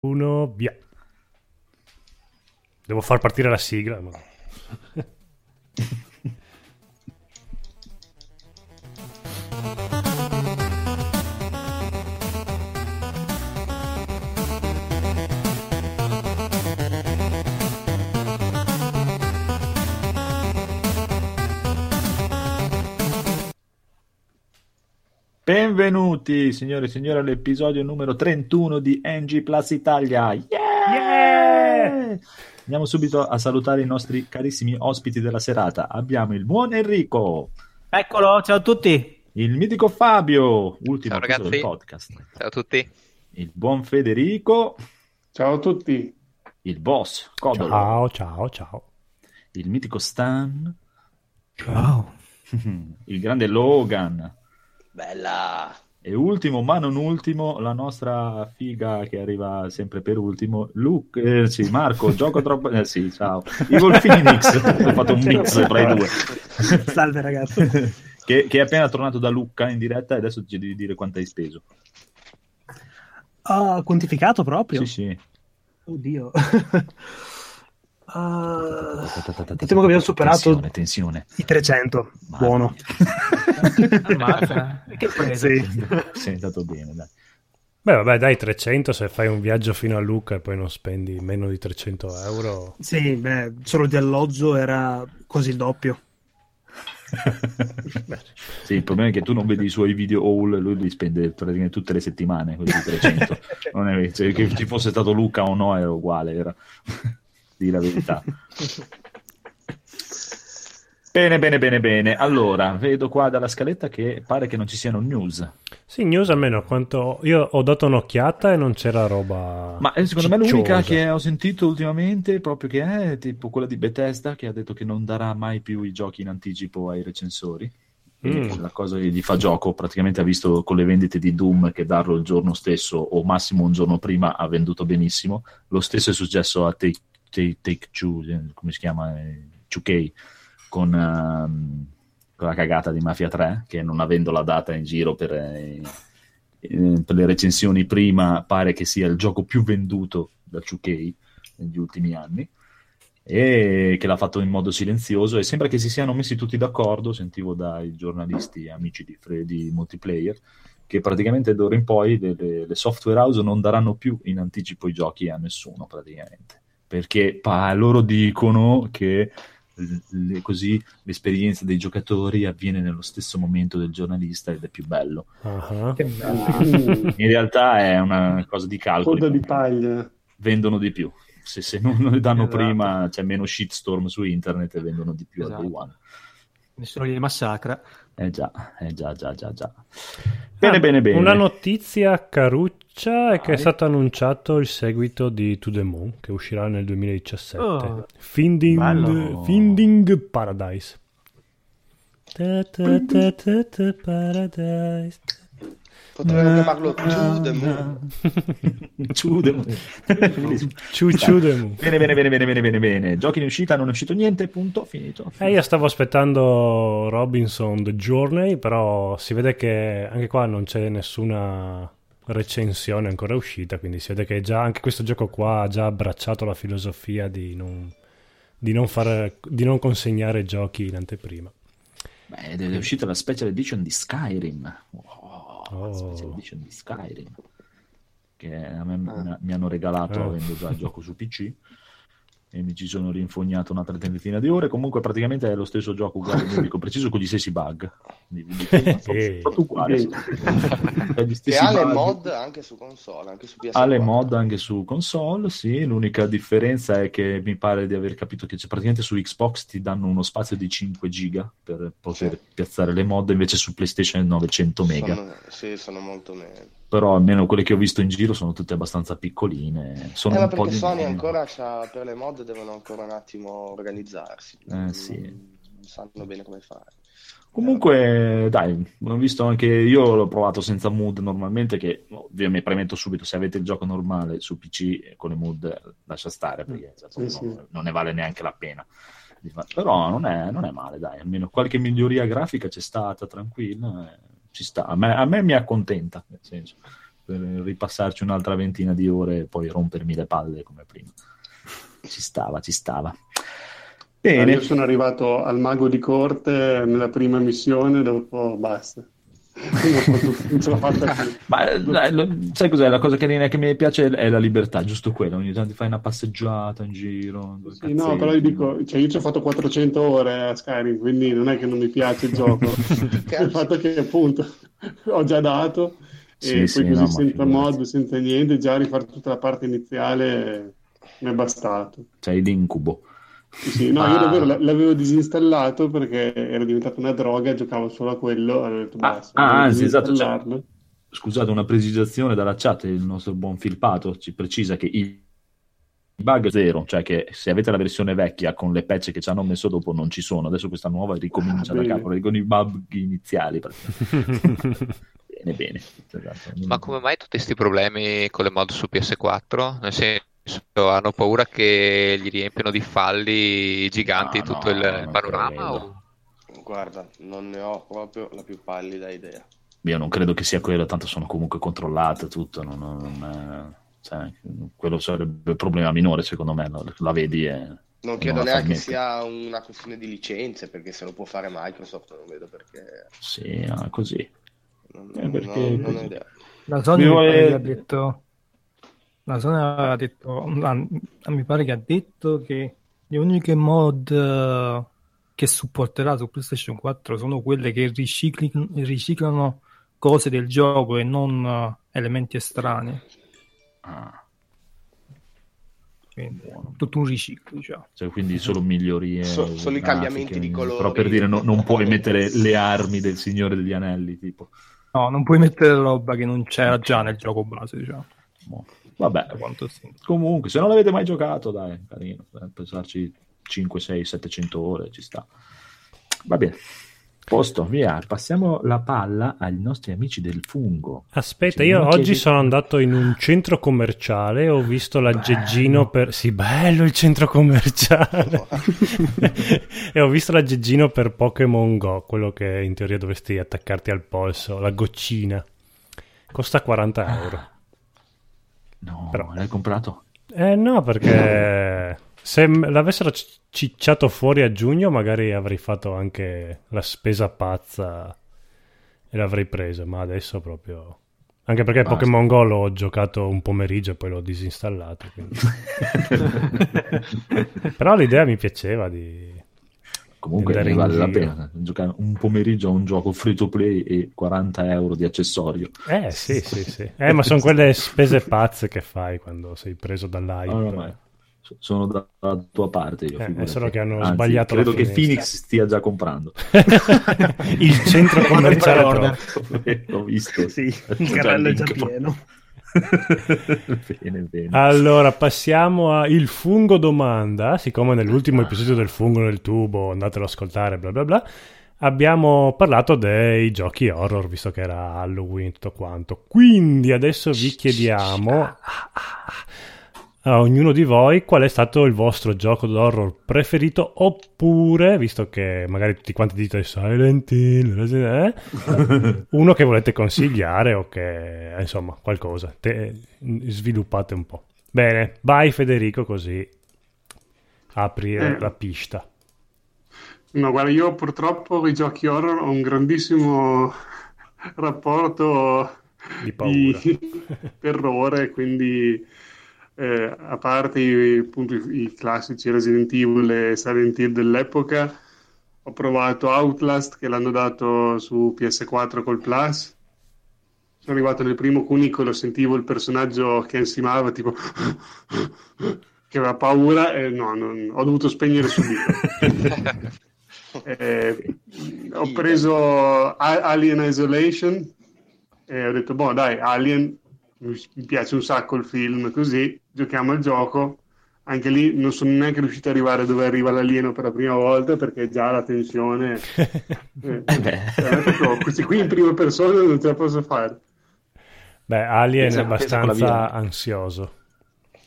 uno, via. Devo far partire la sigla. Ma... Benvenuti signore e signori all'episodio numero 31 di NG Plus Italia. Yeah! Yeah! Andiamo subito a salutare i nostri carissimi ospiti della serata. Abbiamo il buon Enrico, Eccolo, ciao a tutti. il mitico Fabio, ultimo Ciao, del podcast, Ciao a tutti. il buon Federico, Ciao a tutti. il boss Codolo, Ciao, ciao, ciao. il mitico Stan, Ciao. il grande Logan Bella. e ultimo ma non ultimo la nostra figa che arriva sempre per ultimo Luke, eh, sì, Marco, gioco troppo eh, sì, ciao Evil Phoenix ho fatto un mix tra i due Salve ragazzi. che, che è appena tornato da Lucca in diretta e adesso ci devi dire quanto hai speso Ah, quantificato proprio? sì sì Oddio. Ah, diciamo che abbiamo superato tensione, tensione. i 300. Mamma Buono. mia. che prese? sei andato bene dai. Beh, vabbè, dai, 300 se fai un viaggio fino a Lucca e poi non spendi meno di 300 euro. Sì, beh, solo di alloggio era quasi il doppio. sì, il problema è che tu non vedi i suoi video haul, lui li spende praticamente tutte le settimane, così 300. Non è, cioè, che ci fosse stato Luca o no era uguale, era di la verità. Bene, bene, bene, bene. Allora, vedo qua dalla scaletta che pare che non ci siano news. Sì, news almeno quanto... Io ho dato un'occhiata e non c'era roba Ma eh, secondo me l'unica cicciosa. che ho sentito ultimamente proprio che è tipo quella di Bethesda che ha detto che non darà mai più i giochi in anticipo ai recensori. Mm. La cosa che gli fa gioco, praticamente ha visto con le vendite di Doom che darlo il giorno stesso o massimo un giorno prima ha venduto benissimo. Lo stesso è successo a Take, Take, Two, eh, come si chiama? Eh, 2K, con, ehm, con la cagata di Mafia 3, che non avendo la data in giro per, eh, eh, per le recensioni prima, pare che sia il gioco più venduto da 2K negli ultimi anni e che l'ha fatto in modo silenzioso e sembra che si siano messi tutti d'accordo, sentivo dai giornalisti amici di, di multiplayer, che praticamente d'ora in poi le- le software house non daranno più in anticipo i giochi a nessuno praticamente, perché pa- loro dicono che le- così l'esperienza dei giocatori avviene nello stesso momento del giornalista ed è più bello. Ah, Che bello. Uh, In realtà è una cosa di calcolo. coda di paglia. Vendono di più. Se, se non le danno Esatto. prima c'è meno shitstorm su internet e vendono di più al Esatto. day one. Nessuno li massacra. Eh già, eh già, già, già, già. Bene, Ah, bene, bene. Una notizia caruccia è che è stato annunciato il seguito di To The Moon che uscirà nel 2017. Oh. Finding. Finding Paradise. Ta ta ta ta ta Paradise. Potremmo chiamarlo To The Moon. To the moon. Bellissimo. Ciu ciu The Moon. Bene, bene, bene, bene, bene, bene, bene. Giochi in uscita, non è uscito niente, punto, finito. Eh, io stavo aspettando Robinson The Journey, però si vede che anche qua non c'è nessuna recensione ancora uscita, quindi si vede che già anche questo gioco qua ha già abbracciato la filosofia di non, di non, fare, di non consegnare giochi in anteprima. Beh, ed è uscita la special edition di Skyrim. Oh, Oh. La special edition di Skyrim. Che a me mi- mi hanno regalato Ah. avendo già il gioco su PC. E mi ci sono rinfognato un'altra trentina di ore. Comunque, praticamente è lo stesso gioco, uguale, identico, preciso, con gli stessi bug. Di- Eh. Tutto uguale. E ha le mod anche su console, anche su PS4. Ha le mod anche su console, sì. L'unica differenza è che mi pare di aver capito che c'è praticamente su Xbox ti danno uno spazio di 5 giga per poter Sì. piazzare le mod, invece su PlayStation è 900 mega. Sono, sì, sono molto meno. Però almeno quelle che ho visto in giro sono tutte abbastanza piccoline. Sono Eh, ma un po' perché di Sony meno. ancora c'ha, per le mod devono ancora un attimo organizzarsi. Eh, sì. Non sanno bene come fare. Comunque, dai, ho visto anche io l'ho provato senza mood normalmente, che ovviamente premetto subito, se avete il gioco normale su PC con le mood lascia stare, perché cioè, Sì, non, sì. non ne vale neanche la pena. Però non è, non è male, dai, almeno qualche miglioria grafica c'è stata, tranquilla, eh, ci sta. A me, a me mi accontenta, nel senso, per ripassarci un'altra ventina di ore e poi rompermi le palle come prima. Ci stava, ci stava. Bene. Io sono arrivato al mago di corte nella prima missione, dopo basta. non ce l'ho fatta più. Ma dai, sai cos'è? La cosa carina che mi piace è la libertà, giusto quello. Ogni tanto fai una passeggiata in giro. Sì, no, però io dico, cioè io ci ho fatto 400 ore a Skyrim, quindi non è che non mi piace il gioco. il fatto che appunto ho già dato sì, e poi sì, così no, senza mod, senza niente, già rifare tutta la parte iniziale è bastato. C'hai l'incubo. Sì, no, io davvero l'avevo disinstallato perché era diventata una droga, giocavo solo a quello, avevo detto ah, basta. Ah, anzi, esatto. Cioè, scusate, una precisazione dalla chat, il nostro buon Filpato ci precisa che il bug è zero, cioè che se avete la versione vecchia con le patch che ci hanno messo dopo non ci sono, adesso questa nuova ricomincia ah, da capo, con i bug iniziali. bene, bene. Esatto. Ma come mai tutti questi problemi con le mod su PS4? Nel senso hanno paura che gli riempiano di falli giganti no, tutto no, il panorama? O... Guarda, non ne ho proprio la più pallida idea. Io non credo che sia quello, tanto sono comunque controllate tutto. Non, non è, cioè, quello sarebbe il problema minore, secondo me. La vedi e. Non credo neanche sia una questione di licenze, perché se lo può fare Microsoft non vedo perché. Sì, così. Non, eh, perché... non, non ho idea. La Sony vuole... ha detto la Sony ha detto, mi pare che ha detto che le uniche mod eh, che supporterà su PlayStation 4 sono quelle che ricicli, riciclano cose del gioco e non uh, elementi estranei. Ah. Quindi, tutto un riciclo, diciamo. Cioè, quindi solo migliorie. So, solo i cambiamenti di colore. Però per dire, no, non puoi mettere le armi del Signore degli Anelli, tipo. No, non puoi mettere roba che non c'era già nel gioco base, diciamo. Boh. Vabbè, comunque, se non l'avete mai giocato, dai, carino, pensarci 5, 6, 700 ore, ci sta. Va bene. Posto, via, passiamo la palla ai nostri amici del fungo. Aspetta, io oggi chiedi... sono andato in un centro commerciale, ho visto l'aggeggino per... Sì, bello il centro commerciale! e ho visto l'aggeggino per Pokémon Go, quello che in teoria dovresti attaccarti al polso, la goccina. Costa 40 euro. No, Però... l'hai comprato? Eh no, perché se l'avessero cicciato fuori a giugno magari avrei fatto anche la spesa pazza e l'avrei preso, ma adesso proprio... Anche perché Basta. Pokémon Go l'ho giocato un pomeriggio e poi l'ho disinstallato. Però l'idea mi piaceva di, comunque vale la pena giocare un pomeriggio a un gioco free to play e 40 euro di accessorio. Eh sì sì sì. Eh, ma sono quelle spese pazze che fai quando sei preso dall'hype. Oh, no, sono dalla tua parte io eh, è solo che hanno Anzi, sbagliato credo che Phoenix stia già comprando. Il centro commerciale l'ho visto. Sì, il carrello è già pieno bene, bene. Allora, passiamo a Il fungo domanda. Siccome nell'ultimo episodio del fungo nel tubo, andatelo ad ascoltare, bla bla bla. Abbiamo parlato dei giochi horror, visto che era Halloween tutto quanto. Quindi adesso vi chiediamo a ognuno di voi qual è stato il vostro gioco d'horror preferito oppure, visto che magari tutti quanti dite Silent Hill, eh, uno che volete consigliare o che, insomma, qualcosa. Te, sviluppate un po'. Bene, vai Federico così apri eh. la pista. No, guarda, io purtroppo con i giochi horror ho un grandissimo rapporto di paura, di terrore, quindi eh, a parte i, appunto, i, i, classici Resident Evil e Silent Hill dell'epoca, ho provato Outlast che l'hanno dato su PS4 col Plus. Sono arrivato nel primo cunicolo, sentivo il personaggio che ansimava, tipo che aveva paura e no, non, ho dovuto spegnere subito. eh, ho preso Alien Isolation e ho detto, boh dai, Alien mi piace un sacco il film, così giochiamo al gioco. Anche lì non sono neanche riuscito ad arrivare dove arriva l'alieno per la prima volta perché già la tensione. eh, eh questi qui in prima persona non ce la posso fare. Beh, Alien è abbastanza ansioso,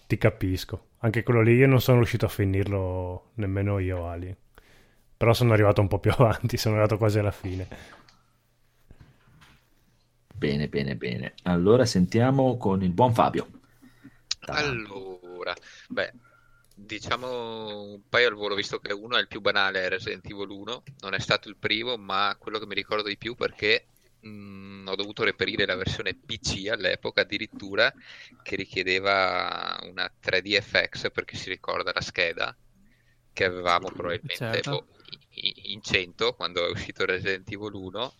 ti capisco. Anche quello lì io non sono riuscito a finirlo nemmeno io, Alien. Però sono arrivato un po' più avanti, sono arrivato quasi alla fine. Bene, bene, bene. Allora sentiamo con il buon Fabio. Allora, beh, diciamo un paio al volo, visto che uno è il più banale, è Resident Evil 1, non è stato il primo, ma quello che mi ricordo di più perché mh, mm, ho dovuto reperire la versione PC all'epoca addirittura che richiedeva una 3DFX perché si ricorda la scheda che avevamo probabilmente Certo. boh, in 100 quando è uscito Resident Evil 1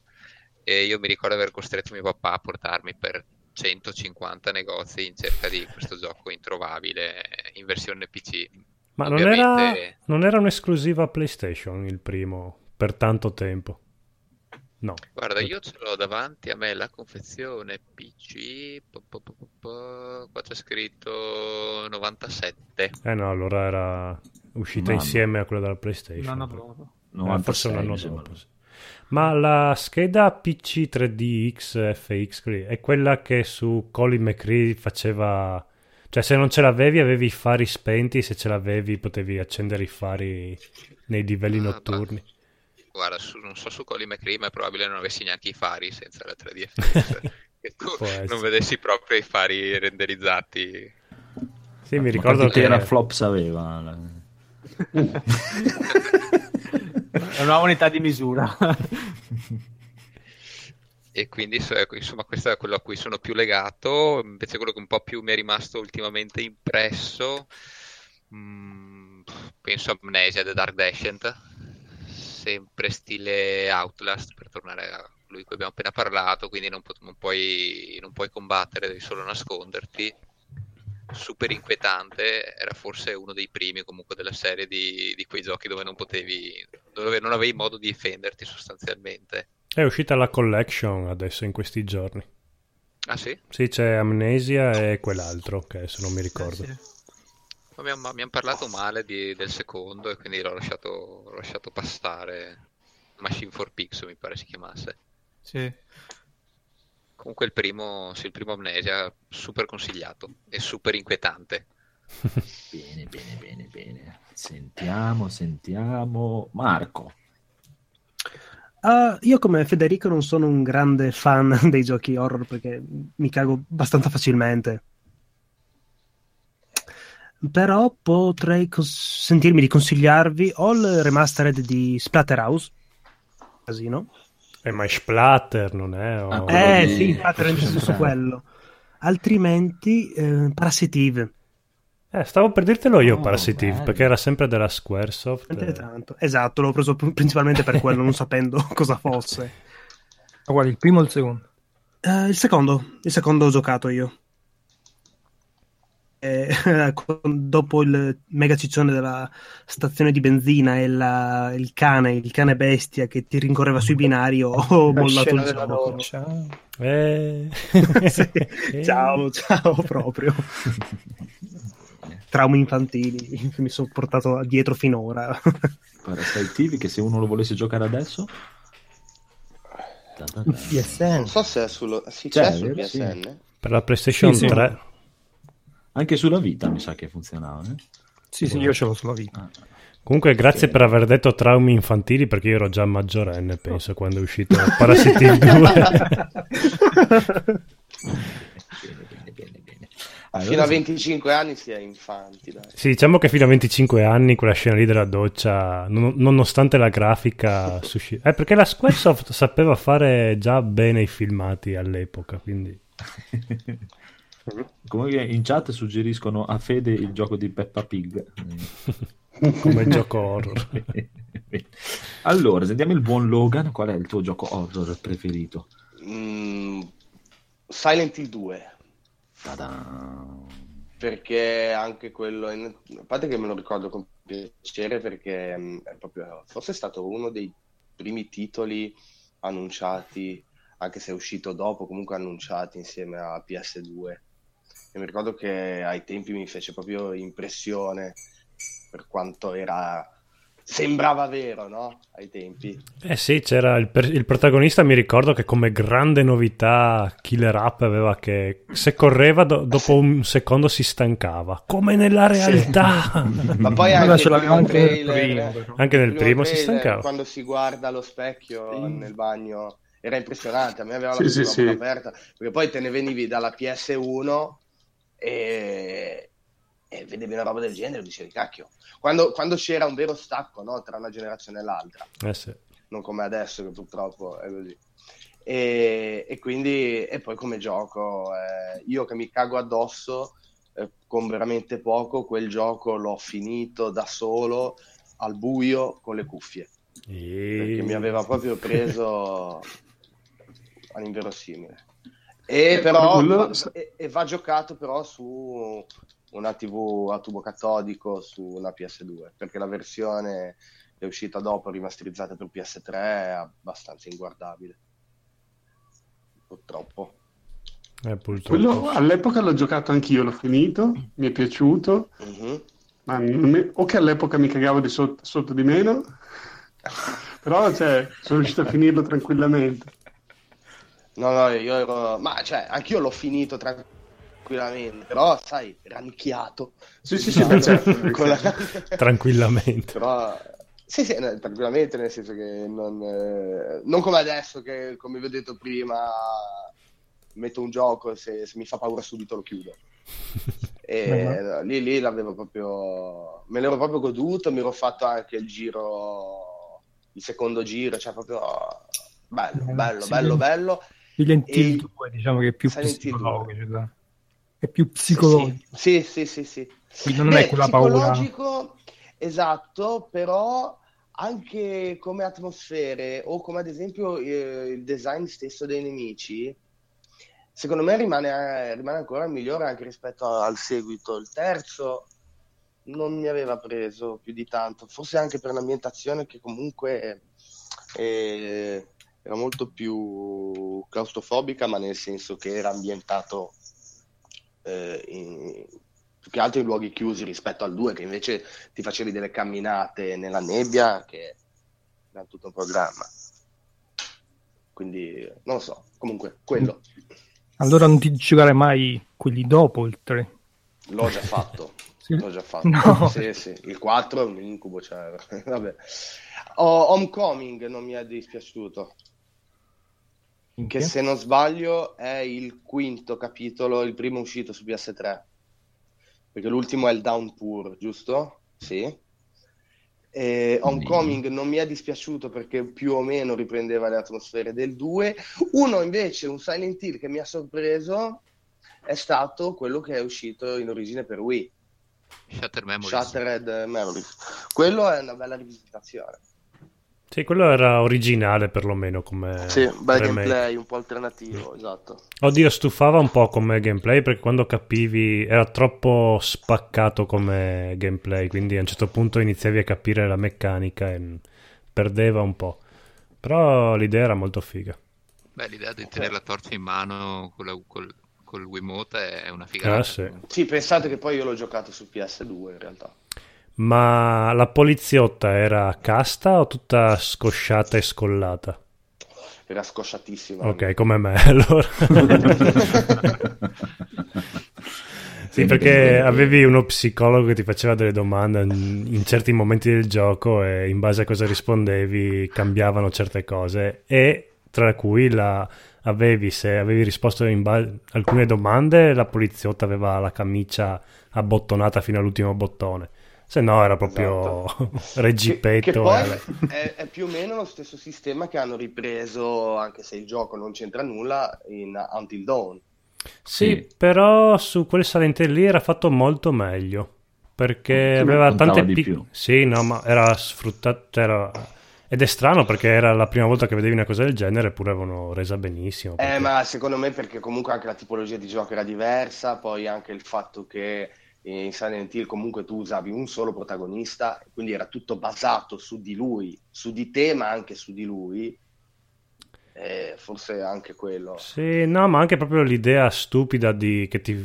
e io mi ricordo aver costretto mio papà a portarmi per 150 negozi in cerca di questo gioco introvabile in versione PC. Ma non era, non era un'esclusiva PlayStation il primo per tanto tempo. No. Guarda, io ce l'ho davanti a me la confezione PC, po- po- po- po- po- qua c'è scritto 97. Eh no, allora era uscita Mamma. insieme a quella della PlayStation. Un anno dopo. Eh, forse 96, un anno dopo. sì. Ma la scheda PC 3DX FX è quella che su Colin McRae faceva... Cioè se non ce l'avevi avevi i fari spenti, se ce l'avevi potevi accendere i fari nei livelli Ah, notturni. Guarda, su- non so su Colin McRae, ma è probabile non avessi neanche i fari senza la 3DFX. che tu non vedessi proprio i fari renderizzati. Sì, mi ricordo quanti che... teraflops aveva? la- È una unità di misura. E quindi ecco, insomma questo è quello a cui sono più legato, invece quello che un po' più mi è rimasto ultimamente impresso, mm, penso Amnesia The Dark Descent, sempre stile Outlast per tornare a lui cui abbiamo appena parlato, quindi non, pu- non puoi, non puoi combattere, devi solo nasconderti. Super inquietante, era forse uno dei primi comunque della serie di, di quei giochi dove non potevi, dove non avevi modo di difenderti sostanzialmente. È uscita la collection adesso in questi giorni. Ah sì? Sì, c'è Amnesia e quell'altro che adesso non mi ricordo. Sì. Ma mi hanno parlato male di- del secondo e quindi l'ho lasciato, l'ho lasciato passare. Machine for Pix mi pare si chiamasse. Sì. Comunque il primo, sì, il primo Amnesia super consigliato e super inquietante. Bene, bene, bene, bene. Sentiamo, sentiamo. Marco. Ah, io come Federico non sono un grande fan dei giochi horror perché mi cago abbastanza facilmente. Però potrei cos- sentirmi di consigliarvi o il remastered di Splatterhouse. Casino. Eh, ma è Splatter, non è? O- Ah, quello Eh di- sì, infatti ero indeciso su quello. Altrimenti eh, Parasitive. Eh, stavo per dirtelo io Oh, Parasitive, bello. perché era sempre della Squaresoft. Tanto. Esatto, l'ho preso pr- principalmente per quello, non sapendo cosa fosse. Ma guarda, il primo o il secondo? Eh, il secondo, il secondo ho giocato io. Eh, con- dopo il mega ciccione della stazione di benzina e la- il cane, il cane bestia che ti rincorreva sui binari, ho, ho La mollato il gioco. Eh. Sì. Ciao, ciao proprio. Traumi infantili che mi sono portato dietro finora. Parasite TV che se uno lo volesse giocare adesso... PSN. Non so se è sullo... Sì, C'è, c'è sul vero? Sì. PSN. Per la PlayStation Sì, sì. 3. Anche sulla vita mi sa che funzionava. eh? Sì, sì, io ce l'ho sulla vita. Ah. Comunque, grazie per aver detto traumi infantili, perché io ero già maggiorenne, penso, quando è uscito Parasitive 2. Bene, bene, bene, bene. Allora, Fino a sì. 25 anni si è infanti, dai. Sì, diciamo che fino a 25 anni quella scena lì della doccia, non- nonostante la grafica, susci- eh, perché la Squaresoft sapeva fare già bene i filmati all'epoca, quindi Comunque in chat suggeriscono a Fede il gioco di Peppa Pig. come gioco horror. allora, sentiamo il buon Logan. Qual è il tuo gioco horror preferito? Mm, Silent Hill 2. Ta-da. perché anche quello, in- a parte che me lo ricordo con piacere perché mm, è proprio, forse è stato uno dei primi titoli annunciati, anche se è uscito dopo, comunque annunciati insieme a PS2. E mi ricordo che ai tempi mi fece proprio impressione per quanto era, sembrava vero, no? Ai tempi. Eh sì, c'era il, per- il protagonista, mi ricordo che come grande novità Killer App aveva che se correva do- dopo un secondo si stancava, come nella realtà. Ma poi anche nel trailer, primo. Anche nel primo si stancava. Quando si guarda allo specchio Sì. nel bagno era impressionante, a me aveva Sì, la sì, bocca sì. aperta, perché poi te ne venivi dalla PS1 e, e vedevi una roba del genere e dicevi, cacchio, quando, quando c'era un vero stacco no, tra una generazione e l'altra, Eh sì. non come adesso che purtroppo è così. E, e quindi, e poi come gioco, eh, io che mi cago addosso eh, con veramente poco, quel gioco l'ho finito da solo al buio con le cuffie perché mi aveva proprio preso all'inverosimile. E Eh, però quello- va, e, e va giocato però su una TV a tubo catodico su una PS2, perché la versione che è uscita dopo rimasterizzata per PS3 è abbastanza inguardabile. Purtroppo. Eh, purtroppo. Quello all'epoca l'ho giocato anch'io, l'ho finito, mi è piaciuto, Mhm. ma mi- o che all'epoca mi cagavo di sotto, sotto di meno, però cioè, sono riuscito a finirlo tranquillamente. No, no, io ero... Ma cioè, anch'io l'ho finito tranquillamente, però sai, rannicchiato. Sì, sì, sì, certo. La- Tranquillamente. Però, sì, sì, no, tranquillamente, nel senso che non, eh, non come adesso, che come vi ho detto prima, metto un gioco e se, se mi fa paura subito lo chiudo. E no, lì, lì l'avevo proprio, me l'ero proprio goduto, mi ero fatto anche il giro, il secondo giro, cioè proprio bello, Eh, bello, sì. bello, bello. Silent Hill 2 diciamo che è più Silent Hill 2. psicologico. cioè, È più psicologico. Sì, sì, sì, sì. sì. Non Beh, è quella paura. psicologico, esatto, però anche come atmosfere o come ad esempio eh, il design stesso dei nemici, secondo me rimane, rimane ancora migliore anche rispetto al seguito. Il terzo non mi aveva preso più di tanto, forse anche per l'ambientazione che comunque eh, era molto più claustrofobica, ma nel senso che era ambientato eh, in- più che altro in luoghi chiusi rispetto al 2, che invece ti facevi delle camminate nella nebbia, che era tutto un programma. Quindi non lo so, comunque quello Allora non ti giocare mai quelli dopo il 3. l'ho già fatto. Sì. L'ho già fatto. No. Sì, sì. Il 4 è un incubo, cioè, vabbè. Oh, Homecoming non mi è dispiaciuto, che se non sbaglio è il quinto capitolo, il primo uscito su PS3, perché l'ultimo è il Downpour, giusto? Sì. E Homecoming non mi è dispiaciuto perché più o meno riprendeva le atmosfere del 2. Uno invece, un Silent Hill che mi ha sorpreso, è stato quello che è uscito in origine per Wii, Shatter Memories. Shattered Memories. Quello è una bella rivisitazione. Sì, quello era originale perlomeno come Sì, bel gameplay un po' alternativo, esatto. Oddio, stufava un po' come gameplay perché quando capivi era troppo spaccato come gameplay, quindi a un certo punto iniziavi a capire la meccanica e mm, perdeva un po'. Però l'idea era molto figa. Beh, l'idea di tenere la torcia in mano con la- col, col Wiimote è una figata. Ah, sì. Sì, pensate che poi io l'ho giocato su PS2 in realtà. Ma la poliziotta era casta o tutta scosciata e scollata? Era scosciatissima. Ok, come me allora. Sì, perché avevi uno psicologo che ti faceva delle domande in certi momenti del gioco e in base a cosa rispondevi cambiavano certe cose e tra cui la avevi, se avevi risposto in ba- alcune domande la poliziotta aveva la camicia abbottonata fino all'ultimo bottone, se no era proprio Che, reggipetto. che poi eh. è, è più o meno lo stesso sistema che hanno ripreso, anche se il gioco non c'entra nulla, in Until Dawn. Sì, Sì. però su quel Silent Hill lì era fatto molto meglio perché Sì, aveva tante di pic- più. Sì, no, ma era sfruttato era- ed è strano perché era la prima volta che vedevi una cosa del genere eppure avevano resa benissimo. Eh, perché- ma secondo me perché comunque anche la tipologia di gioco era diversa, poi anche il fatto che in Silent Hill comunque tu usavi un solo protagonista, quindi era tutto basato su di lui, su di te, ma anche su di lui. Eh, forse anche quello. Sì, no, ma anche proprio l'idea stupida di- che ti-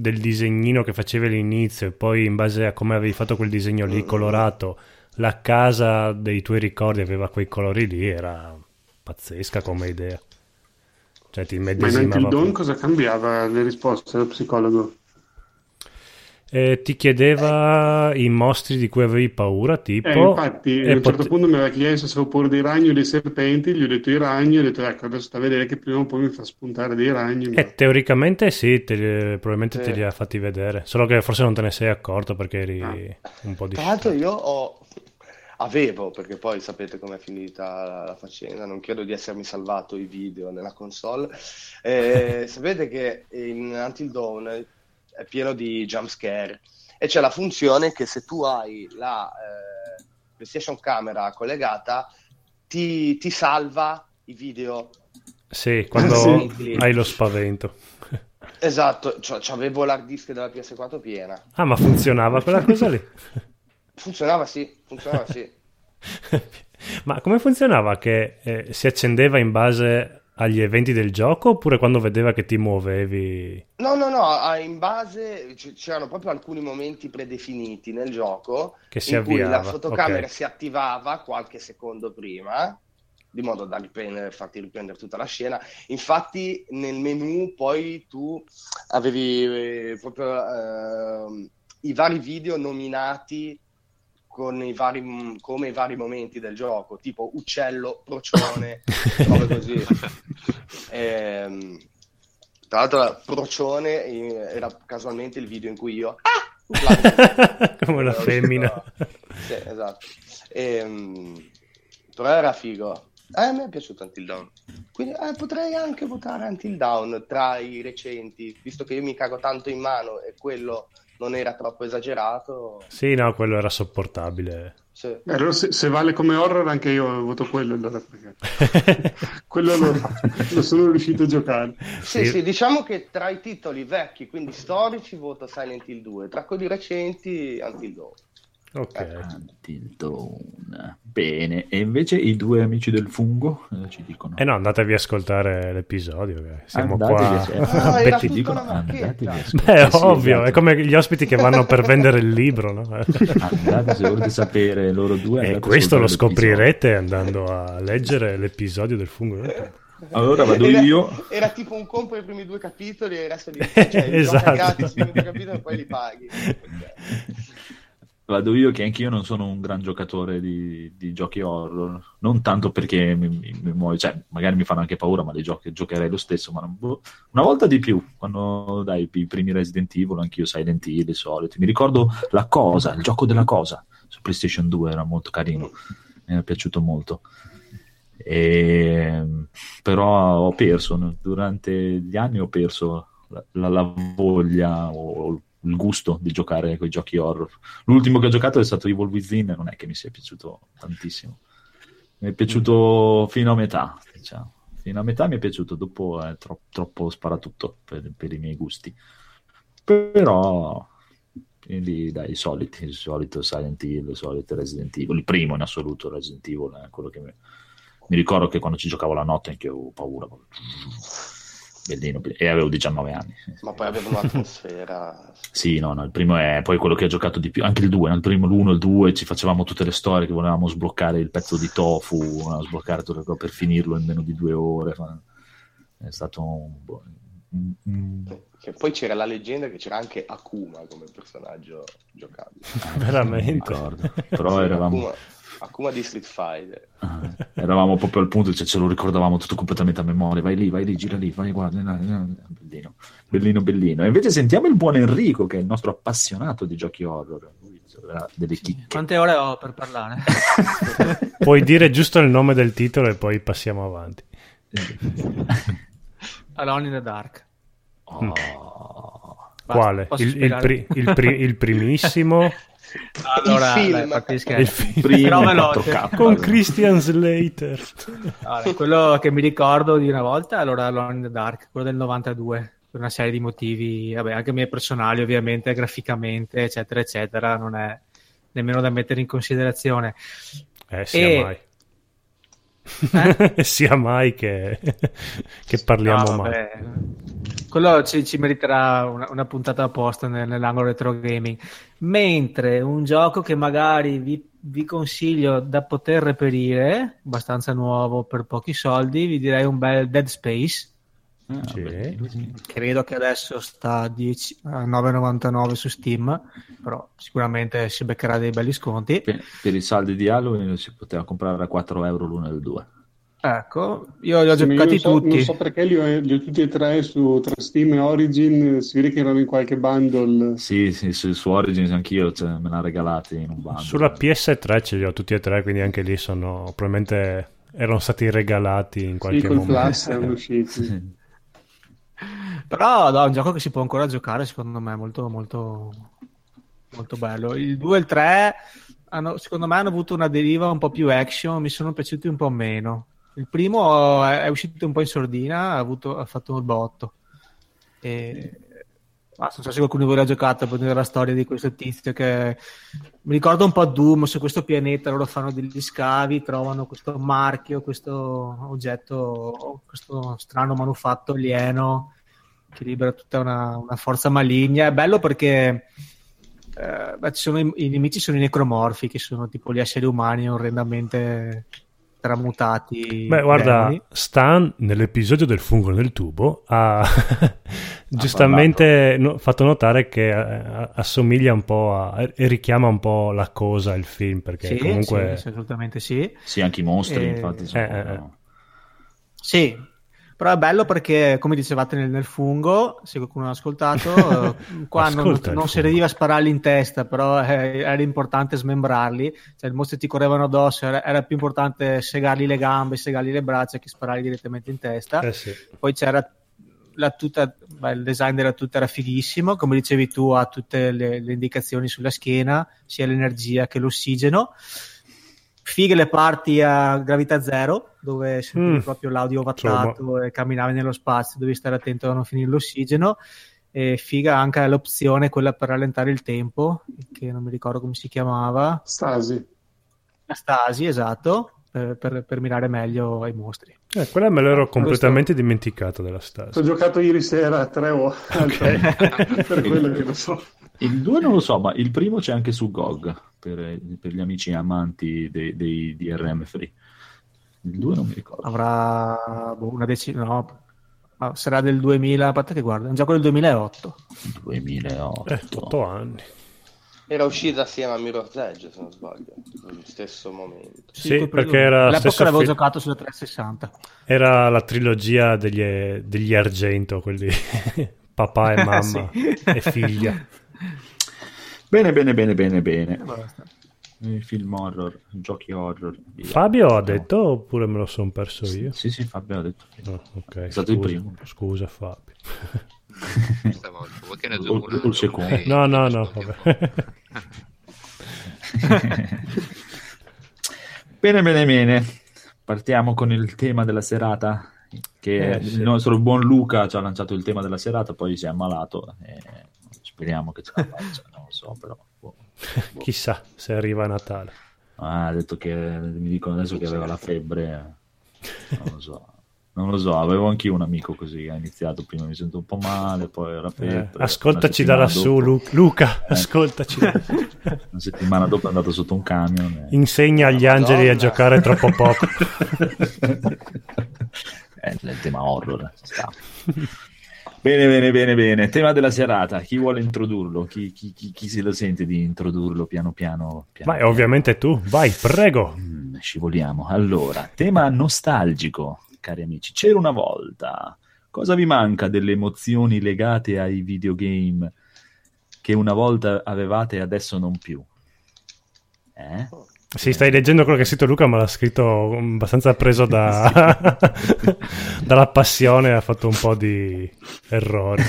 del disegnino che facevi all'inizio e poi in base a come avevi fatto quel disegno lì Mm. colorato, la casa dei tuoi ricordi aveva quei colori lì, era pazzesca come idea. Cioè ti Ma in immedesimava Until Dawn cosa cambiava le risposte dello psicologo? E ti chiedeva i mostri di cui avevi paura, tipo... Eh, infatti, a un certo punto mi aveva chiesto se avevo paura dei ragni o dei serpenti, gli ho detto i ragni, ho detto ecco, adesso sta a vedere che prima o poi mi fa spuntare dei ragni. ma- Eh, teoricamente sì, te li- probabilmente te Sì. li ha fatti vedere, solo che forse non te ne sei accorto perché eri Ah. un po' di... Tra l'altro io ho... avevo, perché poi sapete com'è finita la, la faccenda, non credo di essermi salvato i video nella console. Eh, sapete che in Until Dawn è pieno di jump scare e c'è la funzione che se tu hai la eh, PlayStation Camera collegata ti, ti salva i video. Sì, quando Sì. hai lo spavento. Esatto, cioè, avevo l'hard disk della PS4 piena. Ah, ma funzionava quella cosa lì? Funzionava sì, funzionava sì. Ma come funzionava? Che eh, si accendeva in base agli eventi del gioco oppure quando vedeva che ti muovevi? No, no, no, in base c'erano proprio alcuni momenti predefiniti nel gioco Che si in cui la avviava, fotocamera ok. si attivava qualche secondo prima, di modo da riprendere, farti riprendere tutta la scena. Infatti nel menu poi tu avevi eh, proprio ehm, i vari video nominati con i vari, come i vari momenti del gioco, tipo uccello, procione, robe così. Ehm, tra l'altro, procione eh, era casualmente il video in cui io ah! Come una femmina. Sì, esatto. Ehm, però era figo. Eh, a me è piaciuto Until Dawn. Quindi eh, potrei anche votare Until Dawn tra i recenti, visto che io mi cago tanto in mano e quello non era troppo esagerato. Sì, no, quello era sopportabile. Sì. Eh, allora se, se vale come horror anche io voto quello allora perché quello lo, lo sono riuscito a giocare Sì, Sì. sì, diciamo che tra i titoli vecchi, quindi storici, voto Silent Hill 2, tra quelli recenti Until Dawn. Ok. Dawn. Bene, e invece i due amici del fungo eh, ci dicono. Eh no, andatevi a ascoltare l'episodio, che siamo Andatevi qua. a- Ah, Betti- tutta dicono, andatevi a Beh, ascoltare. è Sì, ovvio, esatto. è come gli ospiti che vanno per vendere il libro, no? Andate, se volete sapere loro due. E questo lo scoprirete andando a leggere l'episodio del fungo. l'episodio. Allora vado Era, io. era tipo un compro i primi due capitoli e il resto di cioè, li Esatto. i primi due capitoli e poi li paghi. Vado io che anch'io non sono un gran giocatore di, di giochi horror, non tanto perché mi, mi, mi muoio, cioè magari mi fanno anche paura, ma li giochi, giocherei lo stesso, ma non- boh. una volta di più, quando dai i primi Resident Evil, anch'io Silent Hill, i soliti. Mi ricordo La Cosa, il gioco della Cosa, su PlayStation 2 era molto carino, mi è piaciuto molto. E, però ho perso, durante gli anni ho perso la, la- la voglia o il gusto di giocare con i giochi horror. L'ultimo che ho giocato è stato Evil Within, e non è che mi sia piaciuto tantissimo. Mi è piaciuto fino a metà, diciamo. Fino a metà mi è piaciuto, dopo è tro- troppo sparatutto per, per i miei gusti. Però, quindi dai, i soliti, il solito Silent Hill, il solito Resident Evil, il primo in assoluto Resident Evil è quello che mi, mi ricordo che quando ci giocavo la notte anche io avevo paura. Bellino, be- e avevo 19 anni. Ma poi aveva un'atmosfera. Sì, no, no, il primo è poi quello che ho giocato di più, anche il 2, no? il primo, l'1 e il 2, ci facevamo tutte le storie che volevamo sbloccare il pezzo di tofu, volevamo sbloccare tutto cose per finirlo in meno di due ore. È stato un, un- un- Che poi c'era la leggenda che c'era anche Akuma come personaggio giocabile. Veramente. non mi ricordo. Però Sì, eravamo, Akuma, Akuma di Street Fighter. ah, eravamo proprio al punto, cioè ce lo ricordavamo tutto completamente a memoria. Vai lì, vai lì, gira lì, vai, guarda. no, no, Bellino, bellino, bellino. E invece sentiamo il buon Enrico, che è il nostro appassionato di giochi horror. Avrà delle chicche. Quante ore ho per parlare? Puoi dire giusto il nome del titolo e poi passiamo avanti. Alone in the Dark. Oh. Quale? Il, il pri- il pri- il primissimo Allora, Il film. dai, il film Primo Però veloce. 4K. con Christian Slater. Allora, quello che mi ricordo di una volta allora Alone in the Dark, quello del 92, per una serie di motivi, vabbè, anche miei personali ovviamente, graficamente, eccetera, eccetera, non è nemmeno da mettere in considerazione. Eh, sia E- mai. Eh? sia mai che, che parliamo No, mai. Quello ci, ci meriterà una, una puntata apposta nel- nell'angolo retro gaming. Mentre un gioco che magari vi, vi consiglio da poter reperire, abbastanza nuovo per pochi soldi, vi direi un bel Dead Space. Ah, Sì. beh. Credo che adesso sta a 10 a 9,99 su Steam, però sicuramente si beccherà dei belli sconti. Per, per i saldi di Halloween si poteva comprare a 4 euro l'uno e il 2. Ecco, io li ho Sì, giocati non so, tutti. non so perché li ho, li ho tutti e tre su tra Steam e Origin. Si vede che erano in qualche bundle. Sì, sì, su, su Origins anch'io cioè, me l'ha regalati in un bundle. Sulla PS3 ce li ho tutti e tre, quindi anche lì sono probabilmente erano stati regalati in qualche Sì, momento. Plus erano usciti. Però no, è un gioco che si può ancora giocare, secondo me, molto, molto, molto bello. Il 2 e il 3, hanno, secondo me, hanno avuto una deriva un po' più action, mi sono piaciuti un po' meno. Il primo è, è uscito un po' in sordina, ha, avuto- ha fatto un botto. E... ma non so se qualcuno di voi l'ha giocato per vedere la storia di questo tizio che mi ricorda un po' Doom, su questo pianeta loro fanno degli scavi, trovano questo marchio, questo oggetto, questo strano manufatto alieno che libera tutta una, una forza maligna. È bello perché eh, beh, i, i nemici sono i necromorfi, che sono tipo gli esseri umani orrendamente tramutati. Beh, guarda, demoni. Stan nell'episodio del fungo nel tubo ha giustamente no- fatto notare che eh, assomiglia un po' a, e richiama un po' la cosa il film, perché Sì, comunque... sì, assolutamente sì. Sì, anche i mostri, Eh, infatti. Sono, eh, eh, eh. Sì, però è bello perché, come dicevate nel, nel fungo, se qualcuno l'ha ascoltato, qua non, non fungo. serviva spararli in testa, però eh, era importante smembrarli, cioè i mostri ti correvano addosso, era, era più importante segargli le gambe, segargli le braccia che sparargli direttamente in testa. Eh sì. Poi c'era la tuta, beh, il design della tuta era fighissimo, come dicevi tu, ha tutte le, le indicazioni sulla schiena, sia l'energia che l'ossigeno. Fighe le parti a gravità zero, dove sentivi Mm. proprio l'audio vattato e camminavi nello spazio, devi stare attento a non finire l'ossigeno. E figa anche l'opzione, quella per rallentare il tempo, che non mi ricordo come si chiamava. Stasi. Stasi, esatto, per, per- per mirare meglio ai mostri. Eh, quella me l'ero completamente dimenticato della Ho Stasi. giocato ieri sera a tre ore. per quello che lo so. Il 2 non lo so, ma il primo c'è anche su GOG per, per gli amici amanti dei, dei DRM free. Il 2 non mi ricordo. avrà boh, una decina, no, sarà del 2000, a parte che guarda, è un gioco del 2008. 2008. Eh, 8 anni. Era uscita assieme a Mirror's Edge, se non sbaglio, nello stesso momento. Sì, quel perché era All'epoca l'avevo fi- giocato sulla 360. Era la trilogia degli, degli Argento, quelli papà e mamma Sì. e figlia. Bene, bene, bene, bene, bene. Basta. Film horror, giochi horror. via. Fabio ha detto oppure me lo sono perso io? Sì, sì, Fabio ha detto. No, ok, È stato il scusa, primo. Scusa Fabio. Vuoi che ne o il secondo. No, no, no, vabbè. bene, bene, bene. Partiamo con il tema della serata. Che Eh, sì. il nostro buon Luca ci ha lanciato il tema della serata, poi si è ammalato. E speriamo che ce la faccia, non lo so, però. boh. Chissà se arriva a Natale. Ah, ha detto che mi dicono adesso che aveva la febbre. eh. Non lo so. Non lo so, avevo anch'io un amico così, ha iniziato prima mi sento un po' male, poi la Eh, febbre. ascoltaci una da lassù, dopo- Lu- Luca, Eh. ascoltaci. Una settimana dopo è andato sotto un camion. e- Insegna agli angeli a Madonna. giocare troppo poco. è il tema horror. sta. Bene, bene, bene, bene. Tema della serata. Chi vuole introdurlo? Chi, chi- chi- chi se lo sente di introdurlo piano piano? piano Vai, ovviamente tu, vai, prego. Mm, scivoliamo. Allora, tema nostalgico, cari amici. C'era una volta. Cosa vi manca delle emozioni legate ai videogame che una volta avevate e adesso non più? Eh? Sì, stai leggendo quello che ha scritto Luca, ma l'ha scritto abbastanza preso da... dalla passione, ha fatto un po' di errori.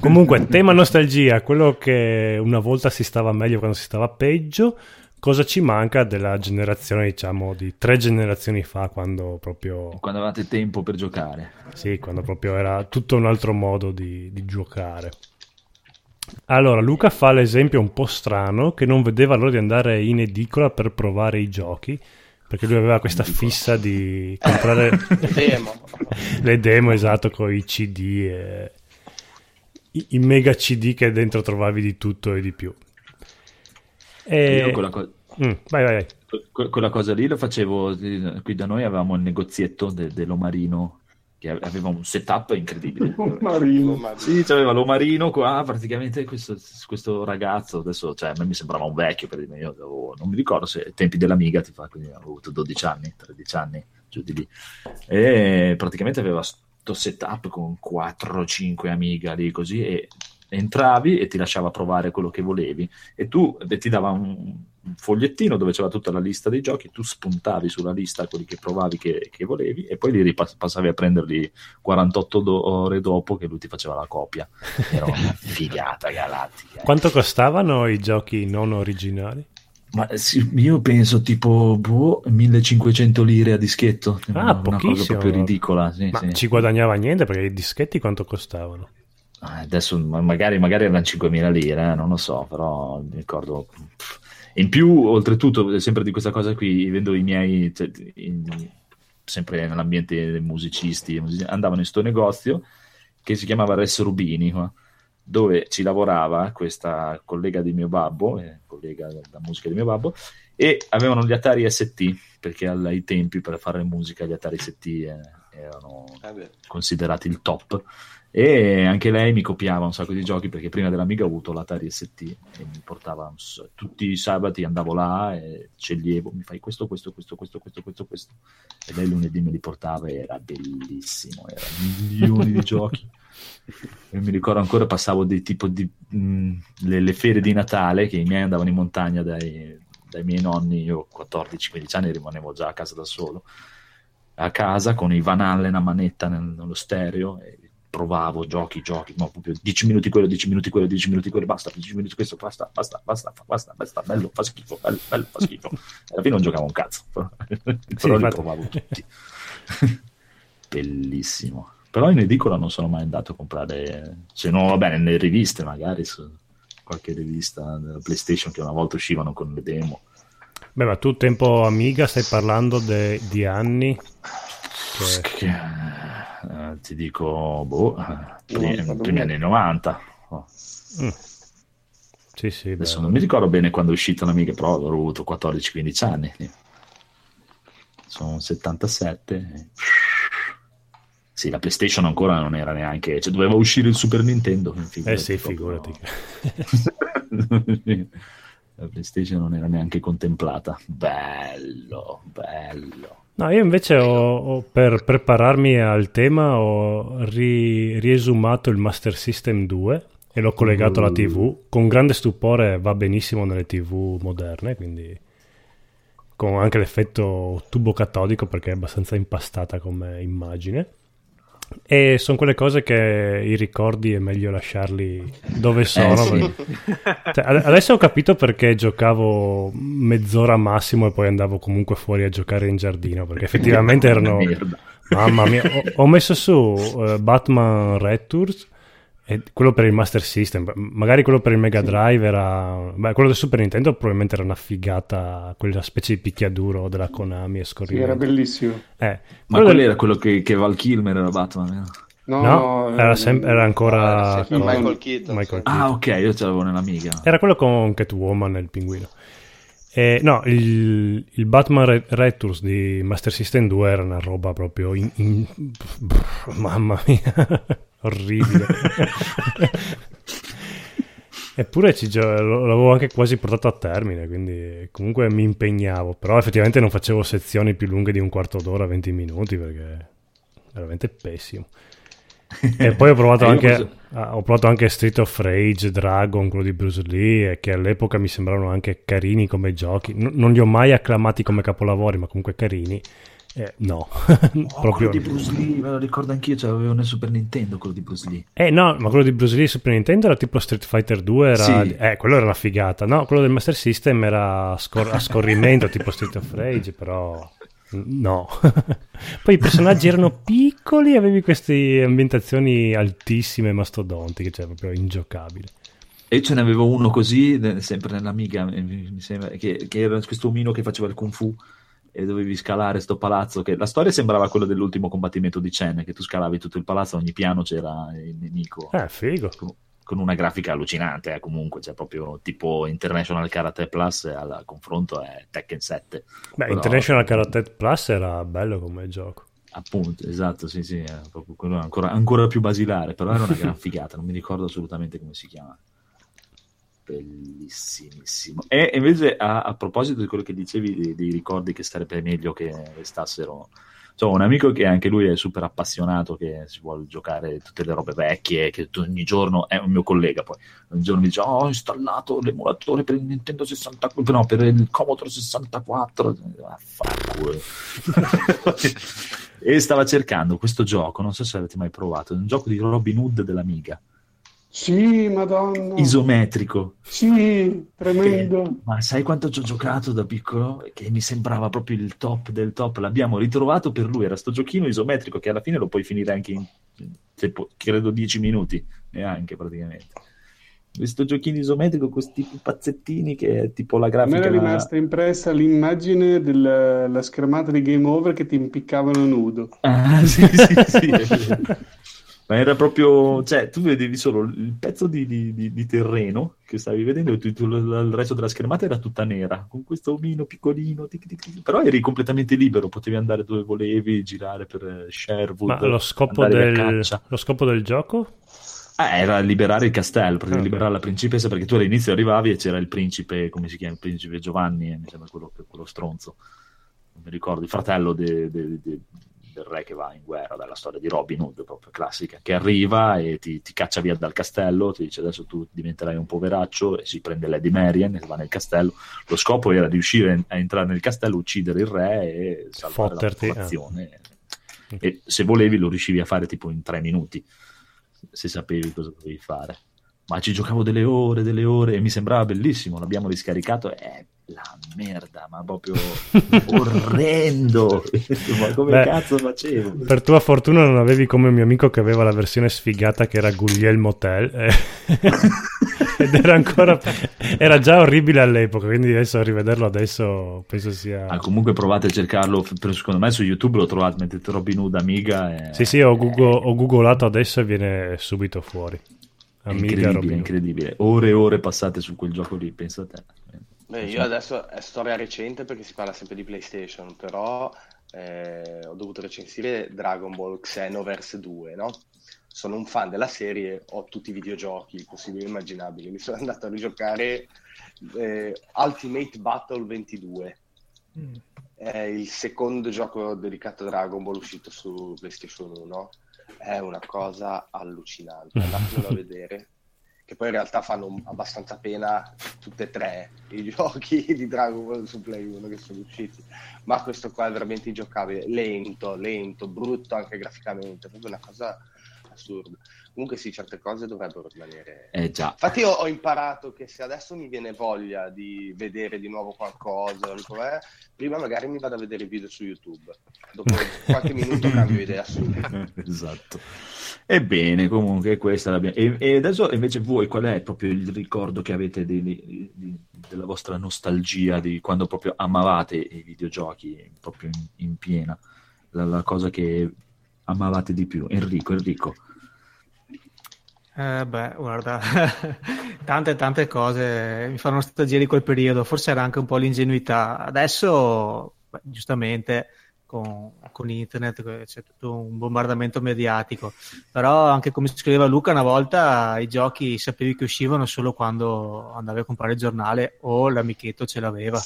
Comunque, tema nostalgia, quello che una volta si stava meglio quando si stava peggio, cosa ci manca della generazione, diciamo, di tre generazioni fa, quando proprio... Quando avevate tempo per giocare. Sì, quando proprio era tutto un altro modo di, di giocare. Allora, Luca fa l'esempio un po' strano che non vedeva l'ora di andare in edicola per provare i giochi, perché lui aveva questa fissa di comprare Demo. le demo, esatto, con i CD e i, i mega CD che dentro trovavi di tutto e di più. E... Io quella, co- Mm, vai, vai, vai. que- quella cosa lì lo facevo. Qui da noi avevamo il negozietto de- dell'Omarino che aveva un setup incredibile. Un marino. Sì, c'aveva l'omarino qua, praticamente questo, questo ragazzo, adesso cioè, a me mi sembrava un vecchio, per dire, io avevo- non mi ricordo se ai tempi dell'Amiga ti fa, quindi avevo avuto 12 anni, 13 anni, giù di lì. E praticamente aveva sto setup con 4-5 Amiga lì così e entravi e ti lasciava provare quello che volevi e tu e ti dava un fogliettino dove c'era tutta la lista dei giochi, tu spuntavi sulla lista quelli che provavi che, che volevi e poi li ripass- passavi a prenderli 48 do- ore dopo che lui ti faceva la copia. Era una figata galattica. Quanto costavano i giochi non originali? Ma sì, io penso tipo boh, 1500 lire a dischetto, Ah, una cosa pochissimo. proprio ridicola. Sì, Ma sì. ci guadagnava niente perché i dischetti quanto costavano? Ah, Adesso ma- magari, magari erano 5.000 lire, eh, non lo so, però mi ricordo. pff. In più, oltretutto, sempre di questa cosa qui, vedo i miei, cioè, in- sempre nell'ambiente dei musicisti, musici- andavano in sto negozio che si chiamava Res Rubini, qua, dove ci lavorava questa collega di mio babbo, eh, collega della musica di mio babbo, e avevano gli Atari ST, perché ai tempi per fare musica gli Atari ST eh, erano Eh considerati il top e anche lei mi copiava un sacco di giochi perché prima dell'Amiga ho avuto l'Atari ST e mi portava tutti i sabati andavo là e sceglievo mi fai questo questo questo questo questo questo questo. E lei lunedì me li portava e era bellissimo erano milioni di giochi. E mi ricordo ancora passavo dei tipo di mh, le, le ferie di Natale che i miei andavano in montagna dai, dai miei nonni io 14-15 anni rimanevo già a casa da solo a casa con i Van Allen a manetta nel- nello stereo e provavo giochi, giochi, ma proprio 10 minuti quello, 10 minuti quello, 10 minuti quello, basta, 10 minuti questo, basta, basta, basta, basta, basta, bello, fa schifo, bello, bello, fa schifo. Alla fine non giocavo un cazzo, però, però li provavo tutti. Bellissimo. Però in edicola non sono mai andato a comprare, se no, va bene, nelle riviste magari, su qualche rivista della PlayStation che una volta uscivano con le demo. Beh, ma tu tempo Amiga stai parlando de- di anni? Che- eh, ti dico, boh, eh, primi, 90, primi anni 90. Oh, Mm. Sì, sì, Adesso beh. non mi ricordo bene quando è uscita l'Amiga, però avrò avuto 14-15 anni. Sono 77. e- Sì, la PlayStation ancora non era neanche... Cioè, doveva uscire il Super Nintendo. Eh sì, proprio- figurati. la PlayStation non era neanche contemplata. Bello, bello. No, io invece ho, ho- per prepararmi al tema ho ri- riesumato il Master System 2 e l'ho collegato alla TV. Con grande stupore va benissimo nelle TV moderne, quindi con anche l'effetto tubo catodico perché è abbastanza impastata come immagine. E sono quelle cose che i ricordi è meglio lasciarli dove sono. sì. perché- cioè, ade- adesso ho capito perché giocavo mezz'ora massimo e poi andavo comunque fuori a giocare in giardino perché effettivamente erano mamma mia ho, ho messo su eh, Batman Returns e quello per il Master System magari quello per il Mega Drive era beh, quello del Super Nintendo probabilmente era una figata quella specie di picchiaduro della Konami e Sì, scorrimento era bellissimo. eh, Ma quello del- era quello che, che Val Kilmer era Batman, vero? No, no, era, eh, sem- era ancora Ah, con- Michael Keaton, Michael sì. Keaton. Ah, ok, io ce l'avevo nell'Amiga. Era quello con Catwoman e il pinguino. Eh, no, il, il Batman Re- Returns di Master System 2 era una roba proprio in- in- mamma mia, orribile. Eppure ci l'avevo anche quasi portato a termine, quindi comunque mi impegnavo, però effettivamente non facevo sezioni più lunghe di un quarto d'ora, 20 minuti, perché veramente pessimo. E poi ho provato, Eh, anche, ah, ho provato anche Street of Rage, Dragon, quello di Bruce Lee, che all'epoca mi sembravano anche carini come giochi. N- non li ho mai acclamati come capolavori, ma comunque carini. Eh, no, Oh, proprio quello di Bruce Lee, me lo ricordo anch'io, ce l'avevo nel Super Nintendo quello di Bruce Lee. Eh no, ma quello di Bruce Lee Super Nintendo era tipo Street Fighter 2, era... Sì. eh, quello era una figata. No, quello del Master System era a, scor- a scorrimento, tipo Street of Rage, però no. Poi i personaggi erano piccoli, avevi queste ambientazioni altissime, mastodontiche, cioè proprio ingiocabile. E ce n'avevo uno così, sempre nell'Amiga, mi, mi sembra, che, che era questo omino che faceva il Kung Fu e dovevi scalare sto palazzo. Che... La storia sembrava quella dell'ultimo combattimento di Chen, che tu scalavi tutto il palazzo, ogni piano c'era il nemico. Eh, figo. Con, con una grafica allucinante, eh, comunque, cioè proprio tipo International Karate Plus, e al confronto è Tekken 7. Beh, Però- International Karate Plus era bello come gioco. Appunto, esatto, sì, sì, quello ancora, ancora più basilare, però era una gran figata, non mi ricordo assolutamente come si chiama. Bellissimissimo. E invece a, a proposito di quello che dicevi dei, ricordi che sarebbe meglio che restassero so, un amico che anche lui è super appassionato, che si vuole giocare tutte le robe vecchie, che ogni giorno è un mio collega poi, ogni giorno mi dice oh, ho installato l'emulatore per il Nintendo 64, no, per il Commodore 64, ah, e stava cercando questo gioco, non so se avete mai provato, è un gioco di Robin Hood dell'Amiga. Sì, madonna. Isometrico. Sì, tremendo. Eh, ma sai quanto ci ho giocato da piccolo? Che mi sembrava proprio il top del top. L'abbiamo ritrovato per lui. Era sto giochino isometrico che alla fine lo puoi finire anche in, tipo, credo, 10 minuti, neanche praticamente. Questo giochino isometrico con questi pazzettini che è tipo la grafica... A me era rimasta impressa l'immagine della schermata di Game Over che ti impiccavano nudo. Ah, sì, sì, sì. ma era proprio, cioè, tu vedevi solo il pezzo di, di, di, di terreno che stavi vedendo e tutto il resto della schermata era tutta nera, con questo omino piccolino, tic, tic, tic. però eri completamente libero, potevi andare dove volevi, girare per Sherwood. Ma lo scopo, del, lo scopo del gioco? Ah, era liberare il castello, perché okay. liberare la principessa, perché tu all'inizio arrivavi e c'era il principe, come si chiama, il principe Giovanni, mi sembra quello, quello stronzo, non mi ricordo, il fratello de, de, de, del re che va in guerra, dalla storia di Robin Hood, proprio classica, che arriva e ti, ti, caccia via dal castello, ti dice adesso tu diventerai un poveraccio e si prende Lady Marian e va nel castello. Lo scopo era di uscire a entrare nel castello, uccidere il re e salvare Fotterti, la eh. popolazione. Eh. E se volevi lo riuscivi a fare tipo in tre minuti, se sapevi cosa dovevi fare ma ci giocavo delle ore, delle ore e mi sembrava bellissimo. L'abbiamo riscaricato, è la merda, ma proprio orrendo. ma come Beh, cazzo facevo? Per tua fortuna non avevi come un mio amico che aveva la versione sfigata che era Guglielmo Tell. Eh. Ed era ancora era già orribile all'epoca, quindi adesso rivederlo adesso penso sia. Ah, comunque provate a cercarlo. Secondo me su YouTube lo trovate, mettete Robin Hood Amiga. E... Sì, sì, ho, Google, ho googolato adesso e viene subito fuori. Amiga incredibile, incredibile. Ore e ore passate su quel gioco lì, pensa a te. Beh, io adesso è storia recente perché si parla sempre di PlayStation, però eh, ho dovuto recensire Dragon Ball Xenoverse 2, no? Sono un fan della serie, ho tutti i videogiochi possibili e immaginabili. Mi sono andato a rigiocare eh, Ultimate Battle 22. Mm. È il secondo gioco dedicato a Dragon Ball uscito su PlayStation 1 è una cosa allucinante. Andatelo a vedere. Che poi in realtà fanno abbastanza pena tutte e tre i giochi di Dragon Ball su Play 1 che sono usciti. Ma questo qua è veramente ingiocabile. Lento, lento, brutto anche graficamente. Proprio una cosa assurda. Comunque sì, certe cose dovrebbero rimanere. Eh già. Infatti io ho imparato che se adesso mi viene voglia di vedere di nuovo qualcosa, prima magari mi vado a vedere i video su YouTube. Dopo qualche minuto cambio idea subito. esatto. Ebbene, comunque questa l'abbiamo. E, e, adesso invece voi qual è proprio il ricordo che avete di, di, di, della vostra nostalgia di quando proprio amavate i videogiochi proprio in, in piena? La, la cosa che amavate di più? Enrico, Enrico. Eh, beh, guarda, tante tante cose mi fanno nostalgia di quel periodo, forse era anche un po' l'ingenuità. Adesso, beh, giustamente, con, con, internet c'è tutto un bombardamento mediatico, però anche come scriveva Luca, una volta i giochi sapevi che uscivano solo quando andavi a comprare il giornale o l'amichetto ce l'aveva.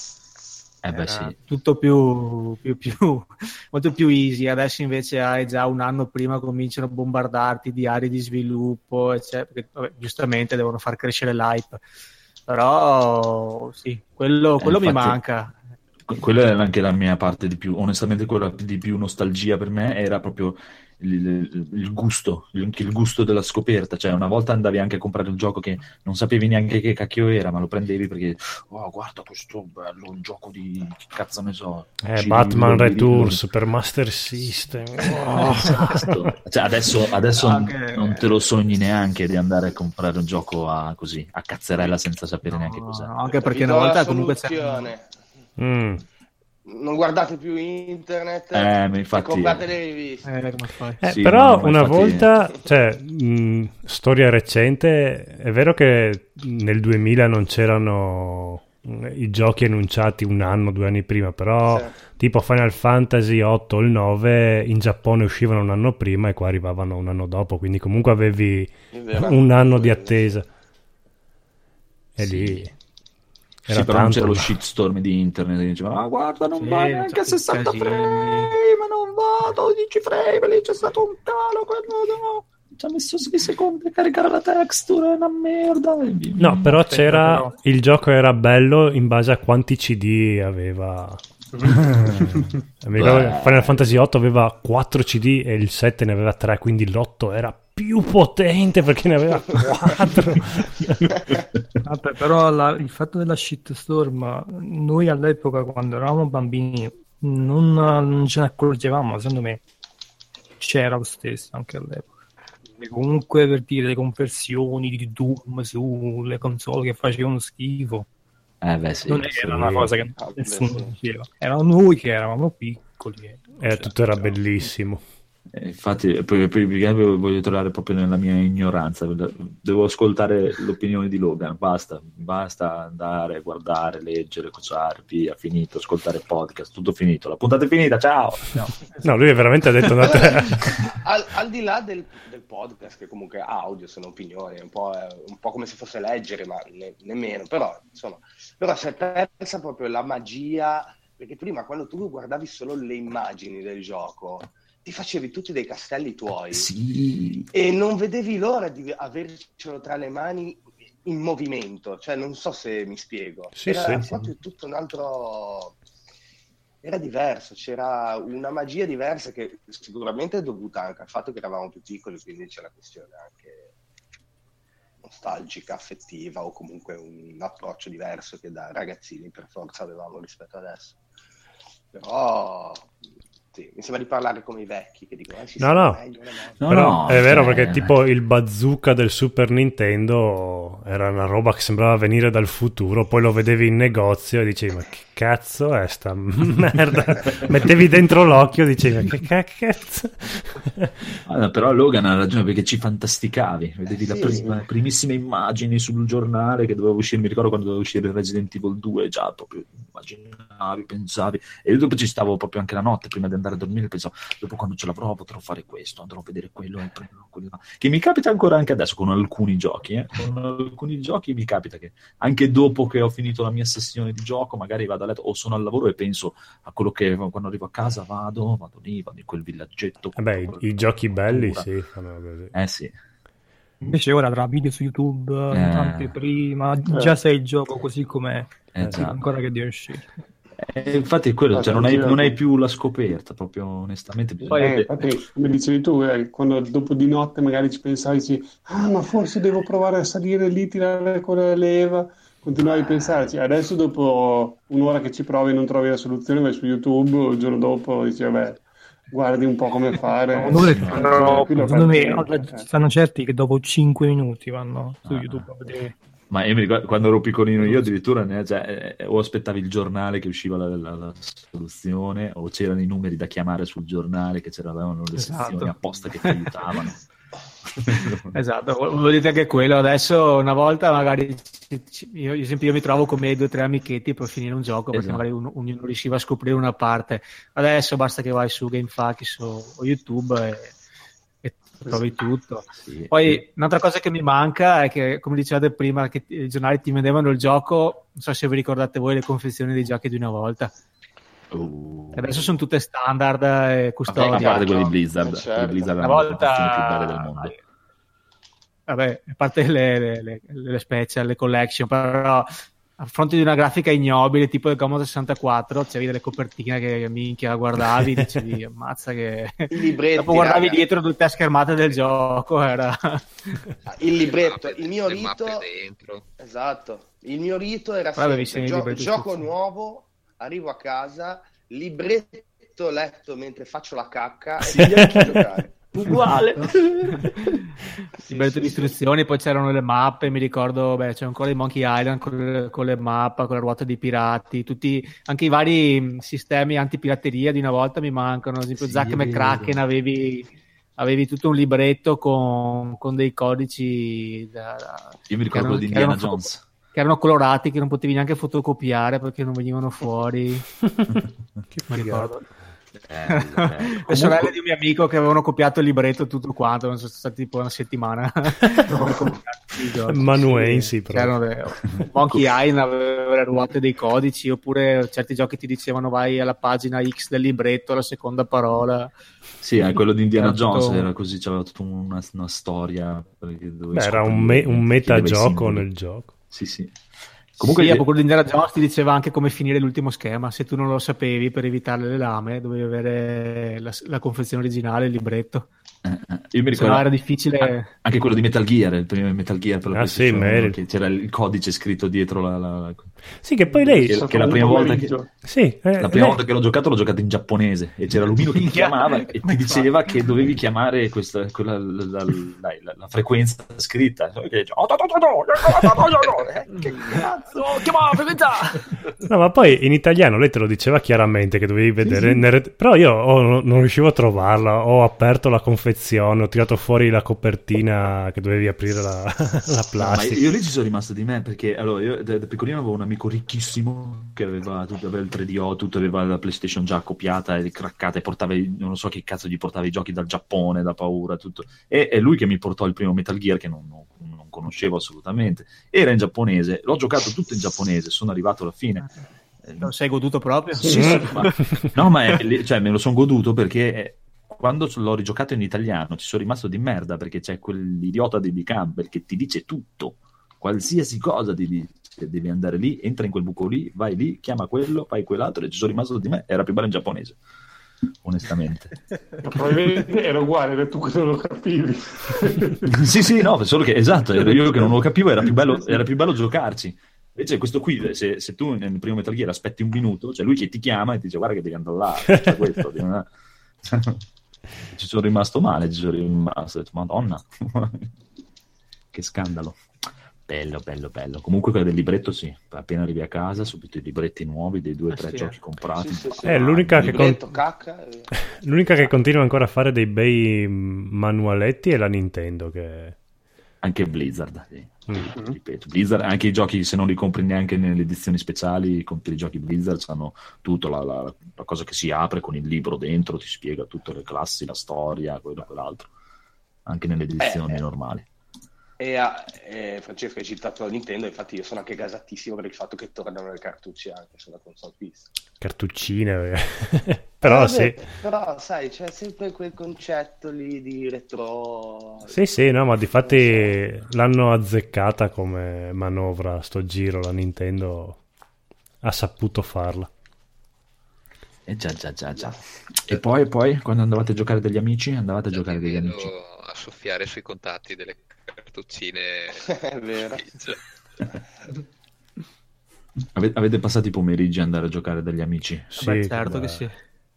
Eh beh, sì. Tutto più, più, più, molto più easy. Adesso invece hai già un anno prima cominciano a bombardarti di aree di sviluppo, eccetera, perché vabbè, giustamente devono far crescere l'hype. Però sì, quello, eh, quello eh, infatti, mi manca. Quella era anche la mia parte di più, onestamente quella di più nostalgia per me era proprio il, il, gusto, il, il, gusto della scoperta. Cioè, una volta andavi anche a comprare un gioco che non sapevi neanche che cacchio era, ma lo prendevi perché, oh, guarda questo bello, un gioco di che cazzo ne so. Eh, Batman Returns per Master System. Oh. esatto. cioè, adesso, adesso anche... non te lo sogni neanche di andare a comprare un gioco a, così, a cazzerella senza sapere no, neanche cos'è. No, anche perché una volta comunque c'è. Mm non guardate più internet eh, infatti... comprate le riviste. Eh, eh, sì, però una infatti... volta, cioè, mh, storia recente, è vero che nel 2000 non c'erano i giochi annunciati un anno, due anni prima, però Sì. tipo Final Fantasy 8 o il 9 in Giappone uscivano un anno prima e qua arrivavano un anno dopo, quindi comunque avevi un anno di attesa. E Sì. lì Sì, era però non tanto. c'era lo shitstorm di internet che diceva ah guarda non Sì, va neanche a tutti i 60 casini. frame non va 12 frame lì c'è stato un calo no ci ha messo 6 secondi a caricare la texture è una merda. No, però Aspetta, c'era però. il gioco era bello in base a quanti CD aveva. Mi ricordo che Final Fantasy 8 aveva 4 CD e il 7 ne aveva 3, quindi l'8 era più potente perché ne aveva 4. Vabbè, però la- il fatto della shitstorm, noi all'epoca quando eravamo bambini non, non ce ne accorgevamo, secondo me c'era lo stesso anche all'epoca. E comunque per dire le conversioni di Doom sulle console che facevano schifo, eh beh sì non sì. era una cosa che Ah, nessuno diceva. Erano noi che eravamo piccoli. e- Eh, tutto era bellissimo. Eh, infatti perché voglio tornare proprio nella mia ignoranza devo ascoltare l'opinione di Logan basta basta andare guardare leggere cosare via finito ascoltare podcast tutto finito la puntata è finita ciao No. No, lui veramente ha detto andate... al, al di là del, del podcast, che comunque ha audio, sono opinioni, è un po', è un po' come se fosse leggere, ma ne- nemmeno. Però, insomma, però si è persa proprio la magia, perché prima quando tu guardavi solo le immagini del gioco, ti facevi tutti dei castelli tuoi sì e non vedevi l'ora di avercelo tra le mani in movimento. Cioè, non so se mi spiego. Sì, Era sì. proprio tutto un altro... Era diverso, c'era una magia diversa che sicuramente è dovuta anche al fatto che eravamo più piccoli, quindi c'è la questione anche nostalgica, affettiva o comunque un approccio diverso che da ragazzini per forza avevamo rispetto adesso. Però sì, mi sembra di parlare come i vecchi che dicono eh, si No, no. meglio, no, no. No, Però no, è vero perché tipo il bazooka del Super Nintendo era una roba che sembrava venire dal futuro, poi lo vedevi in negozio e dicevi ma che cazzo è sta merda? Mettevi dentro l'occhio e dicevi ma che ca- cazzo? Ah, però Logan ha ragione perché ci fantasticavi, vedevi Eh, le sì. prima- primissime immagini sul giornale che doveva uscire, mi ricordo quando doveva uscire Resident Evil 2, già proprio immaginavi, pensavi, e io dopo ci stavo proprio anche la notte prima di andare a dormire, pensavo, dopo quando ce l'avrò potrò fare questo, andrò a vedere quello, e prenderò quello, che mi capita ancora anche adesso con alcuni giochi, eh. con alcuni giochi mi capita che anche dopo che ho finito la mia sessione di gioco, magari vado a letto o sono al lavoro e penso a quello che quando arrivo a casa vado, vado lì, vado in quel villaggetto. Vabbè, i, compro i giochi belli sì, fanno così. Eh sì. Invece ora tra video su YouTube, Eh. anteprima, già sei il gioco così com'è, Eh, Eh, ancora che deve uscire. Eh, infatti è quello, Ah, cioè, non, hai, non hai più la scoperta, proprio onestamente. Eh, bisognerebbe- infatti, come dicevi tu, eh, quando dopo di notte magari ci pensavi, dici, ah, ma forse devo provare a salire lì, tirare quella leva, continuavi a pensarci. Adesso, dopo un'ora che ci provi e non trovi la soluzione, vai su YouTube, il giorno dopo dici, vabbè, guardi un po' come fare. Eh, troppo. tranquillo, Secondo me ci stanno certi che dopo 5 minuti vanno su Ah. YouTube a vedere. Ma io mi ricordo, quando ero piccolino io addirittura ne- cioè, eh, o aspettavi il giornale che usciva la, la- la soluzione, o c'erano i numeri da chiamare sul giornale che c'erano le Esatto. sezioni apposta che ti aiutavano. Esatto, volevo dire anche quello. Adesso una volta magari io, ad esempio, io mi trovo con miei due o tre amichetti per finire un gioco perché Esatto. magari uno, ognuno riusciva a scoprire una parte. Adesso basta che vai su GameFAQs o, o YouTube e trovi tutto. Sì. Poi un'altra cosa che mi manca è che, come dicevate prima, che i giornali ti vendevano il gioco. Non so se vi ricordate voi le confezioni dei giochi di una volta. Uh, Adesso sono tutte standard e a a custodie. parte quelli Blizzard, eh, certo. quelli Blizzard Una erano le confezioni più belle del volta mondo. vabbè, a parte le, le, le, le special, le collection, però a fronte di una grafica ignobile tipo del Commodore 64 c'avevi delle copertine che minchia guardavi dicevi ammazza che I libretti, dopo guardavi raga. dietro tutte le schermate del gioco era Il libretto, mappe- il mio rito, esatto, il mio rito era avevi sempre gio- gioco tutti. nuovo, arrivo a casa, libretto letto mentre faccio la cacca e via a giocare. uguale Sì, libretto sì, di sì. istruzioni poi c'erano le mappe mi ricordo beh, c'è ancora il Monkey Island con le, con le mappe con la ruota dei pirati tutti anche i vari mh, sistemi antipirateria di una volta mi mancano ad esempio Sì, Zack McCracken avevi avevi tutto un libretto con, con dei codici da- da- Io mi ricordo Che erano- di Indiana Jones. che che erano colorati, che non potevi neanche fotocopiare perché non venivano fuori. Che Mi ricordo. Bello, bello. Le Comunque- sorelle di un mio amico che avevano copiato il libretto tutto quanto, non sono stati tipo una settimana. Avevano copiato i giochi. Manuensi proprio. C'erano le- Monkey Island aveva ruote dei codici, oppure certi giochi ti dicevano vai alla pagina X del libretto, alla seconda parola. Sì, eh, quello di Indiana Era tutto- Jones era così, c'aveva tutta una, una storia. Beh, era un, me- un metagioco nel gioco. Sì, sì. Comunque, Comunque, quello di Indiana Jones ti diceva anche come finire l'ultimo schema. Se tu non lo sapevi per evitare le lame, dovevi avere la, la confezione originale, il libretto. Eh, eh, io mi ricordo era difficile. anche quello di Metal Gear, il primo Metal Gear per la Ah, sì, che c'era il codice scritto dietro la, la- Sì, che poi lei... Che- stato la prima volta che-. Sì, eh, La prima lei- volta che l'ho giocato l'ho giocato in giapponese e c'era Lumino che Minchia. chiamava e ti diceva che dovevi chiamare questa, quella, la, la- la- la frequenza scritta. Che dice, "Oh, Che cazzo? Chiama frequenza! No, ma poi in italiano lei te lo diceva chiaramente che dovevi vedere, nel- però io oh, non riuscivo a trovarla, ho aperto la confezione, ho tirato fuori la copertina che dovevi aprire la, la No, ma plastica. io lì ci sono rimasto di me perché allora io da, da piccolino avevo un amico ricchissimo che aveva, tutto, aveva il 3DO, tutto aveva la PlayStation già accoppiata e craccata e portava non so che cazzo gli portava i giochi dal Giappone, da paura, tutto. E è lui che mi portò il primo Metal Gear che non, non- non conoscevo assolutamente. Era in giapponese, l'ho giocato tutto in giapponese, sono arrivato alla fine. Lo sei goduto proprio? Sì, sì, ma- no, ma è- cioè, me lo sono goduto perché quando l'ho rigiocato in italiano ci sono rimasto di merda perché c'è quell'idiota di. Campbell che ti dice tutto, qualsiasi cosa ti dice. Devi andare lì, entra in quel buco lì, vai lì, chiama quello, fai quell'altro e ci sono rimasto di me. Era più bello in giapponese, onestamente. Probabilmente era uguale, era tu che non lo capivi. sì, sì, no, solo che esatto, ero io che non lo capivo, era più bello, era più bello giocarci. Invece questo qui, se, se tu nel primo Metal Gear aspetti un minuto, c'è lui che ti chiama e ti dice guarda che devi andare là, questo, devi andare- ci sono rimasto male, ci sono rimasto, ho detto, madonna, che scandalo. Bello, bello, bello. Comunque quella del libretto sì, appena arrivi a casa, subito i libretti nuovi dei due o Ah, tre sì, giochi eh. comprati. Sì, sì, sì. È l'unica che, con- cacca. e- l'unica che continua ancora a fare dei bei manualetti è la Nintendo che... Anche Blizzard, sì. Mm. ripeto, Blizzard, anche i giochi se non li compri neanche nelle edizioni speciali, compri i giochi Blizzard hanno tutto la, la- la cosa che si apre con il libro dentro, ti spiega tutte le classi, la storia, quello e quell'altro, anche nelle edizioni Eh, normali. E a- e Francesco hai citato la Nintendo, infatti io sono anche gasatissimo per il fatto che tornano le cartucce anche sulla console fissa. Cartuccine. eh. però Eh, sì. Però sai, c'è sempre quel concetto lì di retro... Sì, sì, no, ma di fatti l'hanno azzeccata come manovra sto giro, la Nintendo ha saputo farla. E già, già, già, già. E poi, poi, quando andavate a giocare degli amici, andavate a giocare degli amici. a soffiare sui contatti delle cartuccine. È vero. Ave- avete passato i pomeriggi a andare a giocare dagli amici? Sì, Beh, certo quella- che sì.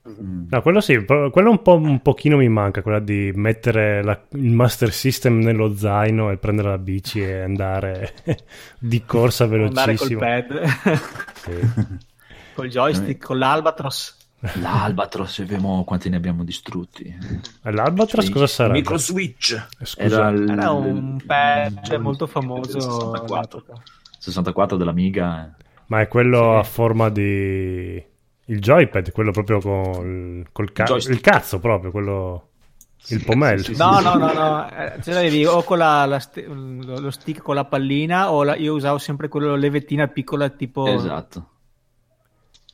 No, quello sì, quello un po' un pochino mi manca, quella di mettere la- il Master System nello zaino e prendere la bici e andare di corsa Andare col velocissimo. pad, Sì. col joystick, con l'Albatros. L'Albatros, abbiamo, quanti ne abbiamo distrutti? E L'Albatros cosa sarà? Micro Switch. Scusa. Era, il- Era un patch molto famoso del 64. all'epoca. 64 dell'Amiga. eh. Ma è quello Sì. a forma di... Il joypad, quello proprio col, col ca- il cazzo proprio, quello... Il pomello. sì, sì, No, sì. no, no, no, eh, ce l'avevi o con la, la st- lo lo stick con la pallina o la- io usavo sempre quello levettina piccola tipo... Esatto.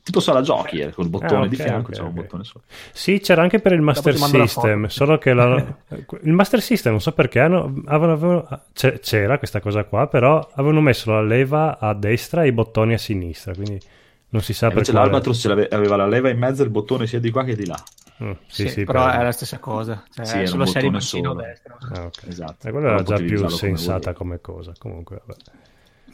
Tipo sala giochi, eh, col bottone Ah, ok, di fianco, ok, c'era un ok. bottone solo. Sì, c'era anche per il Master System, solo che la- il Master System non so perché hanno- avevano- c'era questa cosa qua, però avevano messo la leva a destra e i bottoni a sinistra, quindi non si sa per Invece quale... l'Albatros aveva la leva in mezzo e il bottone sia di qua che di là. Mm, sì, Sì, sì, però per- è la stessa cosa. Cioè, Sì, sulla un serie mancino solo. destra. Ah, ok. Esatto. E quella era già più come sensata volevi. come cosa, comunque vabbè.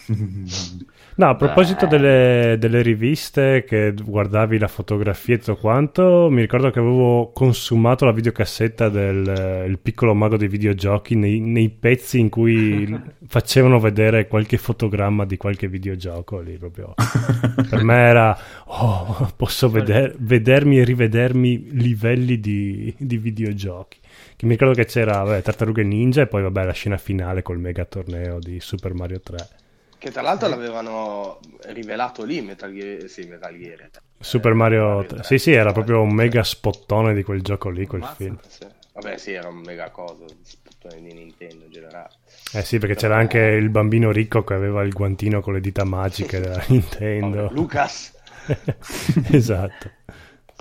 No, a proposito delle, delle riviste che guardavi la fotografia e tutto quanto, mi ricordo che avevo consumato la videocassetta del Il piccolo mago dei videogiochi nei, nei pezzi in cui facevano vedere qualche fotogramma di qualche videogioco lì proprio. Per me era, oh, posso veder- vedermi e rivedermi livelli di, di videogiochi. Che mi ricordo che c'era vabbè, Tartarughe Ninja e poi vabbè la scena finale col mega torneo di Super Mario 3. Che tra l'altro l'avevano rivelato lì Metal Gear, sì, Metal Gear. Super Eh, Mario... Mario tre. Sì, sì, era proprio un mega spottone di quel gioco lì, quel Ammazza. film. Sì. Vabbè, sì, era un mega cosa, sputtone di Nintendo in generale. Eh sì, perché c'era anche il bambino ricco che aveva il guantino con le dita magiche della Nintendo. Vabbè, Lucas, esatto.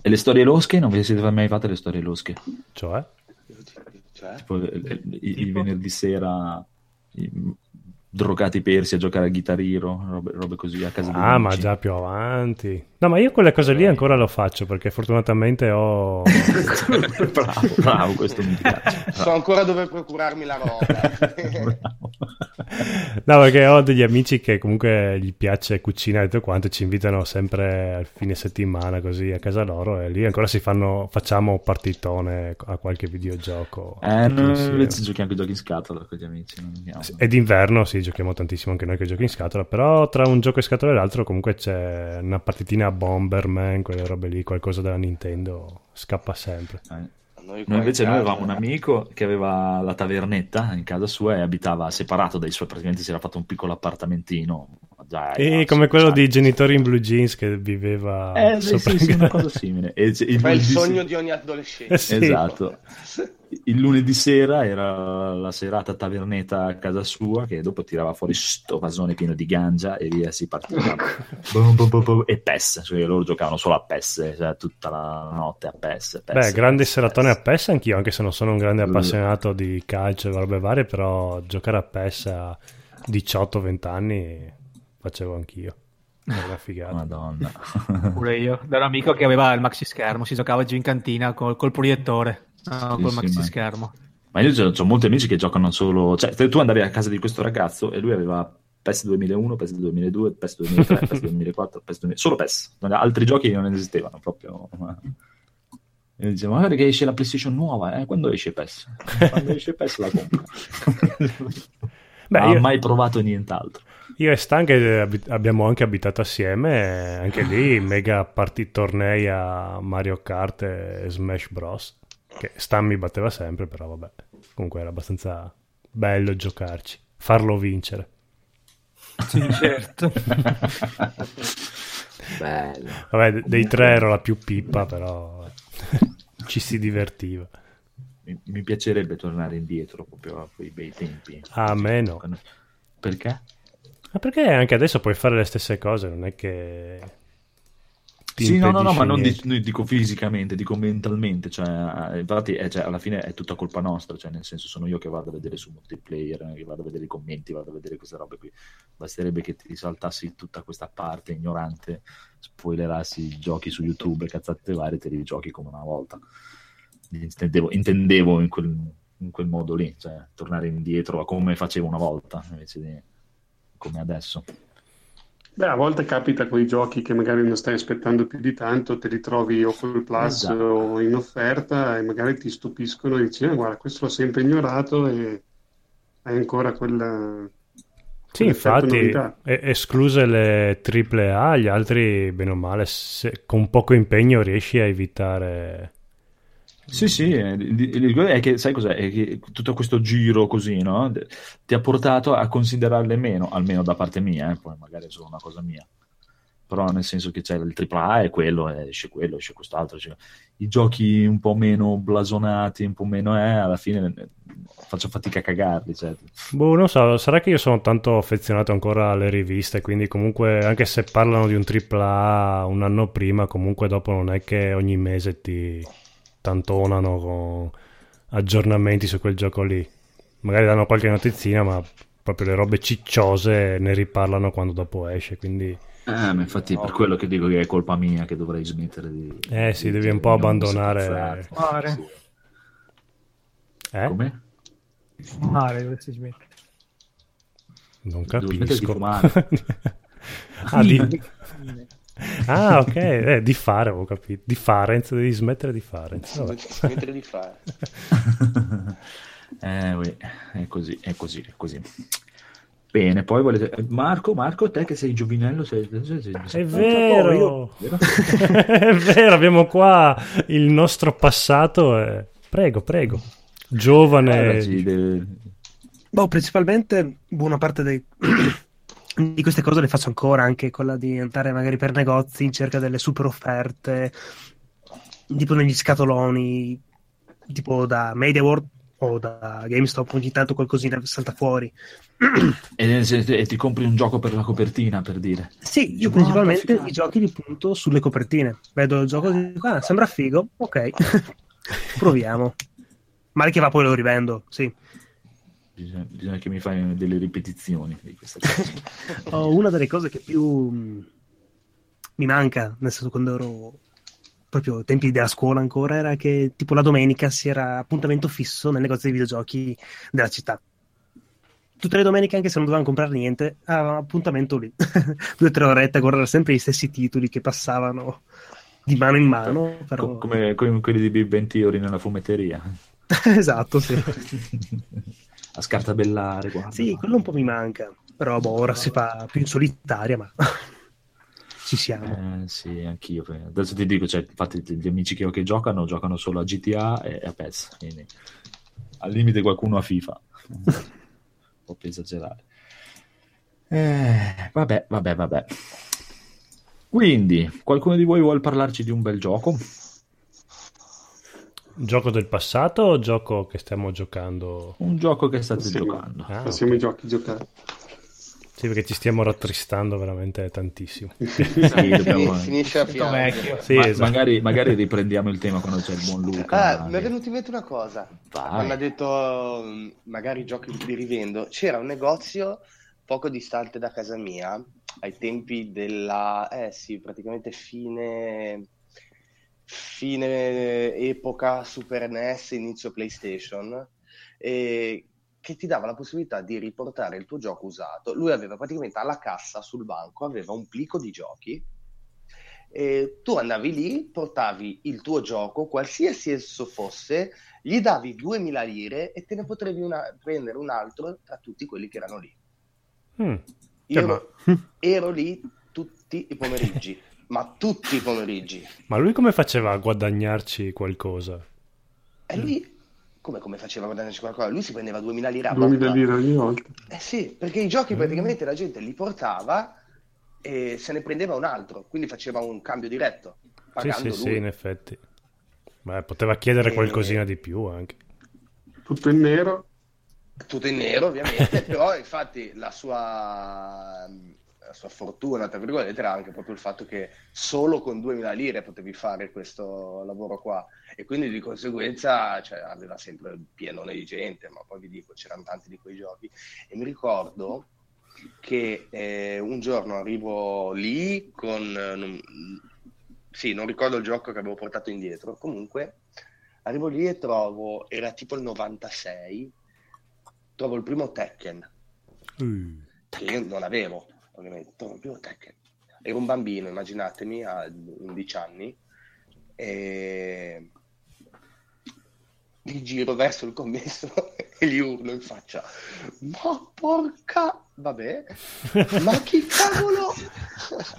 E le storie losche? Non vi siete mai fatte le storie losche? Cioè? cioè, Tipo, eh, eh, i, i venerdì sera drogati persi a giocare a Guitar Hero, robe, robe così a casa di Ah, ma già più avanti. No, ma io quelle cose lì ancora lo faccio perché fortunatamente ho... bravo, bravo, questo mi piace. so ancora dove procurarmi la roba. No, perché ho degli amici che comunque gli piace cucinare e tutto quanto, ci invitano sempre al fine settimana così a casa loro e lì ancora si fanno, facciamo partitone a qualche videogioco. Eh, insieme. invece giochiamo anche giochi in scatola con gli amici. non andiamo. E d'inverno sì, giochiamo tantissimo anche noi che giochi in scatola, però tra un gioco in scatola e l'altro comunque c'è una partitina a Bomberman, quelle robe lì, qualcosa della Nintendo, scappa sempre. Eh. Noi, invece in noi avevamo un amico che aveva la tavernetta in casa sua e abitava separato dai suoi, praticamente si era fatto un piccolo appartamentino. Già, E come quello di sociale. genitori in blue jeans che viveva Eh, sì, sopra sì, il sì, una cosa simile. E il Fa il sogno di ogni adolescente. Eh sì. Esatto. Il lunedì sera era la serata tavernetta a casa sua che dopo tirava fuori sto vasone pieno di gangia e via si partiva. Bum, bum, bum, bum, e PES, cioè loro giocavano solo a PES, cioè tutta la notte a PES. PES Beh, grandi PES, seratone a PES. PES anch'io, anche se non sono un grande appassionato di calcio e robe varie, però giocare a PES a 18-20 anni facevo anch'io. Era una figata. Madonna. Pure io, da un amico che aveva il maxi schermo, si giocava giù in cantina col, col proiettore, no, Sì, col sì, maxi ma- schermo. Ma io ho molti amici che giocano solo... Cioè, tu andavi a casa di questo ragazzo e lui aveva PES 2001, PES 2002, PES 2003, PES 2004, PES 2000... Solo PES. Altri giochi non esistevano proprio. E dicevo, magari che esce la PlayStation nuova, eh? Quando esce PES? Quando esce PES la compro. Beh, non io- ha mai provato nient'altro. Io e Stan che abbiamo anche abitato assieme, anche lì mega party tornei a Mario Kart e Smash Bros. Che Stan mi batteva sempre, però vabbè, comunque era abbastanza bello giocarci, farlo vincere. Sì, certo. Bello. Vabbè, de- dei tre ero la più pippa, però ci si divertiva. Mi, mi piacerebbe tornare indietro proprio a quei bei tempi. A me no. Perché? Ma perché anche adesso puoi fare le stesse cose, non è che... Sì, no, no, no, ma non niente. di- no, dico fisicamente, dico mentalmente, cioè, eh, infatti eh, cioè, alla fine è tutta colpa nostra, cioè nel senso sono io che vado a vedere su multiplayer, che vado a vedere i commenti, vado a vedere queste robe qui, basterebbe che ti saltassi tutta questa parte ignorante, spoilerassi i giochi su YouTube, cazzate varie, te li giochi come una volta. Intendevo, intendevo in, quel, in quel modo lì, cioè tornare indietro a come facevo una volta, invece di come adesso. Beh, a volte capita con i giochi che magari non stai aspettando più di tanto, te li trovi o col Plus Esatto. o in offerta e magari ti stupiscono e dici, "Ah, guarda, questo l'ho sempre ignorato e hai ancora quella... Sì, infatti, escluse le triple A, gli altri, bene o male, se- con poco impegno riesci a evitare... Sì, sì, eh, il- è che sai cos'è? È che tutto questo giro così, no? Ti ha portato a considerarle meno, almeno da parte mia, eh, poi magari è solo una cosa mia. Però nel senso che c'è il AAA è quello, eh, esce quello, esce quest'altro. esce- I giochi un po' meno blasonati, un po' meno, eh, alla fine eh, faccio fatica a cagarli, cioè. Boh, non so, sarà che io sono tanto affezionato ancora alle riviste, quindi comunque anche se parlano di un AAA un anno prima, comunque dopo non è che ogni mese ti tantonano con aggiornamenti su quel gioco lì. Magari danno qualche notizina, ma proprio le robe cicciose ne riparlano quando dopo esce, quindi... Eh, ma infatti è per quello che dico che è colpa mia che dovrei smettere di... Eh sì, di- devi un po' abbandonare-. Mare. Eh? Come? Mare, dovresti smettere. Non Devo smettere di capisco. fumare. ah, di... ah, ok, eh, di fare, avevo capito. Di Farenz, devi smettere di Farenz. Vabbè. Smettere di fare. Eh, uè, è così, è così, è così. Bene, poi volete... Marco, Marco, te che sei giovinello, sei... sei- sei- sei- È vero, vero? è vero, abbiamo qua il nostro passato. e- Prego, prego. Giovane. Parlaci del- Boh, principalmente buona parte dei, di queste cose le faccio ancora, anche quella di andare magari per negozi in cerca delle super offerte, tipo negli scatoloni, tipo da MediaWorld o da GameStop, ogni tanto qualcosina salta fuori. E, e ti compri un gioco per la copertina, per dire. Sì, io principalmente i giochi li punto sulle copertine. Vedo il gioco e dico, ah, sembra figo, ok, proviamo. Male che va poi lo rivendo, sì. Bisogna, bisogna che mi fai delle ripetizioni di questa cosa. oh, una delle cose che più mh, mi manca, nel senso quando ero proprio ai tempi della scuola ancora, era che tipo la domenica si era appuntamento fisso nel negozio di videogiochi della città. Tutte le domeniche, anche se non dovevamo comprare niente, avevamo appuntamento lì. Due o tre orette a guardare sempre gli stessi titoli che passavano di mano in mano. Però... Come, come quelli di Big Ben Theory nella fumetteria. esatto, sì. A scartabellare. Guarda. Sì, quello un po' mi manca. Però boh, ora si fa più in solitaria, ma ci siamo. Eh, sì, anch'io. Adesso ti dico, cioè, infatti gli amici che ho che giocano, giocano solo a GTA e a PES. Quindi al limite qualcuno a FIFA. un po' per esagerare. Eh, vabbè, vabbè, vabbè. Quindi, qualcuno di voi vuole parlarci di un bel gioco? Gioco del passato o gioco che stiamo giocando? Un gioco che state Possiamo- giocando. Ah, Passiamo ok. i giochi giocati. Sì, perché ci stiamo rattristando veramente tantissimo. Sì, dobbiamo- Fini- finisce a fianco. Sì, Ma- esatto. magari, magari riprendiamo il tema quando c'è il buon Luca. Ah, mi è venuto in mente una cosa. Vai. Quando ha detto mm, magari giochi li rivendo, c'era un negozio poco distante da casa mia, ai tempi della, eh sì, praticamente fine, fine epoca Super NES, inizio PlayStation, e che ti dava la possibilità di riportare il tuo gioco usato. Lui aveva praticamente alla cassa sul banco, aveva un plico di giochi e tu andavi lì, portavi il tuo gioco, qualsiasi esso fosse, gli davi 2000 lire e te ne potevi una- prendere un altro tra tutti quelli che erano lì. Mm. Io Eh, ma- ero, ero lì tutti i pomeriggi, ma tutti i pomeriggi. Ma lui come faceva a guadagnarci qualcosa? E lui, come, come faceva a guadagnarci qualcosa? Lui si prendeva 2000 lire a 2000 botta. lire ogni volta. Eh sì, perché i giochi praticamente la gente li portava e se ne prendeva un altro, quindi faceva un cambio diretto, Sì, sì, lui. sì, in effetti. Beh, poteva chiedere Eh. qualcosina di più anche. Tutto in nero. tutto in nero ovviamente, però infatti la sua, la sua fortuna, tra virgolette, era anche proprio il fatto che solo con 2000 lire potevi fare questo lavoro qua. E quindi di conseguenza cioè, aveva sempre il pienone di gente, ma poi vi dico, c'erano tanti di quei giochi. E mi ricordo che eh, un giorno arrivo lì con... eh, non- sì, non ricordo il gioco che avevo portato indietro, comunque arrivo lì e trovo, era tipo il 96, trovo il primo Tekken, Uh. che io non avevo, ovviamente, il primo Tekken. Ero un bambino, immaginatemi, a 11 anni, e mi giro verso il commesso e gli urlo in faccia, ma porca... Vabbè, ma chi cavolo...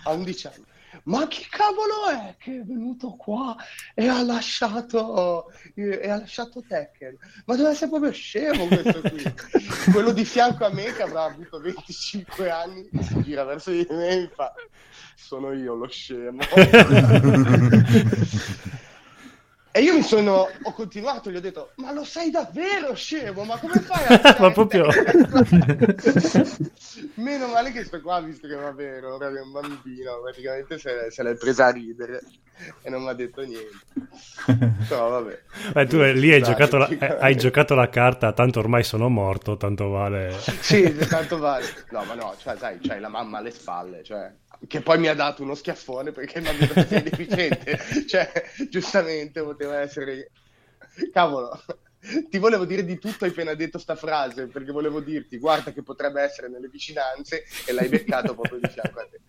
a 11 anni. Ma chi cavolo è che è venuto qua e ha lasciato, e ha lasciato Tekken? Ma deve essere proprio scemo questo qui. Quello di fianco a me che avrà avuto 25 anni si gira verso di me e mi fa sono io lo scemo. E io mi sono, ho continuato, gli ho detto, ma lo sei davvero scemo? Ma come fai a... Ma proprio- Meno male che sto qua, visto che va bene, ora è un bambino, praticamente se, se l'è presa a ridere e non mi ha detto niente. Però vabbè. Eh, tu lì hai giocato, la, hai giocato la carta, tanto ormai sono morto, tanto vale. Sì, tanto vale. No, ma no, cioè, sai, c'hai la mamma alle spalle, cioè, che poi mi ha dato uno schiaffone perché detto che sei deficiente. cioè, giustamente poteva essere... Cavolo, ti volevo dire di tutto hai appena detto sta frase, perché volevo dirti, guarda che potrebbe essere nelle vicinanze e l'hai beccato proprio di fianco a te.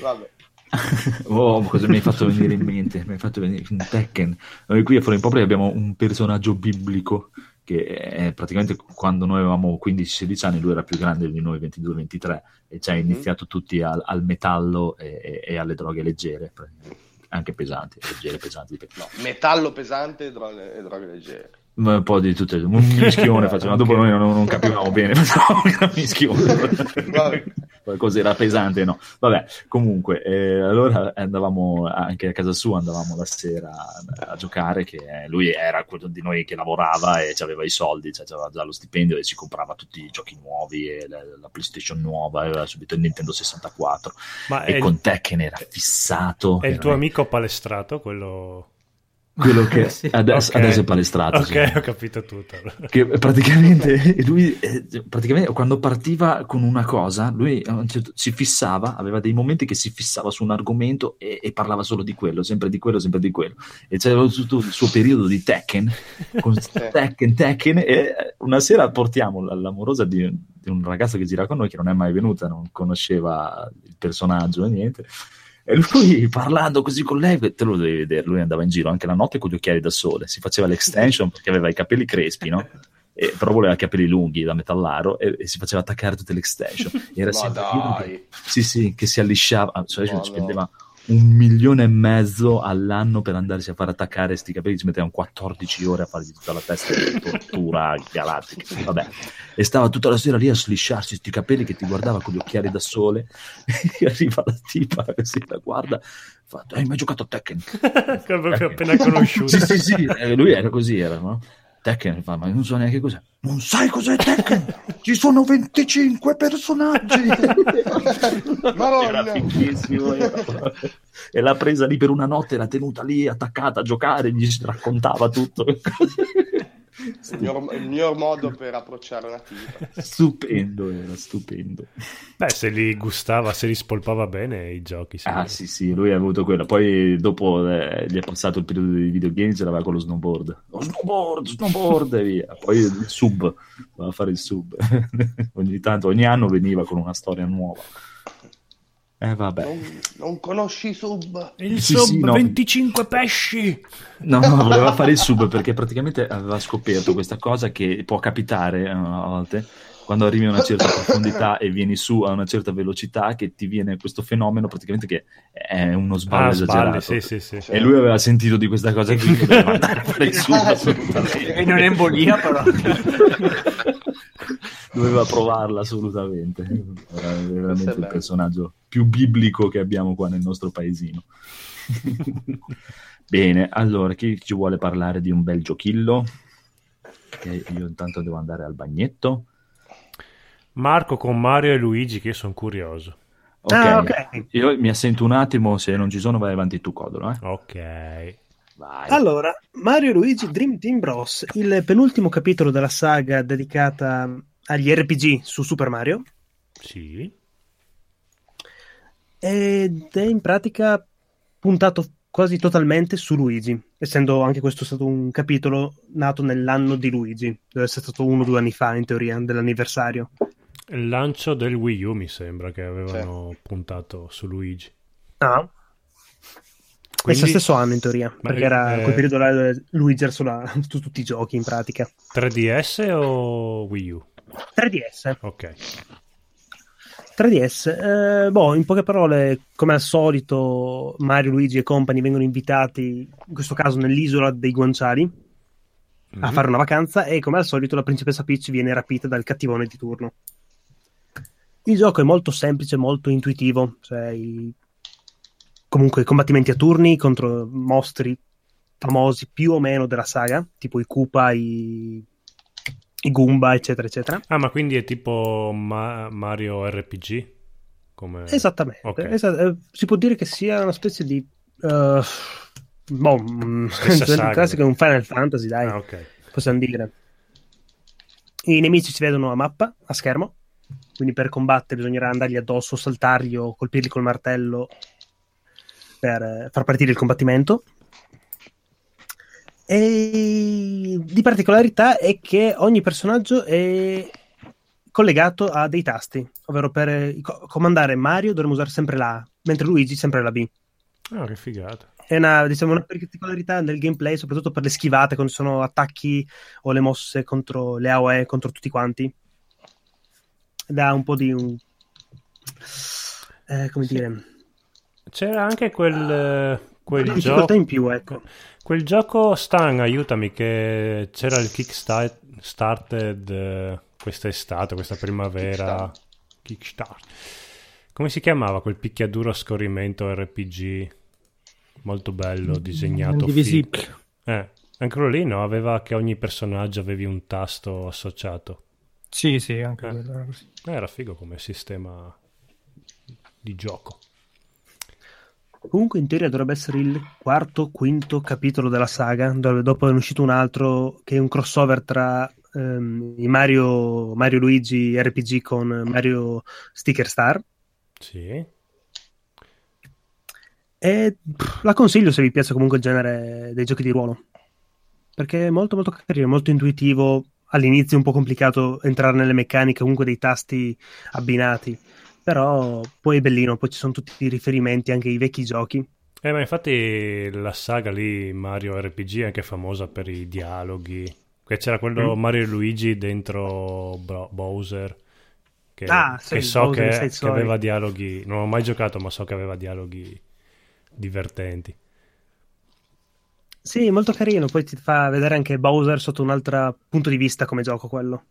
Vabbè. Oh, cosa mi hai fatto venire in mente? Mi hai fatto venire in Tekken. Noi qui a Fuori Popoli abbiamo un personaggio biblico che è praticamente quando noi avevamo 15-16 anni, lui era più grande di noi, 22-23, e ci ha Mhm. iniziato tutti al, al metallo e, e- alle droghe leggere, anche pesanti, leggere, pesanti. No, metallo pesante e droghe, e droghe leggere. Un po' di tutte, un mischione facevamo, dopo noi non, non capivamo bene, facevamo un mischione. Qualcosa era pesante, no. Vabbè, comunque, eh, allora andavamo anche a casa sua, andavamo la sera a, giocare, che lui era quello di noi che lavorava e aveva i soldi, cioè aveva già lo stipendio e si comprava tutti i giochi nuovi e la, la PlayStation nuova, aveva subito il Nintendo 64. Ma e con il... Tekken era fissato. È il tuo amico palestrato, quello quello che sì. adesso, okay. adesso, è palestrato. Ok, sì. ho capito tutto. Che praticamente lui, eh, praticamente quando partiva con una cosa, lui certo, si fissava, aveva dei momenti che si fissava su un argomento e, e, parlava solo di quello, sempre di quello, sempre di quello. E c'era tutto il suo periodo di Tekken, con Tekken, Tekken, e una sera portiamo l'amorosa di, di un ragazzo che gira con noi, che non è mai venuta, non conosceva il personaggio e niente e lui parlando così con lei, te lo devi vedere, lui andava in giro anche la notte con gli occhiali da sole, si faceva l'extension perché aveva i capelli crespi, no? E, però voleva i capelli lunghi da metallaro e, e si faceva attaccare tutte le extension. Era sempre che, sì, sì, che si allisciava, cioè spendeva un milione e mezzo all'anno per andarsi a far attaccare questi capelli, ci mettevano 14 ore a fargli tutta la testa di tortura galattica. Vabbè, e stava tutta la sera lì a slisciarsi questi capelli che ti guardava con gli occhiali da sole. e arriva la tipa, si la guarda, fa: Hai mai giocato a Tekken? che avevo appena conosciuto. sì, sì, sì, eh, lui era così, era, no? Tekken fa, ma non so neanche cos'è. Non sai cos'è Tekken? Ci sono 25 personaggi. era fighissimo. e l'ha presa lì per una notte, l'ha tenuta lì attaccata a giocare, gli raccontava tutto. Il miglior, il miglior, modo per approcciare una tipa. Stupendo, era stupendo. Beh, se li gustava, se li spolpava bene i giochi. Ah, sì, sì, lui ha avuto quello. Poi dopo eh, gli è passato il periodo dei videogame, ce l'aveva con lo snowboard. Lo snowboard, snowboard e via. Poi il sub, voleva fare il sub. ogni tanto, ogni anno veniva con una storia nuova. Eh, vabbè. Non, non conosci sub? Il sì, sub sì, no. 25 pesci! No, no, voleva fare il sub perché praticamente aveva scoperto questa cosa che può capitare eh, a volte quando arrivi a una certa profondità e vieni su a una certa velocità che ti viene questo fenomeno praticamente che è uno sballo ah, esagerato. Sballi, sì, sì, sì. E lui aveva sentito di questa cosa qui che doveva andare a fare il sub assolutamente. E non è embolia però. doveva provarla assolutamente. Era veramente il personaggio più biblico che abbiamo qua nel nostro paesino. Bene, allora chi ci vuole parlare di un bel giochillo? Che io intanto devo andare al bagnetto. Marco con Mario e Luigi, che io sono curioso. Okay. Ah, ok, io mi assento un attimo, se non ci sono vai avanti tu, Codolo. Eh? Ok. Vai. Allora, Mario e Luigi Dream Team Bros, il penultimo capitolo della saga dedicata agli RPG su Super Mario. Sì. Ed è in pratica puntato quasi totalmente su Luigi, essendo anche questo stato un capitolo nato nell'anno di Luigi, deve essere stato uno o due anni fa in teoria, dell'anniversario. Il lancio del Wii U mi sembra che avevano sì. puntato su Luigi. Ah. Quindi... Lo stesso anno in teoria, Ma perché era eh... quel periodo là Luigi era su tutti i giochi in pratica. 3DS o Wii U? 3DS. Ok. 3DS, eh, boh, in poche parole, come al solito, Mario, Luigi e compagni vengono invitati, in questo caso nell'isola dei guanciali, mm-hmm. a mhm. fare una vacanza e come al solito la principessa Peach viene rapita dal cattivone di turno. Il gioco è molto semplice, molto intuitivo, cioè i... comunque combattimenti a turni contro mostri famosi più o meno della saga, tipo i Koopa, i i Goomba, eccetera, eccetera. Ah, ma quindi è tipo Ma- Mario RPG? Come... Esattamente. Okay. Esa- eh, si può dire che sia una specie di... Uh, boh, mm, classico un Final Fantasy, dai. Ah, okay. Possiamo dire. I nemici si vedono a mappa, a schermo, quindi per combattere bisognerà andargli addosso, saltargli o colpirli col martello per eh, far partire il combattimento. E di particolarità è che ogni personaggio è collegato a dei tasti, ovvero per comandare Mario dovremmo usare sempre la A, mentre Luigi sempre la B. Ah, che figata. È una, diciamo, una particolarità nel gameplay, soprattutto per le schivate, quando sono attacchi o le mosse contro le AOE, contro tutti quanti. Dà un po' di... Un... Eh, come sì. dire... C'era anche quel, quel gioco... in più, ecco. Quel gioco Stan, aiutami, che c'era il Kickstarted eh, quest'estate, questa primavera. Kickstart. Come si chiamava quel picchiaduro a scorrimento RPG? Molto bello, disegnato. Indivisibile. figo. Eh, anche quello lì, no? Aveva che ogni personaggio avevi un tasto associato. Sì, sì, anche Eh. quello era così. Eh, Era figo come sistema di gioco. Comunque in teoria dovrebbe essere il quarto, quinto capitolo della saga, dove dopo è uscito un altro che è un crossover tra ehm, i Mario, Mario Luigi RPG con Mario Sticker Star. Sì. E pff, la consiglio se vi piace comunque il genere dei giochi di ruolo. Perché è molto molto carino, molto intuitivo. All'inizio è un po' complicato entrare nelle meccaniche comunque dei tasti abbinati. Però poi è bellino, poi ci sono tutti i riferimenti anche ai vecchi giochi. Eh, ma infatti la saga lì, Mario RPG, è anche famosa per i dialoghi. C'era quello Mm. Mario e Luigi dentro Bro- Bowser, che, Ah, sì, che so Bowser che, che aveva dialoghi... Non ho mai giocato, ma so che aveva dialoghi divertenti. Sì, molto carino, poi ti fa vedere anche Bowser sotto un altro punto di vista come gioco quello.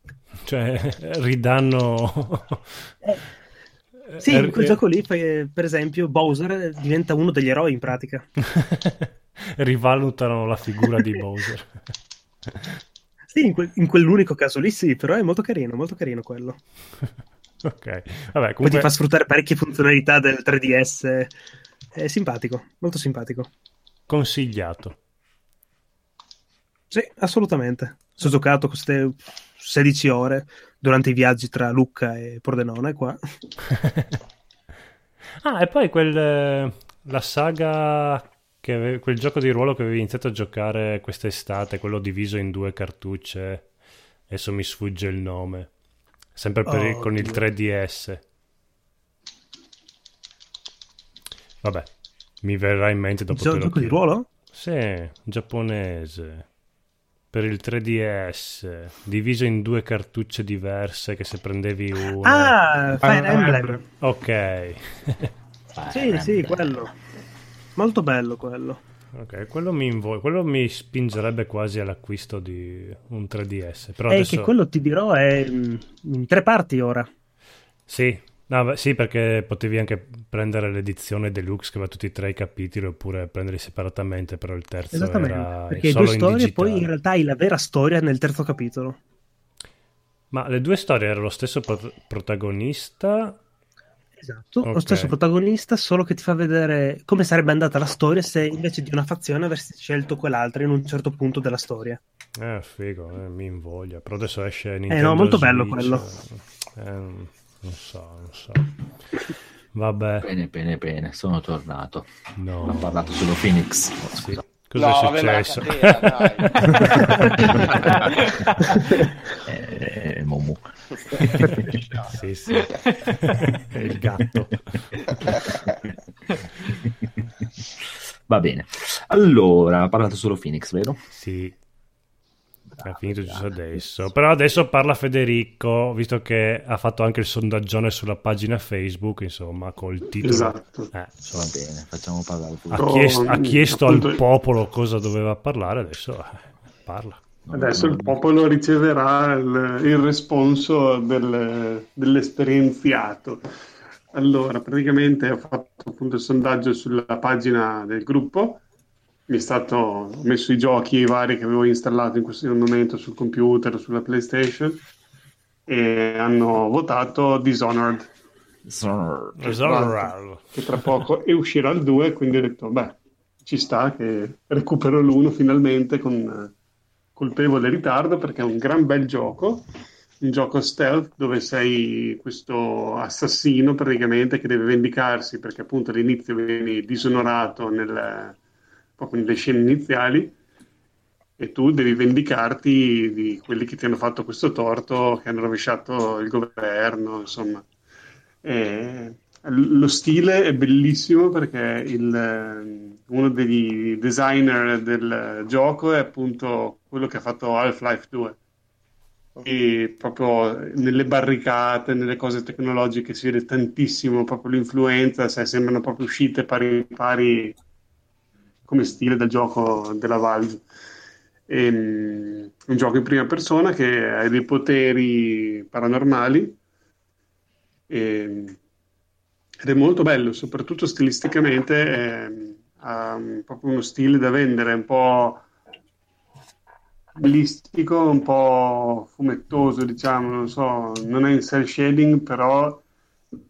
Cioè, ridanno... Sì, Eh, in quel eh, gioco lì, poi, per esempio, Bowser diventa uno degli eroi in pratica. rivalutano la figura di Bowser. Sì, in, quel- in quell'unico caso lì sì, però è molto carino, molto carino quello. ok, vabbè, Poi comunque... ti fa sfruttare parecchie funzionalità del 3DS. È simpatico, molto simpatico. Consigliato. Sì, assolutamente. Ho giocato queste 16 ore durante i viaggi tra Lucca e Pordenone qua. Ah, e poi quel, eh, la saga, che quel gioco di ruolo che avevi iniziato a giocare quest'estate, quello diviso in due cartucce, adesso mi sfugge il nome, sempre per Oh, con il Dio. 3DS. Vabbè, mi verrà in mente dopo lo gioco di ruolo? Sì, giapponese. Per il 3DS, diviso in due cartucce diverse che se prendevi una... Ah, Fire Fire Emblem. Emblem. Ok. Sì, sì, quello. Molto bello quello. Ok, quello mi, invo- quello mi spingerebbe quasi all'acquisto di un 3DS. Però E adesso... che quello ti dirò è in tre parti ora. Sì, no, beh, sì, perché potevi anche prendere l'edizione deluxe che aveva tutti e tre i capitoli oppure prenderli separatamente, però il terzo Esattamente. era Perché solo due storie, digitale. poi in realtà hai la vera storia nel terzo capitolo. Ma le due storie erano lo stesso pro- protagonista? Esatto, Ok. lo stesso protagonista, solo che ti fa vedere come sarebbe andata la storia se invece di una fazione avresti scelto quell'altra in un certo punto della storia. Eh, figo, eh, mi invoglia. Però adesso esce no, Nintendo molto bello Switch, quello. eh, non so, non so. Vabbè, Bene, bene, bene, sono tornato. Ho no. parlato solo Phoenix. Oh, Sì. scusa. Cosa No, è successo? catena, Eh, Momu. sì, sì. È il gatto. Va bene. Allora, ha parlato solo Phoenix, vero? Sì. Ha finito giusto adesso. Però adesso parla Federico, visto che ha fatto anche il sondaggione sulla pagina Facebook, insomma, col titolo. Esatto. Eh, Va insomma, bene, facciamo parlare ha Oh, chiesto, ha chiesto appunto- al popolo cosa doveva parlare, adesso eh, parla. Adesso il popolo riceverà il, il responso del- dell'esperienziato. Allora, praticamente ho fatto appunto il sondaggio sulla pagina del gruppo, mi è stato ho messo i giochi vari che avevo installato in questo momento sul computer, sulla PlayStation e hanno votato Dishonored, Esatto. che tra poco e uscirà il 2, quindi ho detto, beh, ci sta che recupero l'1 finalmente con colpevole ritardo perché è un gran bel gioco, un gioco stealth dove sei questo assassino praticamente che deve vendicarsi perché appunto all'inizio vieni disonorato nel- proprio nelle scene iniziali e tu devi vendicarti di quelli che ti hanno fatto questo torto, che hanno rovesciato il governo, insomma. E lo stile è bellissimo perché il, uno degli designer del gioco è appunto quello che ha fatto Half-Life 2. E proprio nelle barricate, nelle cose tecnologiche si vede tantissimo proprio l'influenza, sai, sembrano proprio uscite pari pari come stile del gioco della Valve. Ehm, un gioco in prima persona che ha dei poteri paranormali e, ed è molto bello, soprattutto stilisticamente, è, ha un- proprio uno stile da vendere, un po' listico, un po' fumettoso, diciamo, non so, non è in cell shading, però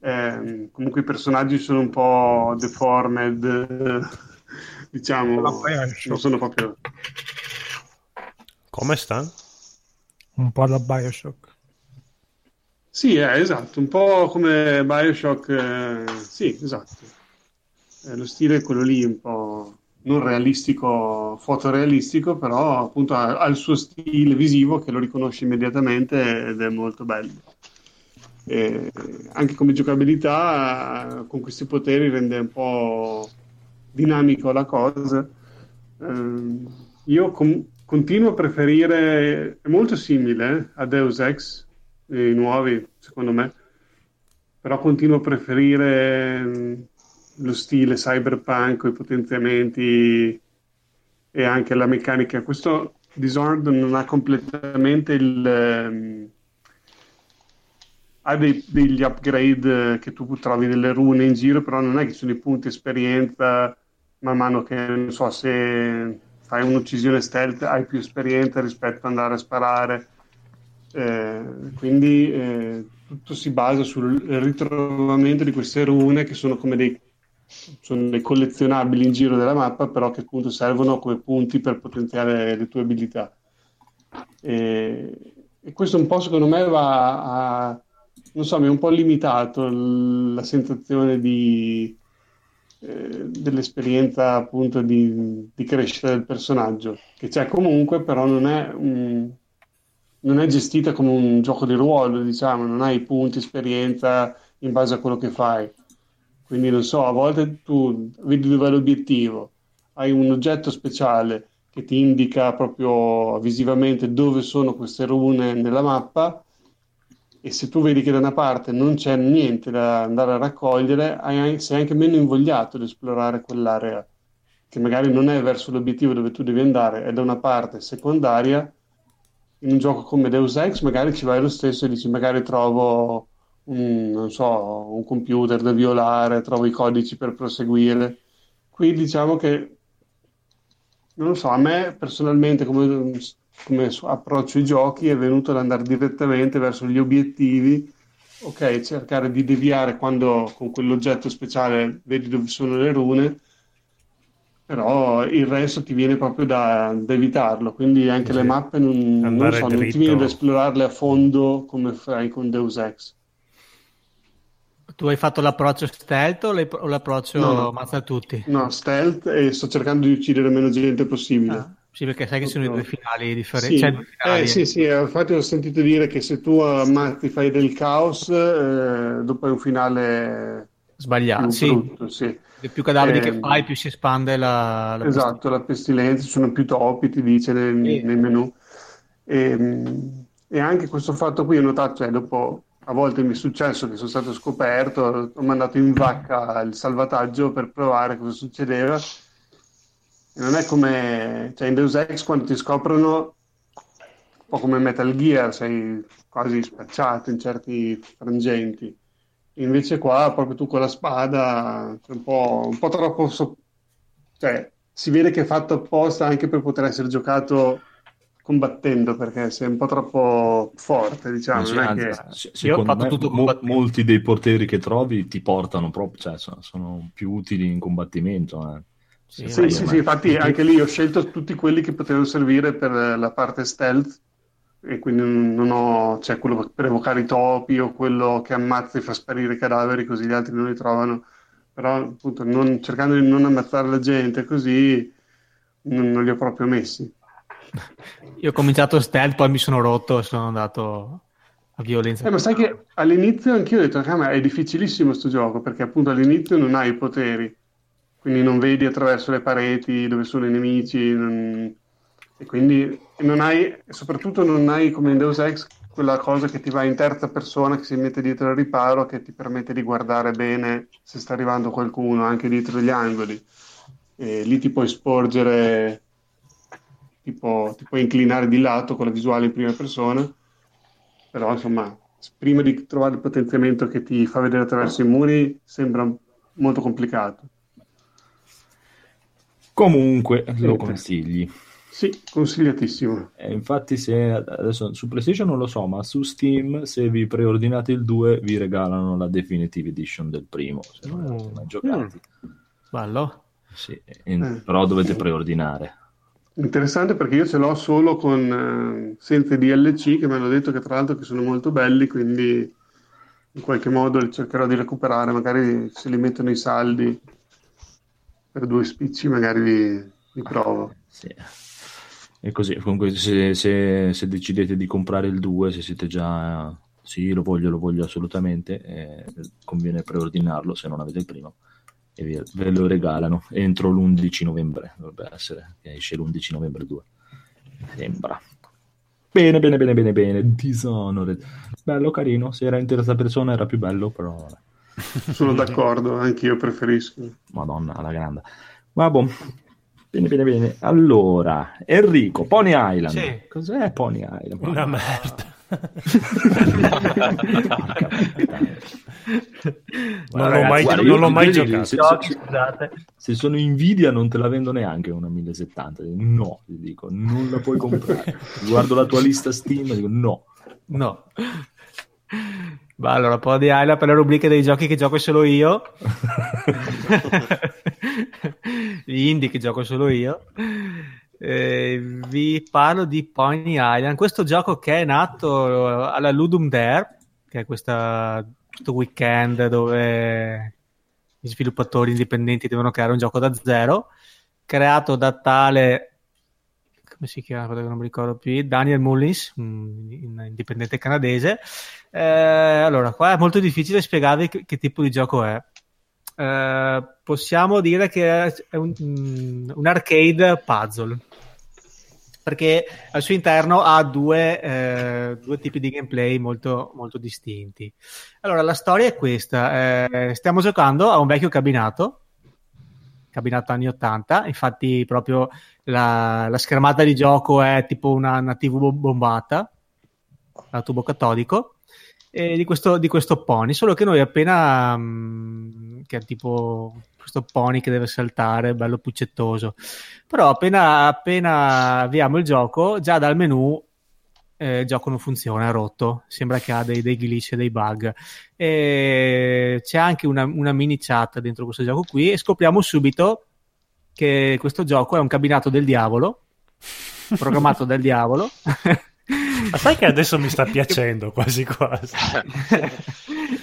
ehm, comunque i personaggi sono un po' deformed, eh, diciamo, non sono proprio... Come sta? Un po' alla Bioshock. Sì, eh, esatto, un po' come Bioshock, eh, sì, esatto. Eh, lo stile è quello lì, un po' non realistico, fotorealistico, però appunto ha, ha il suo stile visivo che lo riconosci immediatamente ed è molto bello. E anche come giocabilità, con questi poteri rende un po' dinamico la cosa. Ehm, io com- continuo a preferire, è molto simile eh, a Deus Ex, i nuovi, secondo me, però continuo a preferire mh, lo stile cyberpunk, i potenziamenti e anche la meccanica. Questo Dishonored non ha completamente il... ehm, ha dei- degli upgrade eh, che tu trovi delle rune in giro, però non è che sono i punti esperienza man mano che, non so, se fai un'uccisione stealth hai più esperienza rispetto ad andare a sparare. Eh, quindi eh, tutto si basa sul ritrovamento di queste rune che sono come dei, sono dei collezionabili in giro della mappa, però che appunto servono come punti per potenziare le tue abilità. E, e questo un po' secondo me va a, non so, mi è un po' limitato l- la sensazione di, eh, dell'esperienza appunto di, di crescita del personaggio, che c'è comunque, però non è un- non è gestita come un gioco di ruolo, diciamo, non hai punti, esperienza in base a quello che fai. Quindi non so, a volte tu vedi dove è l'obiettivo, hai un oggetto speciale che ti indica proprio visivamente dove sono queste rune nella mappa e se tu vedi che da una parte non c'è niente da andare a raccogliere, hai- sei anche meno invogliato ad esplorare quell'area che magari non è verso l'obiettivo dove tu devi andare, è da una parte secondaria in un gioco come Deus Ex magari ci vai lo stesso e dici magari trovo un, so, un computer da violare, trovo i codici per proseguire. Qui diciamo che, non lo so, a me personalmente come, come approccio i giochi è venuto ad andare direttamente verso gli obiettivi, ok, cercare di deviare quando con quell'oggetto speciale vedi dove sono le rune però il resto ti viene proprio da, da evitarlo, quindi anche Sì. le mappe non, non so, non ti viene da esplorarle a fondo come fai con Deus Ex. Tu hai fatto l'approccio stealth o l'approccio No, no. ammazza tutti? No, stealth e sto cercando di uccidere meno gente possibile. Ah, sì, perché sai che sono i due finali differenti. Sì, Cioè, finali. eh, sì, sì, eh, infatti ho sentito dire che se tu ammazzi fai del caos, eh, dopo è un finale Sbagliato, sì. brutto, sì. Più cadaveri che Ehm, fai, più si espande la, la Esatto, la pestilenza, ci sono più topi, ti dice nei, Sì. nei menu. E, e anche questo fatto qui ho notato, cioè dopo a volte mi è successo che sono stato scoperto, ho mandato in vacca il salvataggio per provare cosa succedeva. Non è come, cioè in Deus Ex quando ti scoprono, un po' come Metal Gear, sei quasi spacciato in certi frangenti. Invece qua proprio tu con la spada, c'è un po', un po' troppo... so- cioè, si vede che è fatto apposta anche per poter essere giocato combattendo, perché sei un po' troppo forte, diciamo. È anzi, che... se- Io ho secondo fatto me tutto mo- molti dei portieri che trovi ti portano proprio, cioè sono, sono più utili in combattimento. eh. Sì, Sì, sì, sì, infatti anche lì ho scelto tutti quelli che potevano servire per la parte stealth e quindi non ho, cioè quello per evocare i topi o quello che ammazza e fa sparire i cadaveri così gli altri non li trovano. Però appunto non- cercando di non ammazzare la gente così non, non li ho proprio messi. Io ho cominciato stealth, poi mi sono rotto e sono andato a violenza. Eh, ma sai che all'inizio anch'io ho detto, "Ah, ma è difficilissimo sto gioco perché appunto all'inizio non hai i poteri, quindi non vedi attraverso le pareti dove sono i nemici non- e quindi non hai, soprattutto non hai come in Deus Ex quella cosa che ti va in terza persona che si mette dietro al riparo che ti permette di guardare bene se sta arrivando qualcuno anche dietro gli angoli. E lì ti puoi sporgere, tipo, ti puoi inclinare di lato con la visuale in prima persona però insomma prima di trovare il potenziamento che ti fa vedere attraverso i muri sembra molto complicato. Comunque lo consigli. Sì, consigliatissimo. E infatti, se adesso su PlayStation non lo so, ma su Steam, se vi preordinate il 2, vi regalano la Definitive Edition del primo. Se non avete mai giocati, Bello. sì, e- però dovete preordinare. Interessante perché io ce l'ho solo con eh, senza DLC che mi hanno detto che tra l'altro che sono molto belli, quindi in qualche modo li cercherò di recuperare, magari se li mettono i saldi per due spicci magari li, li provo. Sì. E così, comunque, se, se- se decidete di comprare il 2, se siete già sì, lo voglio, lo voglio assolutamente, eh, conviene preordinarlo se non avete il primo e vi- ve lo regalano entro l'11 novembre, dovrebbe essere, che esce l'11 novembre 2. Sembra. Bene, bene, bene, bene, bene. Dishonored. Bello, carino. Se era in terza persona era più bello, però vabbè. Sono d'accordo, anch'io preferisco. Madonna, alla grande. Boh. Bene, bene, bene. Allora, Enrico, Pony Island. Sì. Cos'è Pony Island? Una merda. Non l'ho mai, guarda, non l'ho mai giocato. Se, Giochi, se- scusate. se sono invidia non te la vendo neanche una 1070. No, ti dico, non la puoi comprare. Guardo la tua lista Steam e dico no. No. Va allora, un po' di Island per le rubriche dei giochi che gioco solo io. Gli indie che gioco solo io. Eh, vi parlo di Pony Island, questo gioco che è nato alla Ludum Dare, che è questa, questo weekend dove gli sviluppatori indipendenti devono creare un gioco da zero, creato da tale come si chiama, non mi ricordo più, Daniel Mullins, un un indipendente canadese. Eh, allora, qua è molto difficile spiegarvi che, che tipo di gioco è. Eh, possiamo dire che è un, mm, un arcade puzzle perché al suo interno ha due, eh, due tipi di gameplay molto, molto distinti. Allora, la storia è questa: eh, stiamo giocando a un vecchio cabinato, cabinato anni 80, infatti, proprio la, la schermata di gioco è tipo una, una TV bo- bombata a tubo catodico e di questo, di questo pony, solo che noi appena mm, che è tipo questo pony che deve saltare, bello puccettoso. Però appena, appena avviamo il gioco, già dal menu eh, il gioco non funziona, è rotto. Sembra che ha dei, dei glitch e dei bug. E c'è anche una, una mini chat dentro questo gioco qui e scopriamo subito che questo gioco è un cabinato del diavolo, programmato dal diavolo. Ma sai che adesso mi sta piacendo quasi quasi.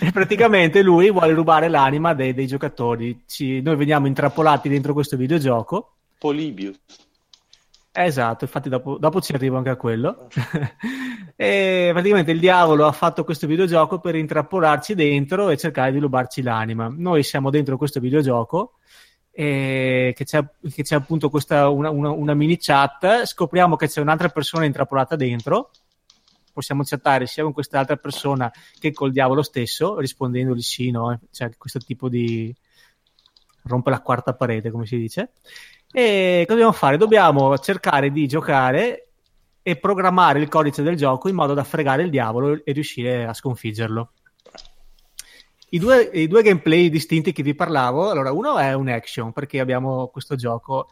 e praticamente lui vuole rubare l'anima dei, dei giocatori. Ci- noi veniamo intrappolati dentro questo videogioco. Polybius. Esatto, infatti dopo, dopo ci arrivo anche a quello. e praticamente il diavolo ha fatto questo videogioco per intrappolarci dentro e cercare di rubarci l'anima. Noi siamo dentro questo videogioco e che c'è, che c'è appunto questa una, una- una mini chat, scopriamo che c'è un'altra persona intrappolata dentro. Possiamo chattare sia con quest'altra persona che col diavolo stesso, rispondendogli sì, no, cioè questo tipo di rompe la quarta parete, come si dice. E cosa dobbiamo fare? Dobbiamo cercare di giocare e programmare il codice del gioco in modo da fregare il diavolo e riuscire a sconfiggerlo. I due, i due gameplay distinti che vi parlavo, allora uno è un action perché abbiamo questo gioco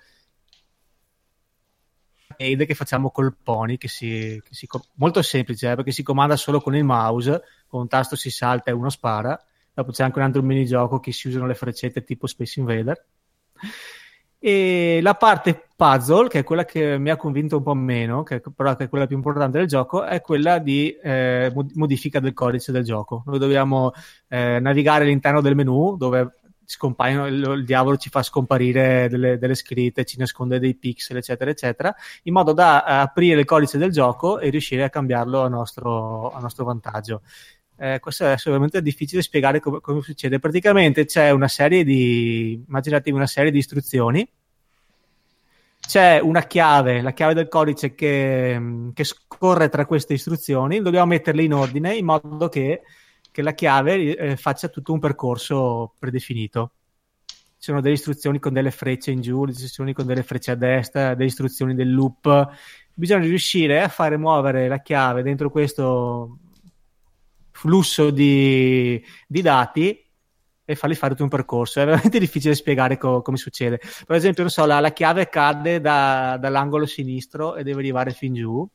che facciamo col pony che si, che si molto semplice eh, perché si comanda solo con il mouse con un tasto si salta e uno spara. Dopo c'è anche un altro minigioco che si usano le freccette tipo Space Invader e la parte puzzle, che è quella che mi ha convinto un po' meno, che però che è quella più importante del gioco, è quella di eh, mod- modifica del codice del gioco. Noi dobbiamo eh, navigare all'interno del menu dove scompaiono, il, il diavolo ci fa scomparire delle, delle scritte, ci nasconde dei pixel, eccetera, eccetera, in modo da eh, aprire il codice del gioco e riuscire a cambiarlo a nostro, a nostro vantaggio. Eh, questo è assolutamente difficile spiegare come, come succede. Praticamente c'è una serie di, immaginatevi una serie di istruzioni. C'è una chiave, la chiave del codice che, che scorre tra queste istruzioni. Dobbiamo metterle in ordine in modo che, che la chiave eh, faccia tutto un percorso predefinito. Ci sono delle istruzioni con delle frecce in giù, delle istruzioni con delle frecce a destra, delle istruzioni del loop. Bisogna riuscire a fare muovere la chiave dentro questo flusso di, di dati e fargli fare tutto un percorso. È veramente difficile spiegare co- come succede. Per esempio, non so, la, la chiave cade da, dall'angolo sinistro e deve arrivare fin giù.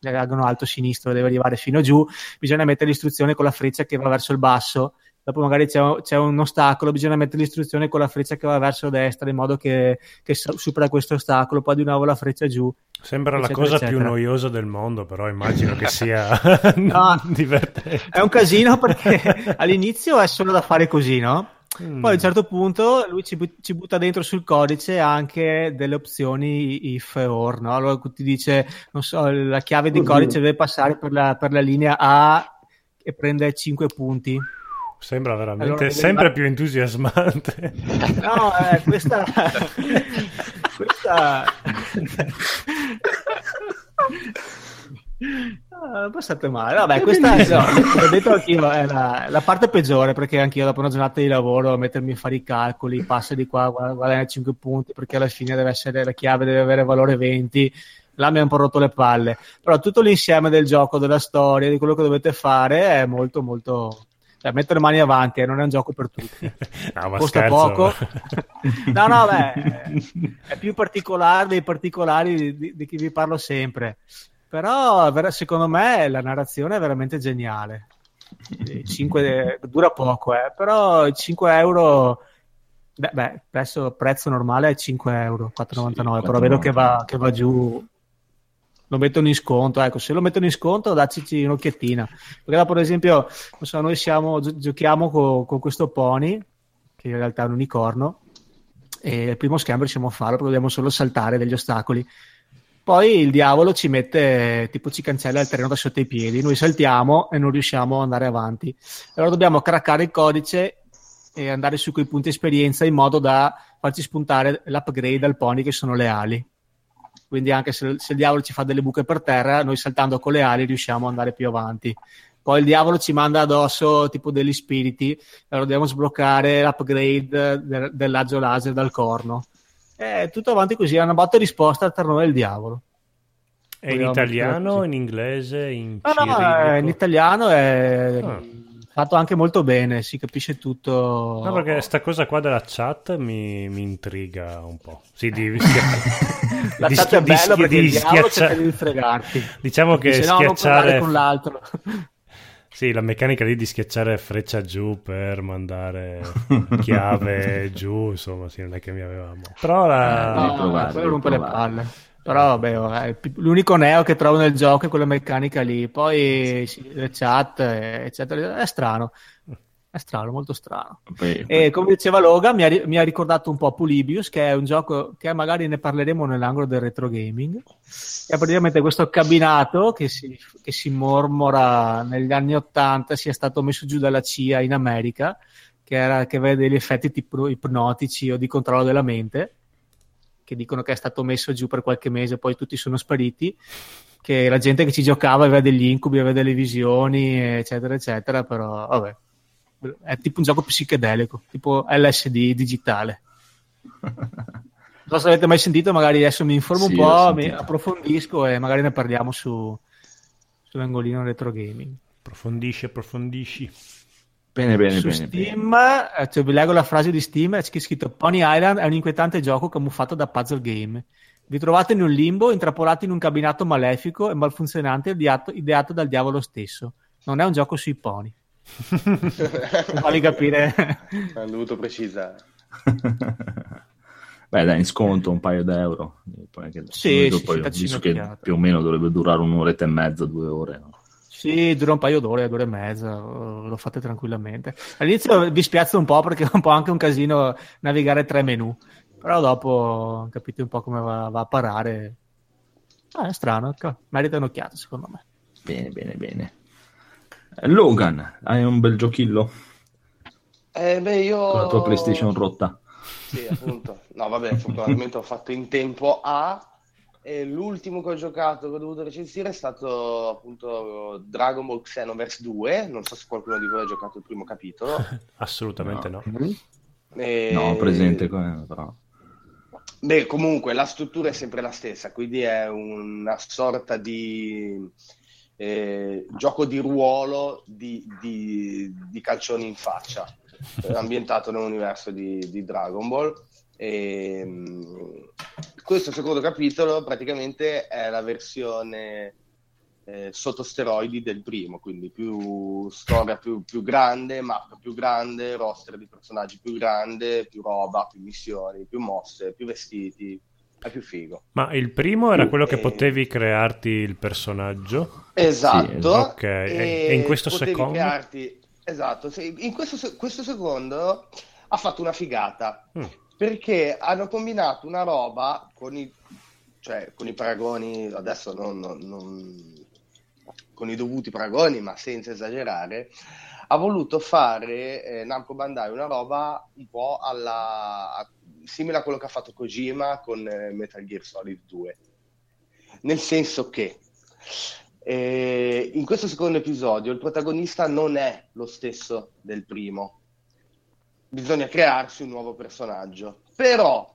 Diagono alto sinistro deve arrivare fino giù. Bisogna mettere l'istruzione con la freccia che va verso il basso. Dopo magari c'è, c'è un ostacolo, bisogna mettere l'istruzione con la freccia che va verso destra in modo che, che supera questo ostacolo, poi di nuovo la freccia giù. Sembra eccetera, la cosa eccetera. più noiosa del mondo, però immagino che sia No. divertente. È un casino perché all'inizio è solo da fare così, no? Mm. Poi a un certo punto lui ci, ci butta dentro sul codice anche delle opzioni if e or, no? Allora ti dice, non so, la chiave di codice deve passare per la, per la linea A e prende 5 punti. Sembra veramente Allora, sempre deve- più entusiasmante. No, eh, questa... questa... Ah, passate male. Vabbè, questa no, l'ho detto anch'io, è la, la parte peggiore perché anch'io dopo una giornata di lavoro a mettermi a fare i calcoli, passa di qua, guadagna 5 punti perché alla fine deve essere la chiave, deve avere valore 20. Là mi ha un po' rotto le palle. Però tutto l'insieme del gioco, della storia, di quello che dovete fare è molto, molto. Cioè, mettere le mani avanti, eh, non è un gioco per tutti. No, ma Costa scherzo. poco. no, no, beh, è più particolare dei particolari di, di- chi vi parlo sempre. Però secondo me la narrazione è veramente geniale. I cinque- dura poco, eh, però i 5 euro. Beh, beh, prezzo, prezzo normale è 5 euro, 4,99, Sì, però vedo che va, 4,99. che va giù. Lo mettono in sconto, ecco, se lo mettono in sconto dacci un'occhiettina. Perché per esempio, non so, noi siamo, gio- giochiamo co- con questo pony, che in realtà è un unicorno, e il primo scambio riusciamo a farlo perché dobbiamo solo saltare degli ostacoli. Poi il diavolo ci mette, tipo ci cancella il terreno da sotto i piedi, noi saltiamo e non riusciamo ad andare avanti. Allora dobbiamo craccare il codice e andare su quei punti esperienza in modo da farci spuntare l'upgrade al pony che sono le ali. Quindi anche se, se il diavolo ci fa delle buche per terra, noi saltando con le ali riusciamo ad andare più avanti. Poi il diavolo ci manda addosso tipo degli spiriti, allora dobbiamo sbloccare l'upgrade del, del raggio laser dal corno. È tutto avanti così, è una botta e risposta al terreno del diavolo. È in italiano, in inglese, in No, no, è in italiano è Ah. Fatto anche molto bene, si capisce tutto. No, perché sta cosa qua della chat mi, mi intriga un po'. Sì, di, schia- La di chat è bella perché di schiaccia- cerca di fregarti. Diciamo che Dice, no, schiacciare... con l'altro. Sì, la meccanica lì di schiacciare freccia giù per mandare chiave giù, insomma, sì, non è che mi avevamo. Però la... Eh, No, provare, quello rompe le palle. Però vabbè, l'unico neo che trovo nel gioco è quella meccanica lì. Poi sì, le chat, eh, eccetera, è strano. È strano, molto strano. Poi- E come diceva Loga, mi ha, mi ha ricordato un po' Polybius, che è un gioco che magari ne parleremo nell'angolo del retro gaming. È praticamente questo cabinato che si, che si mormora negli anni 80 sia stato messo giù dalla CIA in America, che, era, che aveva degli effetti tipo ipnotici o di controllo della mente, che dicono che è stato messo giù per qualche mese, poi tutti sono spariti. Che la gente che ci giocava aveva degli incubi, aveva delle visioni, eccetera, eccetera. Però, vabbè, è tipo un gioco psichedelico, tipo LSD digitale. Non so se avete mai sentito, magari adesso mi informo Sì, un po', mi approfondisco e magari ne parliamo su sull'angolino retro gaming. Approfondisci, approfondisci. Bene, bene, su bene. bene. Steam, eh, cioè, vi leggo la frase di Steam, c'è scritto Pony Island è un inquietante gioco camuffato da puzzle game. Vi trovate in un limbo, intrappolati in un cabinato malefico e malfunzionante ideato, ideato dal diavolo stesso. Non è un gioco sui pony. Farvi capire. Hanno dovuto precisare. Beh, dai, in sconto un paio d'euro. Poi anche- Sì, sì, sì, io- dacci visto che più o meno dovrebbe durare un'oretta e mezza, due ore. no? Sì, dura un paio d'ore, due ore e mezza, eh, lo fate tranquillamente. All'inizio vi spiazza un po' perché è un po' anche un casino navigare tre menu, però dopo capite un po' come va, va a parare. Ah, è strano, ecco, merita un'occhiata secondo me. Bene, bene, bene. Logan, hai un bel giochillo Eh, beh, io... con la tua PlayStation rotta. Sì, appunto. No, vabbè, fortunatamente ho fatto in tempo a... E l'ultimo che ho giocato, che ho dovuto recensire, è stato appunto Dragon Ball Xenoverse 2. Non so se qualcuno di voi ha giocato il primo capitolo. Assolutamente no. E- No, presente, come- però. Beh, comunque la struttura è sempre la stessa, quindi è una sorta di eh, gioco di ruolo di, di, di calcioni in faccia, ambientato nell'universo di, di Dragon Ball. E, mh, questo secondo capitolo praticamente è la versione eh, sotto steroidi del primo, quindi più storia più, più, grande, mappa più grande, roster di personaggi più grande, più roba, più missioni, più mosse, più vestiti, è più figo. Ma il primo era quello che E- potevi crearti il personaggio? Esatto. Ok, e- e in questo secondo? crearti- Esatto, in questo, questo secondo ha fatto una figata, Mm. Perché hanno combinato una roba con i, cioè, con i paragoni, adesso non, non- non- con i dovuti paragoni, ma senza esagerare, ha voluto fare eh, Namco Bandai una roba un po' alla, a- simile a quello che ha fatto Kojima con eh, Metal Gear Solid 2. Nel senso che eh, in questo secondo episodio il protagonista non è lo stesso del primo. Bisogna crearsi un nuovo personaggio. Però,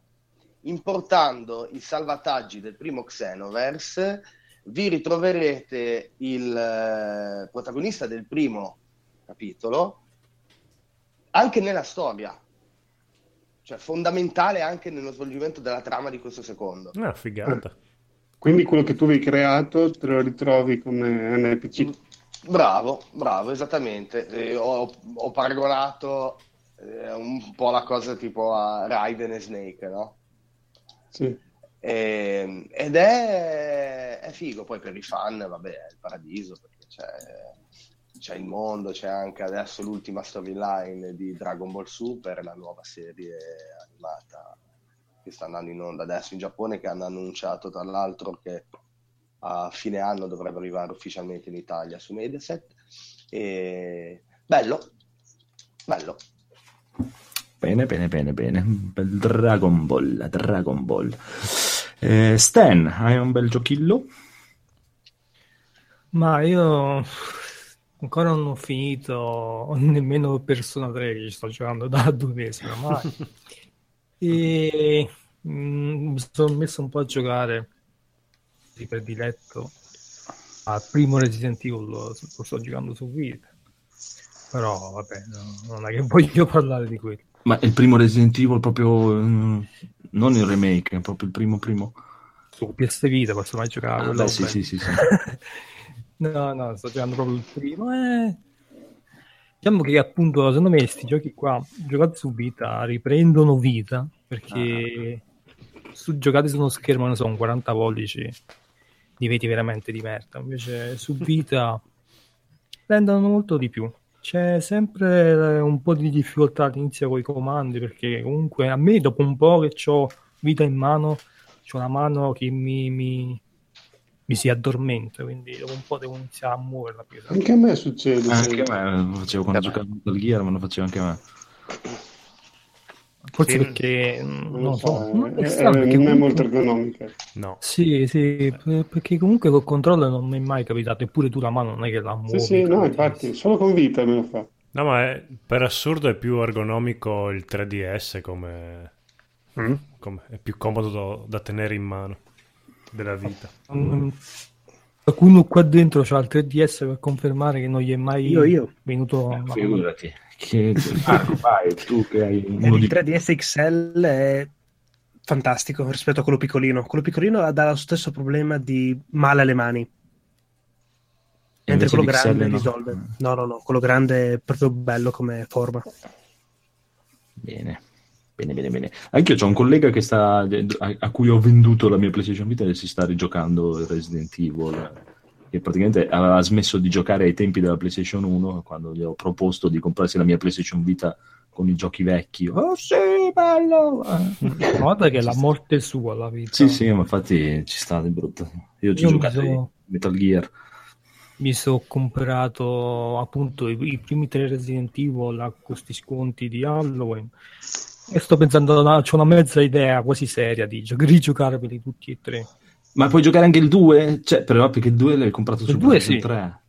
importando i salvataggi del primo Xenoverse, vi ritroverete il eh, protagonista del primo capitolo anche nella storia. Cioè, fondamentale anche nello svolgimento della trama di questo secondo. Ah, figata. Quindi quello che tu hai creato te lo ritrovi come NPC. Bravo, bravo, esattamente. Eh, ho, ho paragonato eh, un po' la cosa tipo a Raiden e Snake, no? Sì. E- ed è, è figo, poi per i fan, vabbè, è il paradiso, perché c'è, c'è il mondo, c'è anche adesso l'ultima storyline di Dragon Ball Super, la nuova serie animata che sta andando in onda adesso in Giappone, che hanno annunciato tra l'altro che a fine anno dovrebbe arrivare ufficialmente in Italia su Mediaset. E... Bello, bello. Bene, bene, bene, bene. Dragon Ball, Dragon Ball. Eh, Stan, hai un bel giochillo? Ma io ancora non ho finito nemmeno Persona 3 che ci sto giocando da due mesi ormai. e mm, mi sono messo un po' a giocare di prediletto al primo Resident Evil lo sto giocando su Wii però vabbè no- non è che voglio parlare di quello Ma il primo Resident Evil proprio... mm, non il remake, è proprio il primo primo. su PS Vita posso mai giocare Ah, beh, sì, sì, sì, sì. No, no, sto giocando proprio il primo. eh. Diciamo che appunto, secondo me, questi giochi qua, giocati su vita, riprendono vita perché su, giocati su uno schermo, ne so, un 40 pollici, diventi veramente di merda. Invece su vita rendono molto di più. C'è sempre eh, un po' di difficoltà all'inizio con i comandi perché comunque a me dopo un po' che ho vita in mano, c'ho la mano che mi, mi- mi si addormenta, quindi dopo un po' devo iniziare a muoverla. Anche a me succede. Anche a me lo facevo quando giocavo a Metal Gear, ma lo facevo anche a me. Forse Sì. perché mm, Non non lo so, so, eh, è eh, strano perché non è molto ergonomica. No. Sì, sì, per- perché comunque col controllo non mi è mai capitato, eppure tu la mano non è che la muovi. Sì, sì, no, infatti, solo con vita me lo fa. No, ma è- per assurdo è più ergonomico il 3DS come, Mm. come- è più comodo da, da tenere in mano della vita. Mm, Qualcuno qua dentro c'ha il 3DS per confermare che non gli è mai Io, io. venuto mano. Figurati. Che... Marco, vai, tu che hai il di 3DS XL è fantastico rispetto a quello piccolino. Quello piccolino ha lo stesso problema di male alle mani. Mentre quello grande no. risolve. No, no, no, quello grande è proprio bello come forma. Bene. Bene, bene, bene. Anche io ho un collega che sta, a, a cui ho venduto la mia PlayStation Vita e si sta rigiocando Resident Evil, che praticamente aveva smesso di giocare ai tempi della PlayStation 1, quando gli ho proposto di comprarsi la mia PlayStation Vita con i giochi vecchi. Oh sì, bello! Eh. Guarda che la morte sua la vita. Sì, sì, ma infatti ci sta di brutto. Io ci ho giocato so- Metal Gear. Mi sono comprato appunto i, i primi tre Resident Evil a questi sconti di Halloween e sto pensando, no, c'ho una mezza idea quasi seria di gio- rigiocarveli tutti e tre. Ma puoi giocare anche il 2? Cioè, però perché il 2 l'hai comprato Il su 2 PlayStation sì. 3.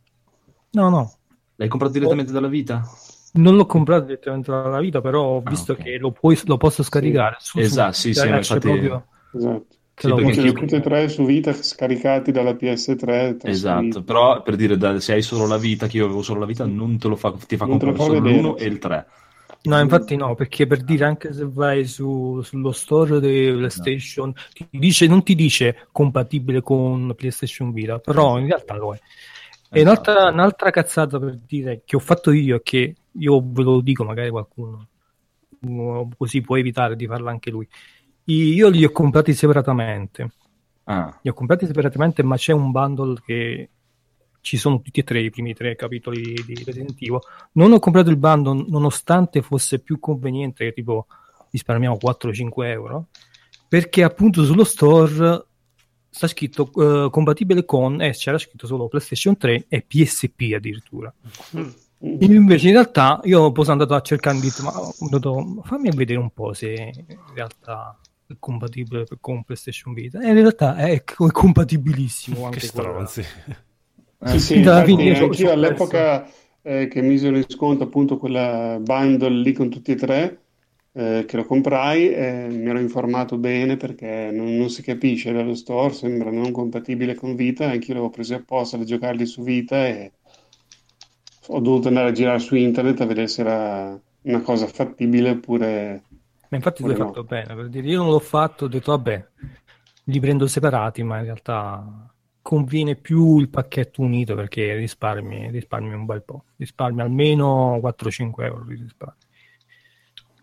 No, no, L'hai comprato direttamente dalla vita? non l'ho comprato direttamente dalla vita, però ho Ah, visto ok. che lo, puoi- lo posso scaricare. su- su- Esatto, sì, sì, infatti- proprio- Esatto. Sì, lo perché io- tutti e tre su Vita scaricati dalla PS3. tra su Esatto, Vita. però per dire da- se hai solo la vita, che io avevo solo la vita, non te lo fa, ti fa Non comprare solo vedere. l'uno e il 3. No, infatti no, perché per dire anche se vai su- sullo store di PlayStation, ti dice, non ti dice compatibile con PlayStation Vita, però in realtà lo è. E un'altra, Esatto. un'altra cazzata per dire che ho fatto io e che io ve lo dico magari qualcuno, uno- così può evitare di farlo anche lui. Io li ho comprati separatamente. Ah, Li ho comprati separatamente, ma c'è un bundle che ci sono tutti e tre i primi tre capitoli di Resident Evil. Non ho comprato il bundle nonostante fosse più conveniente, che tipo risparmiamo 4-5 euro, perché appunto sullo store sta scritto eh, compatibile con, e c'era scritto solo PlayStation 3 e PSP addirittura. Invece in realtà io poi sono andato a cercare, ho detto, ma ho detto, fammi vedere un po' se in realtà è compatibile con PlayStation Vita. E in realtà è, è compatibilissimo Che anche quello. stronzi. Eh, Sì, sì, Alla infatti anch'io ho all'epoca eh, che misero in sconto appunto quella bundle lì con tutti e tre, eh, che lo comprai, eh, mi ero informato bene perché non, non si capisce dallo store, sembra non compatibile con Vita, anch'io l'avevo preso apposta per giocarli su Vita e ho dovuto andare a girare su internet a vedere se era una cosa fattibile oppure... Ma infatti tu hai no. fatto bene, per dire, io non l'ho fatto, ho detto vabbè, li prendo separati, ma in realtà conviene più il pacchetto unito perché risparmi, risparmi un bel po', risparmi almeno 4-5 euro di risparmio.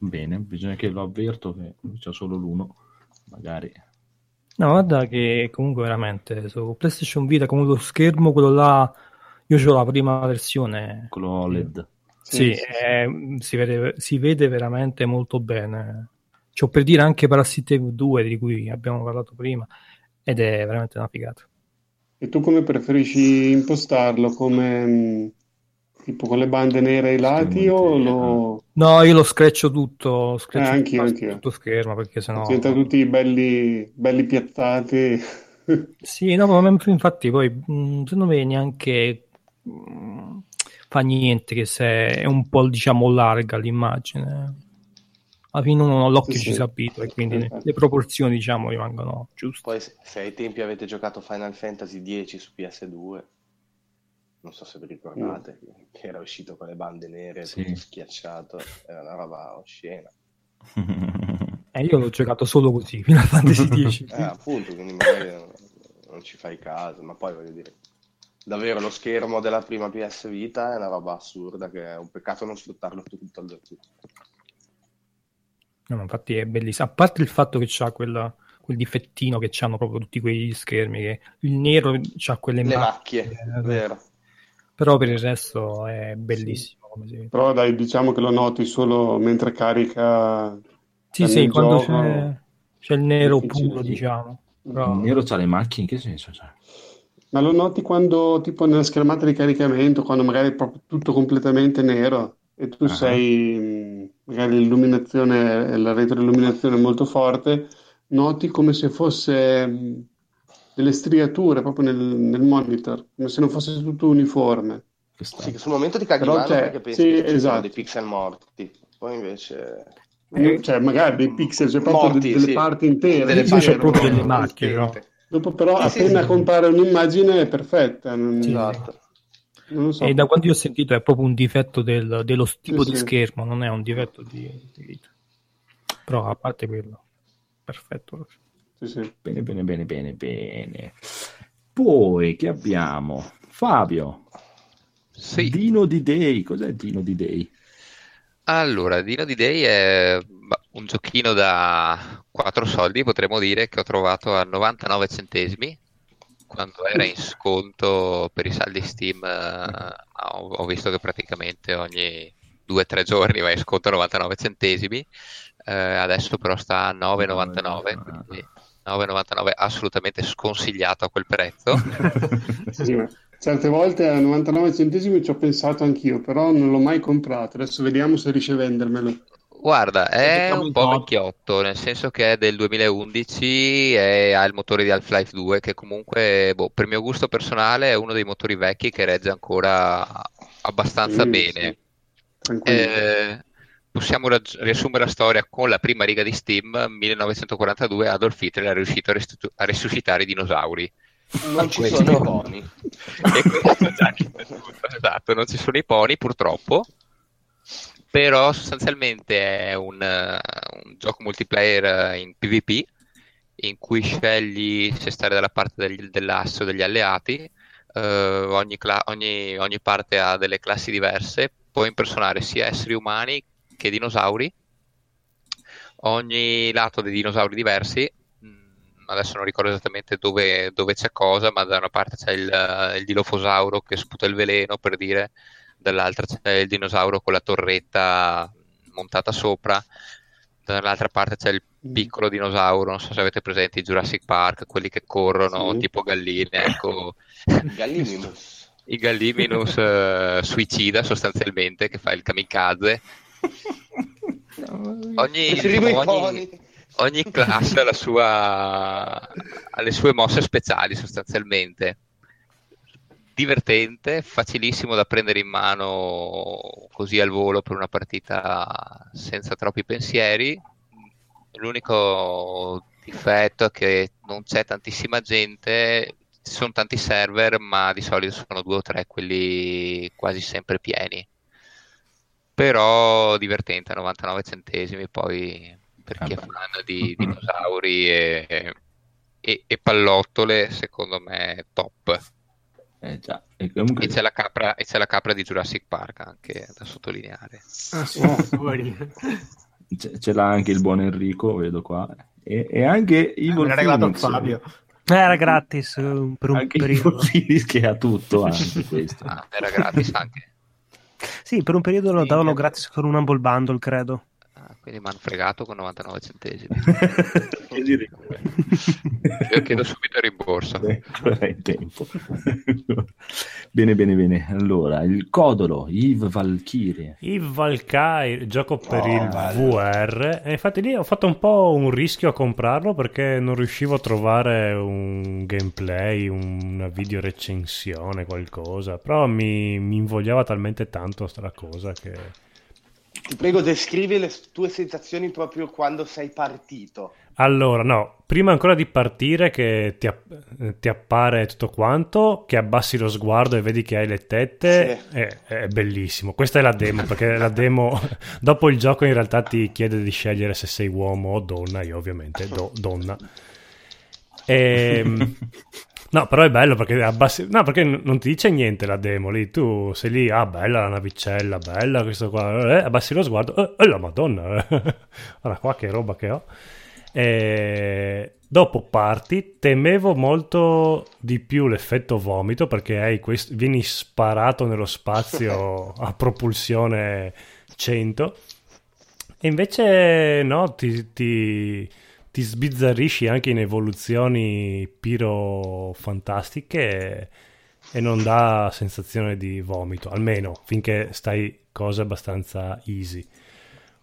Bene, bisogna che lo avverto che c'è solo l'uno, magari. No, guarda che comunque veramente su PlayStation Vita come lo schermo, quello là, io ho la prima versione, Quello OLED. sì, è- si, vede, si vede veramente molto bene. C'ho per dire anche Parasite 2 di cui abbiamo parlato prima ed è veramente una figata. E tu come preferisci impostarlo? Come mh, tipo con le bande nere ai lati o lo No, io lo screccio tutto, screccio Eh, anch'io, tutto, anch'io. tutto schermo perché sennò... diventano tutti belli, belli piazzati? Sì, no, ma infatti poi mh, secondo me neanche mh, fa niente che se è un po' diciamo larga l'immagine. Alla fine uno l'occhio Sì, ci sì. si abitua e quindi Infatti. le proporzioni diciamo rimangono giuste. Poi se, ai tempi avete giocato Final Fantasy X su PS2, non so se vi ricordate, che era uscito con le bande nere, Sì. tutto schiacciato, era una roba oscena. E io l'ho giocato solo così, fino a Fantasy X. Eh, appunto, quindi magari non, non ci fai caso, ma poi voglio dire, davvero lo schermo della prima PS Vita è una roba assurda, che è un peccato non sfruttarlo tutto al tutto. No, ma infatti è bellissimo. A parte il fatto che c'ha quella- quel difettino che hanno proprio tutti quegli schermi, che il nero c'ha quelle Le macchie, macchie, eh, vero. però per il resto è bellissimo come si vede. Però dai, diciamo che lo noti solo mentre carica Sì, sì, quando gioco. c'è, c'è il nero puro, sì. diciamo. Il Però- nero c'ha le macchine, in che senso? Cioè, Ma lo noti quando, tipo nella schermata di caricamento, quando magari è proprio tutto completamente nero e tu Ah. sei, mh, magari l'illuminazione, la retroilluminazione è molto forte, noti come se fosse mh, delle striature proprio nel, nel monitor, come se non fosse tutto uniforme. Sì, che sul momento ti caghi Però mano c'è- perché pensi sì, che esatto. dei pixel morti, poi invece... Eh, Cioè, magari dei pixel, cioè proprio Morti, de- delle sì. parti intere. Delle parti c'ho proprio delle macchie, no? Dopo però sì, appena sì. compare un'immagine è perfetta, non. Esatto. So. E da quando io ho sentito è proprio un difetto del- dello tipo Sì, di sì. schermo, non è un difetto di, di vita. Però a parte quello, perfetto. Sì, sì. Bene, bene, bene, bene, bene. Poi che abbiamo? Fabio, Sì, Dino di Day. Cos'è Dino di Day? allora, Dino di Day è un giochino da 4 soldi, potremmo dire, che ho trovato a 99 centesimi quando era in sconto per i saldi Steam. eh, ho, ho visto che praticamente ogni 2-3 giorni va in sconto a 99 centesimi, eh, adesso però sta a 9,99, quindi 9,99 assolutamente sconsigliato a quel prezzo. Sì, sì, ma certe volte a 99 centesimi ci ho pensato anch'io, però non l'ho mai comprato. Adesso vediamo se riesce a vendermelo. Guarda, è un po' vecchiotto, nel senso che è del 2011 e ha il motore di Half-Life 2, che comunque, boh, per mio gusto personale, è uno dei motori vecchi che regge ancora abbastanza Sì, bene. sì. Eh, possiamo raggi- riassumere la storia con la prima riga di Steam, 1942 Adolf Hitler è riuscito a, restu- a resuscitare i dinosauri. Non ci sono i pony. Esatto, non ci sono i pony purtroppo, però sostanzialmente è un, eh, un gioco multiplayer eh, in PvP in cui scegli se stare dalla parte degli- dell'asse o degli alleati, eh, ogni, cla- ogni- ogni parte ha delle classi diverse, puoi impersonare sia esseri umani che dinosauri, ogni lato dei dinosauri diversi, mm, adesso non ricordo esattamente dove, dove c'è cosa, ma da una parte c'è il, il dilofosauro che sputa il veleno per dire, dall'altra c'è il dinosauro con la torretta montata sopra, dall'altra parte c'è il piccolo dinosauro, non so se avete presente i Jurassic Park, quelli che corrono Sì. tipo galline, ecco, Gallimimus. il Galliminus eh, suicida sostanzialmente che fa il kamikaze. Ogni, i ogni- ogni classe ha, la sua, ha le sue mosse speciali sostanzialmente. Divertente, facilissimo da prendere in mano così al volo per una partita senza troppi pensieri. L'unico difetto è che non c'è tantissima gente, ci sono tanti server, ma di solito sono due o tre quelli quasi sempre pieni. Però divertente a 99 centesimi, poi per chi è Vabbè. fan di dinosauri e, e- e pallottole, secondo me top. Eh già, e comunque E c'è la capra, e c'è la capra di Jurassic Park anche da sottolineare. Ah, sì, fuori. c- ce l'ha anche il buon Enrico, vedo qua. E, e anche Evil l'ha regalato. Fabio. Eh, Era gratis eh, per un Anche periodo. Evil Phoenix che ha tutto anche questo. Ah, era gratis anche. Sì, per un periodo lo davano gratis con un Humble Bundle, credo. Ah, quindi mi hanno fregato con 99 centesimi. Io chiedo subito il rimborso. Ancora in tempo. bene, bene, bene. Allora, il codolo, Yves Valkyrie. Il Valkyrie, gioco per Oh, il bello. VR. E infatti lì ho fatto un po' un rischio a comprarlo perché non riuscivo a trovare un gameplay, una video recensione, qualcosa. Però mi, mi invogliava talmente tanto sta cosa che... Ti prego, descrivi le tue sensazioni proprio quando sei partito. Allora, no, prima ancora di partire che ti, app- ti appare tutto quanto, che abbassi lo sguardo e vedi che hai le tette, Sì. è, è bellissimo. Questa è la demo, perché la demo, dopo il gioco in realtà ti chiede di scegliere se sei uomo o donna, io ovviamente do- donna. Ehm, no, però è bello perché abbassi... No, perché non ti dice niente la demo lì, tu sei lì, ah bella la navicella, bella questo qua, eh, abbassi lo sguardo, eh, eh, la madonna, eh. guarda qua che roba che ho. E dopo parti, temevo molto di più l'effetto vomito perché hai quest- vieni sparato nello spazio a propulsione 100 e invece no, ti, ti, ti sbizzarrisci anche in evoluzioni pirofantastiche e, e non dà sensazione di vomito, almeno finché stai cose abbastanza easy.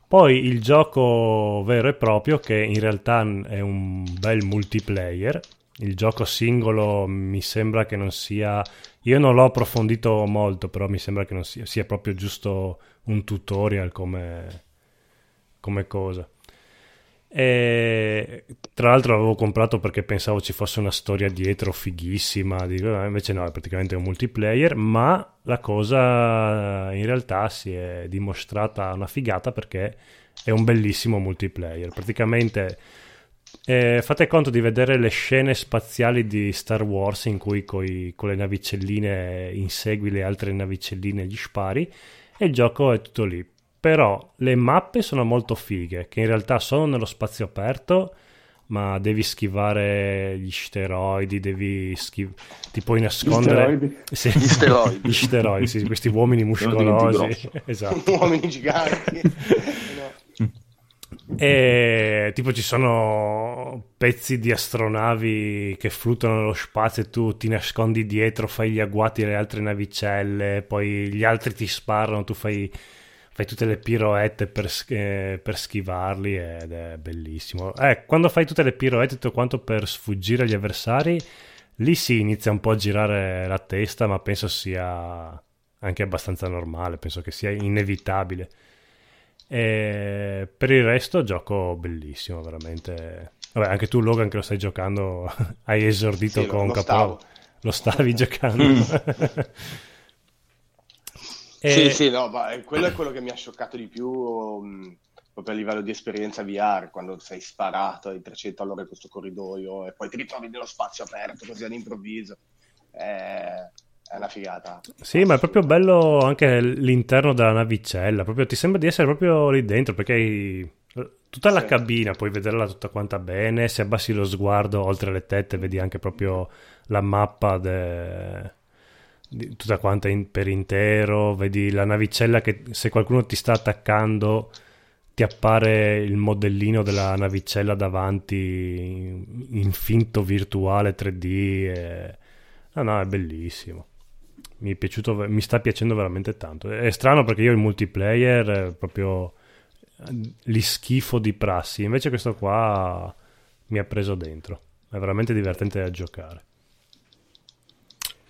Poi il gioco vero e proprio, che in realtà è un bel multiplayer. Il gioco singolo mi sembra che non sia. Io non l'ho approfondito molto, però mi sembra che non sia, sia proprio giusto un tutorial come, come cosa. E tra l'altro l'avevo comprato perché pensavo ci fosse una storia dietro fighissima, invece no, è praticamente un multiplayer, ma la cosa in realtà si è dimostrata una figata perché è un bellissimo multiplayer. Praticamente eh, fate conto di vedere le scene spaziali di Star Wars in cui coi- con le navicelline insegui le altre navicelline e gli spari e il gioco è tutto lì. Però le mappe sono molto fighe, che in realtà sono nello spazio aperto, ma devi schivare gli steroidi, devi schi- ti puoi nascondere... Steroidi. Sì. Gli steroidi. Gli steroidi, sì, questi uomini muscolosi. esatto. Uomini giganti. No. E tipo ci sono pezzi di astronavi che fluttuano nello spazio e tu ti nascondi dietro, fai gli agguati alle altre navicelle, poi gli altri ti sparano, tu fai, fai tutte le piroette per, eh, per schivarli ed è bellissimo. Eh, quando fai tutte le piroette tutto quanto per sfuggire agli avversari, lì si inizia un po' a girare la testa, ma penso sia anche abbastanza normale, penso che sia inevitabile. E per il resto gioco bellissimo, veramente. Vabbè, anche tu Logan che lo stai giocando, hai esordito Sì, lo- con lo Caporal. stavo. Lo stavi giocando. E- Sì, sì, no, ma eh, quello è quello che mi ha scioccato di più mh, proprio a livello di esperienza VR, quando sei sparato ai 300 all'ora in questo corridoio e poi ti ritrovi nello spazio aperto così all'improvviso. È, è una figata. Sì, ma è proprio bello anche l'interno della navicella, proprio ti sembra di essere proprio lì dentro perché hai tutta la Sì. cabina, puoi vederla tutta quanta bene, se abbassi lo sguardo oltre le tette vedi anche proprio la mappa de- di tutta quanta in- per intero, vedi la navicella che se qualcuno ti sta attaccando ti appare il modellino della navicella davanti in, in finto virtuale 3D. e- No, no, è bellissimo. Mi è piaciuto, mi sta piacendo veramente tanto. È strano perché io il multiplayer eh, proprio li schifo di prassi, invece questo qua mi ha preso dentro. È veramente divertente da giocare.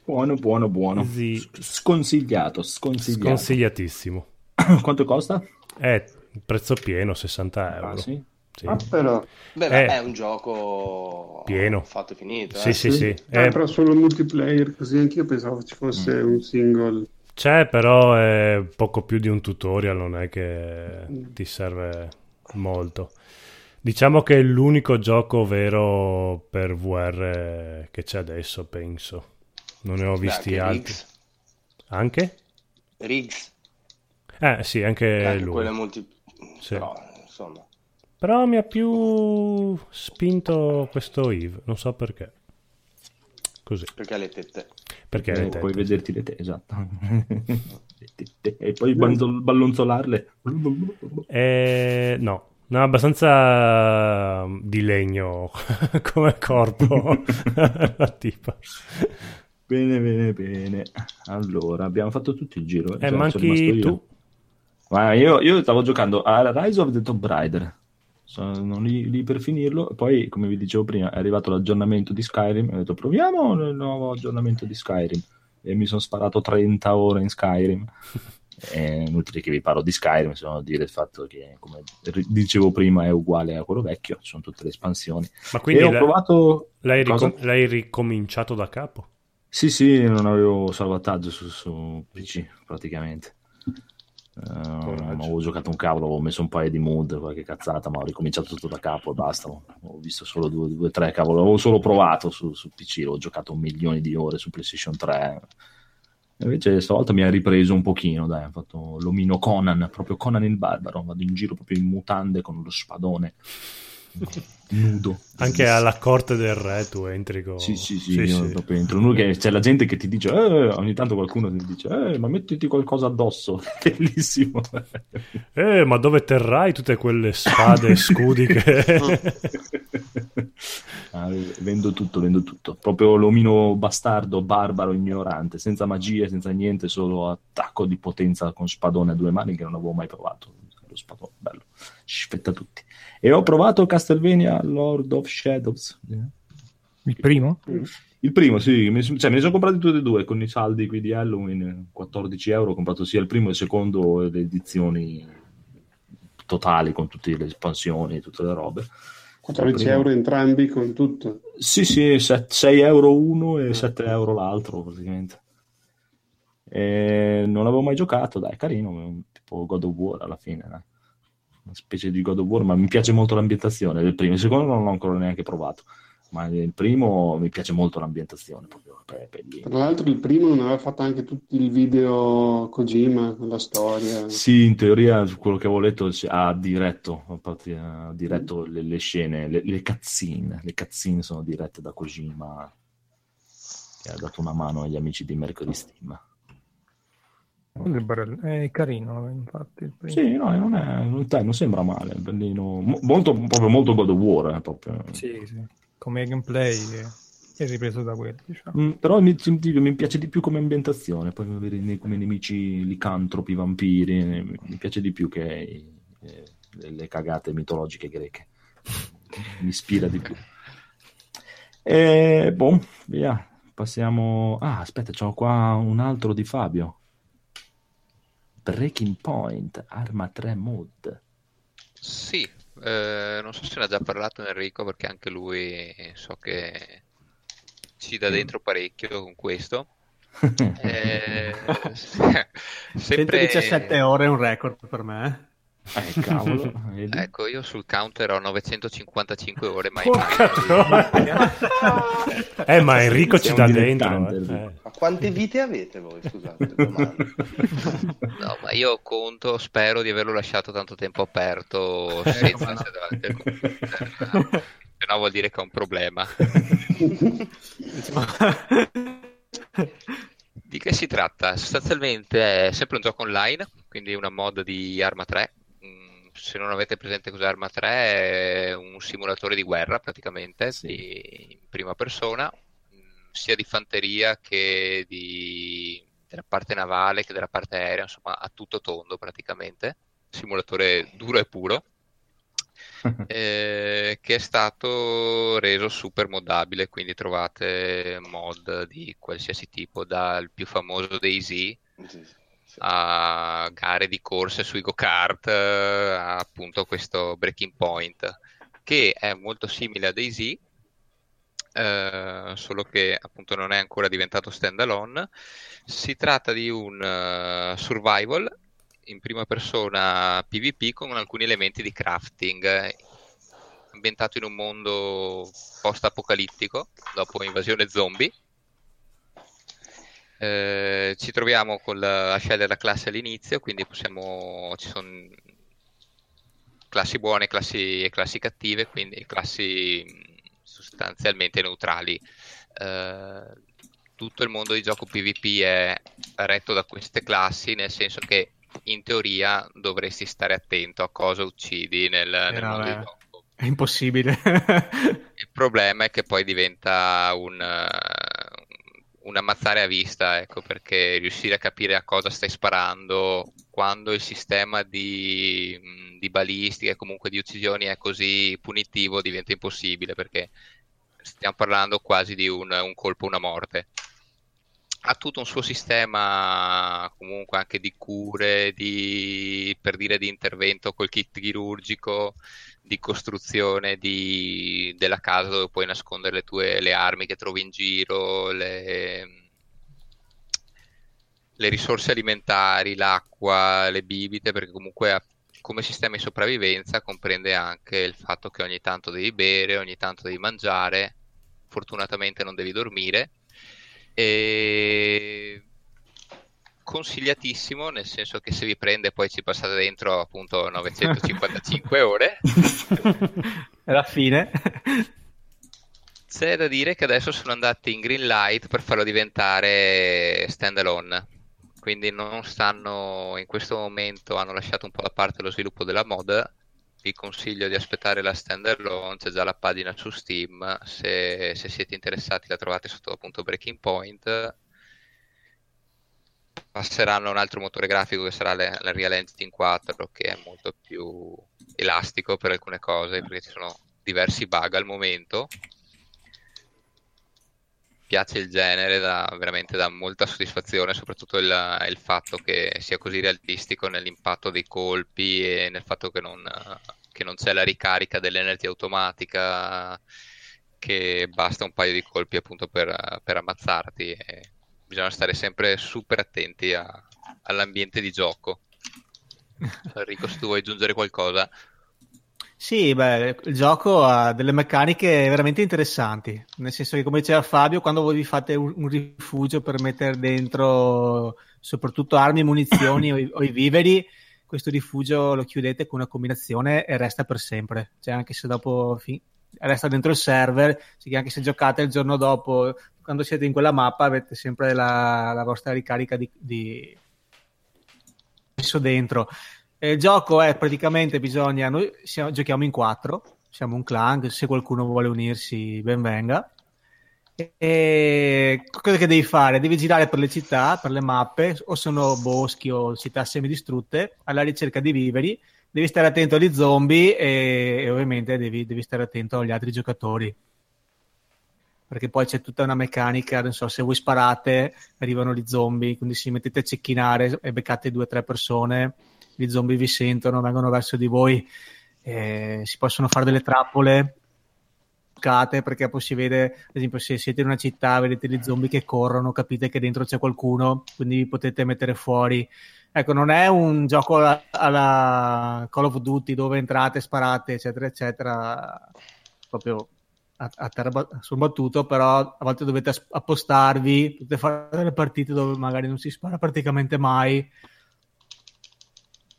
Buono, buono, buono. Sì. Sconsigliato, sconsigliato. Consigliatissimo. Quanto costa? È prezzo pieno, 60 euro. Ah, sì? Sì. Ah, però, Beh, ma Eh. è un gioco Pieno. fatto e finito. Sì, eh. sì, sì. ah, È- però solo multiplayer, così anch'io pensavo ci fosse un single. C'è però è poco più di un tutorial, non è che ti serve molto. Diciamo che è l'unico gioco vero per VR che c'è adesso, penso. Non ne ho Beh, visti anche altri. Riggs. Anche? Riggs, Eh sì, anche anche lui. quello è multi... Sì. Però, insomma... Però mi ha più spinto questo Eve, non so perché. Così, Perché ha le tette. perché Eh, le tette, puoi vederti le te, esatto. Le tette. e poi ballonzolarle. Eh, no, no, abbastanza di legno come corpo la tipa. Bene, bene, bene. Allora, abbiamo fatto tutto il giro. Eh, Cioè, manchi tu. Ma io, io stavo giocando a Rise of the Tomb Raider. Sono lì, lì per finirlo. Poi, come vi dicevo prima, è arrivato l'aggiornamento di Skyrim. Ho detto, proviamo il nuovo aggiornamento di Skyrim. E mi sono sparato 30 ore in Skyrim. È inutile che vi parlo di Skyrim, se non dire il fatto che, come dicevo prima, è uguale a quello vecchio. Ci sono tutte le espansioni. Ma quindi e ho provato. l'hai, ricom- l'hai ricominciato da capo? Sì, sì, non avevo salvataggio su, su PC praticamente. Eh, non avevo giocato un cavolo, avevo messo un paio di mood, qualche cazzata, ma ho ricominciato tutto da capo e basta. Ho visto solo due, due tre cavolo, avevo solo provato su, su PC, ho giocato un milione di ore su PlayStation 3. Invece stavolta mi ha ripreso un pochino, dai, ho fatto l'omino Conan, proprio Conan il barbaro, vado in giro proprio in mutande con lo spadone nudo. Anche alla corte del re tu entri con... Sì, sì, sì, Sì, sì. proprio entro. Uno che- c'è la gente che ti dice, eh, ogni tanto qualcuno ti dice, eh, ma mettiti qualcosa addosso, bellissimo. Eh, ma dove terrai tutte quelle spade e scudi che... Ah, vendo tutto, vendo tutto. Proprio l'omino bastardo, barbaro, ignorante, senza magie, senza niente, solo attacco di potenza con spadone a due mani che non avevo mai provato. Lo spadone, bello, sfetta tutti. E ho provato Castlevania Lord of Shadows. Il primo? Il primo, sì, mi, cioè, me ne sono comprati tutti e due con i saldi qui di Halloween, 14 euro, ho comprato sia il primo e il secondo e le edizioni totali con tutte le espansioni e tutte le robe. 14 Primo- euro entrambi con tutto. Sì, sì, 6 euro uno e 7 euro l'altro praticamente. E non avevo mai giocato, dai, carino, tipo God of War alla fine, dai. Una specie di God of War, ma mi piace molto l'ambientazione del primo. Il secondo non l'ho ancora neanche provato, ma il primo mi piace molto l'ambientazione, proprio bellino. Tra l'altro il primo non aveva fatto anche tutti il video Kojima, la storia. Sì, in teoria, quello che avevo letto, ha diretto, ha parti- ha diretto le, le scene, le, le cutscene. Le cutscene sono dirette da Kojima, che ha dato una mano agli amici di Mercury Steam. È è carino, infatti. Sì, no, non, è, non, dai, non sembra male, è bellino, mo- molto, proprio molto God of War, eh, proprio. Sì, sì. Come gameplay è, è ripreso da quello, diciamo. Mm, però mi, mi- piace di più come ambientazione, poi avere come nemici licantropi, vampiri, eh, mi piace di più che eh, le, le cagate mitologiche greche. mi ispira di più. E boh, via, passiamo... Ah, aspetta, c'ho qua un altro di Fabio. Breaking Point, Arma 3 Mod. Sì, eh, non so se ne ha già parlato Enrico perché anche lui so che ci dà dentro parecchio con questo. Eh, sempre... 117 ore è un record per me. Eh. Eh, cavolo. Ecco, io sul counter ho 955 ore, mai Porca eh, ma Enrico ci dà dentro. Eh. Ma quante vite avete voi? Scusate, domanda. No, ma io conto, spero di averlo lasciato tanto tempo aperto senza essere davanti al computer. Se no vuol dire che ho un problema. Di che si tratta? Sostanzialmente è sempre un gioco online, quindi una mod di Arma 3. Se non avete presente cos'è Arma 3, è un simulatore di guerra praticamente, di- in prima persona, sia di fanteria che di- della parte navale che della parte aerea, insomma a tutto tondo praticamente. Simulatore duro e puro eh, che è stato reso super modabile, quindi trovate mod di qualsiasi tipo, dal più famoso Sì, sì, sì. A gare di corse sui go-kart, eh, a appunto questo Breaking Point, che è molto simile a DayZ, eh, solo che appunto non è ancora diventato standalone. Si tratta di un eh, survival in prima persona PvP con alcuni elementi di crafting, eh, ambientato in un mondo post-apocalittico dopo invasione zombie. Eh, ci troviamo con la, a scegliere la classe all'inizio, quindi possiamo, ci sono classi buone classi, e classi cattive, quindi classi mh, sostanzialmente neutrali. Eh, tutto il mondo di gioco PvP è retto da queste classi, nel senso che in teoria dovresti stare attento a cosa uccidi nel, nel mondo vabbè. di gioco. È impossibile. Il problema è che poi diventa un, eh, un ammazzare a vista, ecco, perché riuscire a capire a cosa stai sparando quando il sistema di, di balistica e comunque di uccisioni è così punitivo diventa impossibile perché stiamo parlando quasi di un, un colpo, una morte. Ha tutto un suo sistema comunque anche di cure, di, per dire di intervento col kit chirurgico, di costruzione di- della casa dove puoi nascondere le tue le armi che trovi in giro, le, le risorse alimentari, l'acqua, le bibite, perché comunque come sistema di sopravvivenza comprende anche il fatto che ogni tanto devi bere, ogni tanto devi mangiare, fortunatamente non devi dormire. E consigliatissimo, nel senso che se vi prende poi ci passate dentro appunto 955 ore. È la fine. C'è da dire che adesso sono andati in green light per farlo diventare standalone. Quindi non stanno in questo momento, hanno lasciato un po' da parte lo sviluppo della mod. Vi consiglio di aspettare la standalone, c'è già la pagina su Steam. Se, se siete interessati, la trovate sotto appunto Breaking Point. Passeranno a un altro motore grafico che sarà la, la Real Engine 4, che è molto più elastico per alcune cose, perché ci sono diversi bug al momento piace il genere, dà, veramente dà molta soddisfazione, soprattutto il, il fatto che sia così realistico nell'impatto dei colpi e nel fatto che non, che non c'è la ricarica dell'energia automatica, che basta un paio di colpi appunto per, per ammazzarti. E bisogna stare sempre super attenti a- all'ambiente di gioco. Enrico, se tu vuoi aggiungere qualcosa. Sì, beh, il gioco ha delle meccaniche veramente interessanti, nel senso che come diceva Fabio, quando voi vi fate un, un rifugio per mettere dentro soprattutto armi, munizioni o, i, o i viveri, questo rifugio lo chiudete con una combinazione e resta per sempre, cioè anche se dopo fi- resta dentro il server, anche se giocate il giorno dopo, quando siete in quella mappa avete sempre la, la vostra ricarica di, di messo dentro. E il gioco è praticamente bisogna, noi siamo- giochiamo in quattro, siamo un clan, se qualcuno vuole unirsi ben venga. E, e cosa che devi fare? Devi girare per le città, per le mappe, o sono boschi o città semidistrutte, alla ricerca di viveri, devi stare attento agli zombie e, e ovviamente devi, devi stare attento agli altri giocatori. perché poi c'è tutta una meccanica, non so, se voi sparate arrivano gli zombie, quindi se mettete a cecchinare e beccate due o tre persone, gli zombie vi sentono, vengono verso di voi, eh, si possono fare delle trappole perché poi si vede, ad esempio, se siete in una città, vedete gli zombie che corrono, capite che dentro c'è qualcuno, quindi vi potete mettere fuori. Ecco, non è un gioco alla, Call of Duty dove entrate, sparate, eccetera, eccetera, proprio a, a terra sul battuto, però a volte dovete appostarvi, potete fare delle partite dove magari non si spara praticamente mai.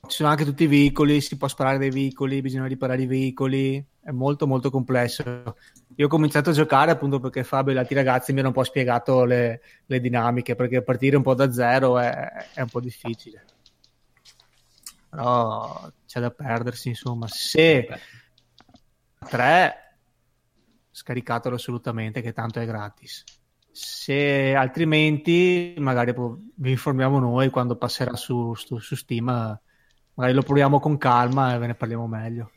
Ci sono anche tutti i veicoli, si può sparare dei veicoli, bisogna riparare i veicoli, è molto molto complesso. Io ho cominciato a giocare appunto perché Fabio e gli altri ragazzi mi hanno un po' spiegato le, le dinamiche, perché partire un po' da zero è, è, un po' difficile. Però c'è da perdersi, insomma. Se 3 scaricatelo assolutamente che tanto è gratis. Se altrimenti magari vi informiamo noi quando passerà su, su, su Steam, magari lo proviamo con calma e ve ne parliamo meglio.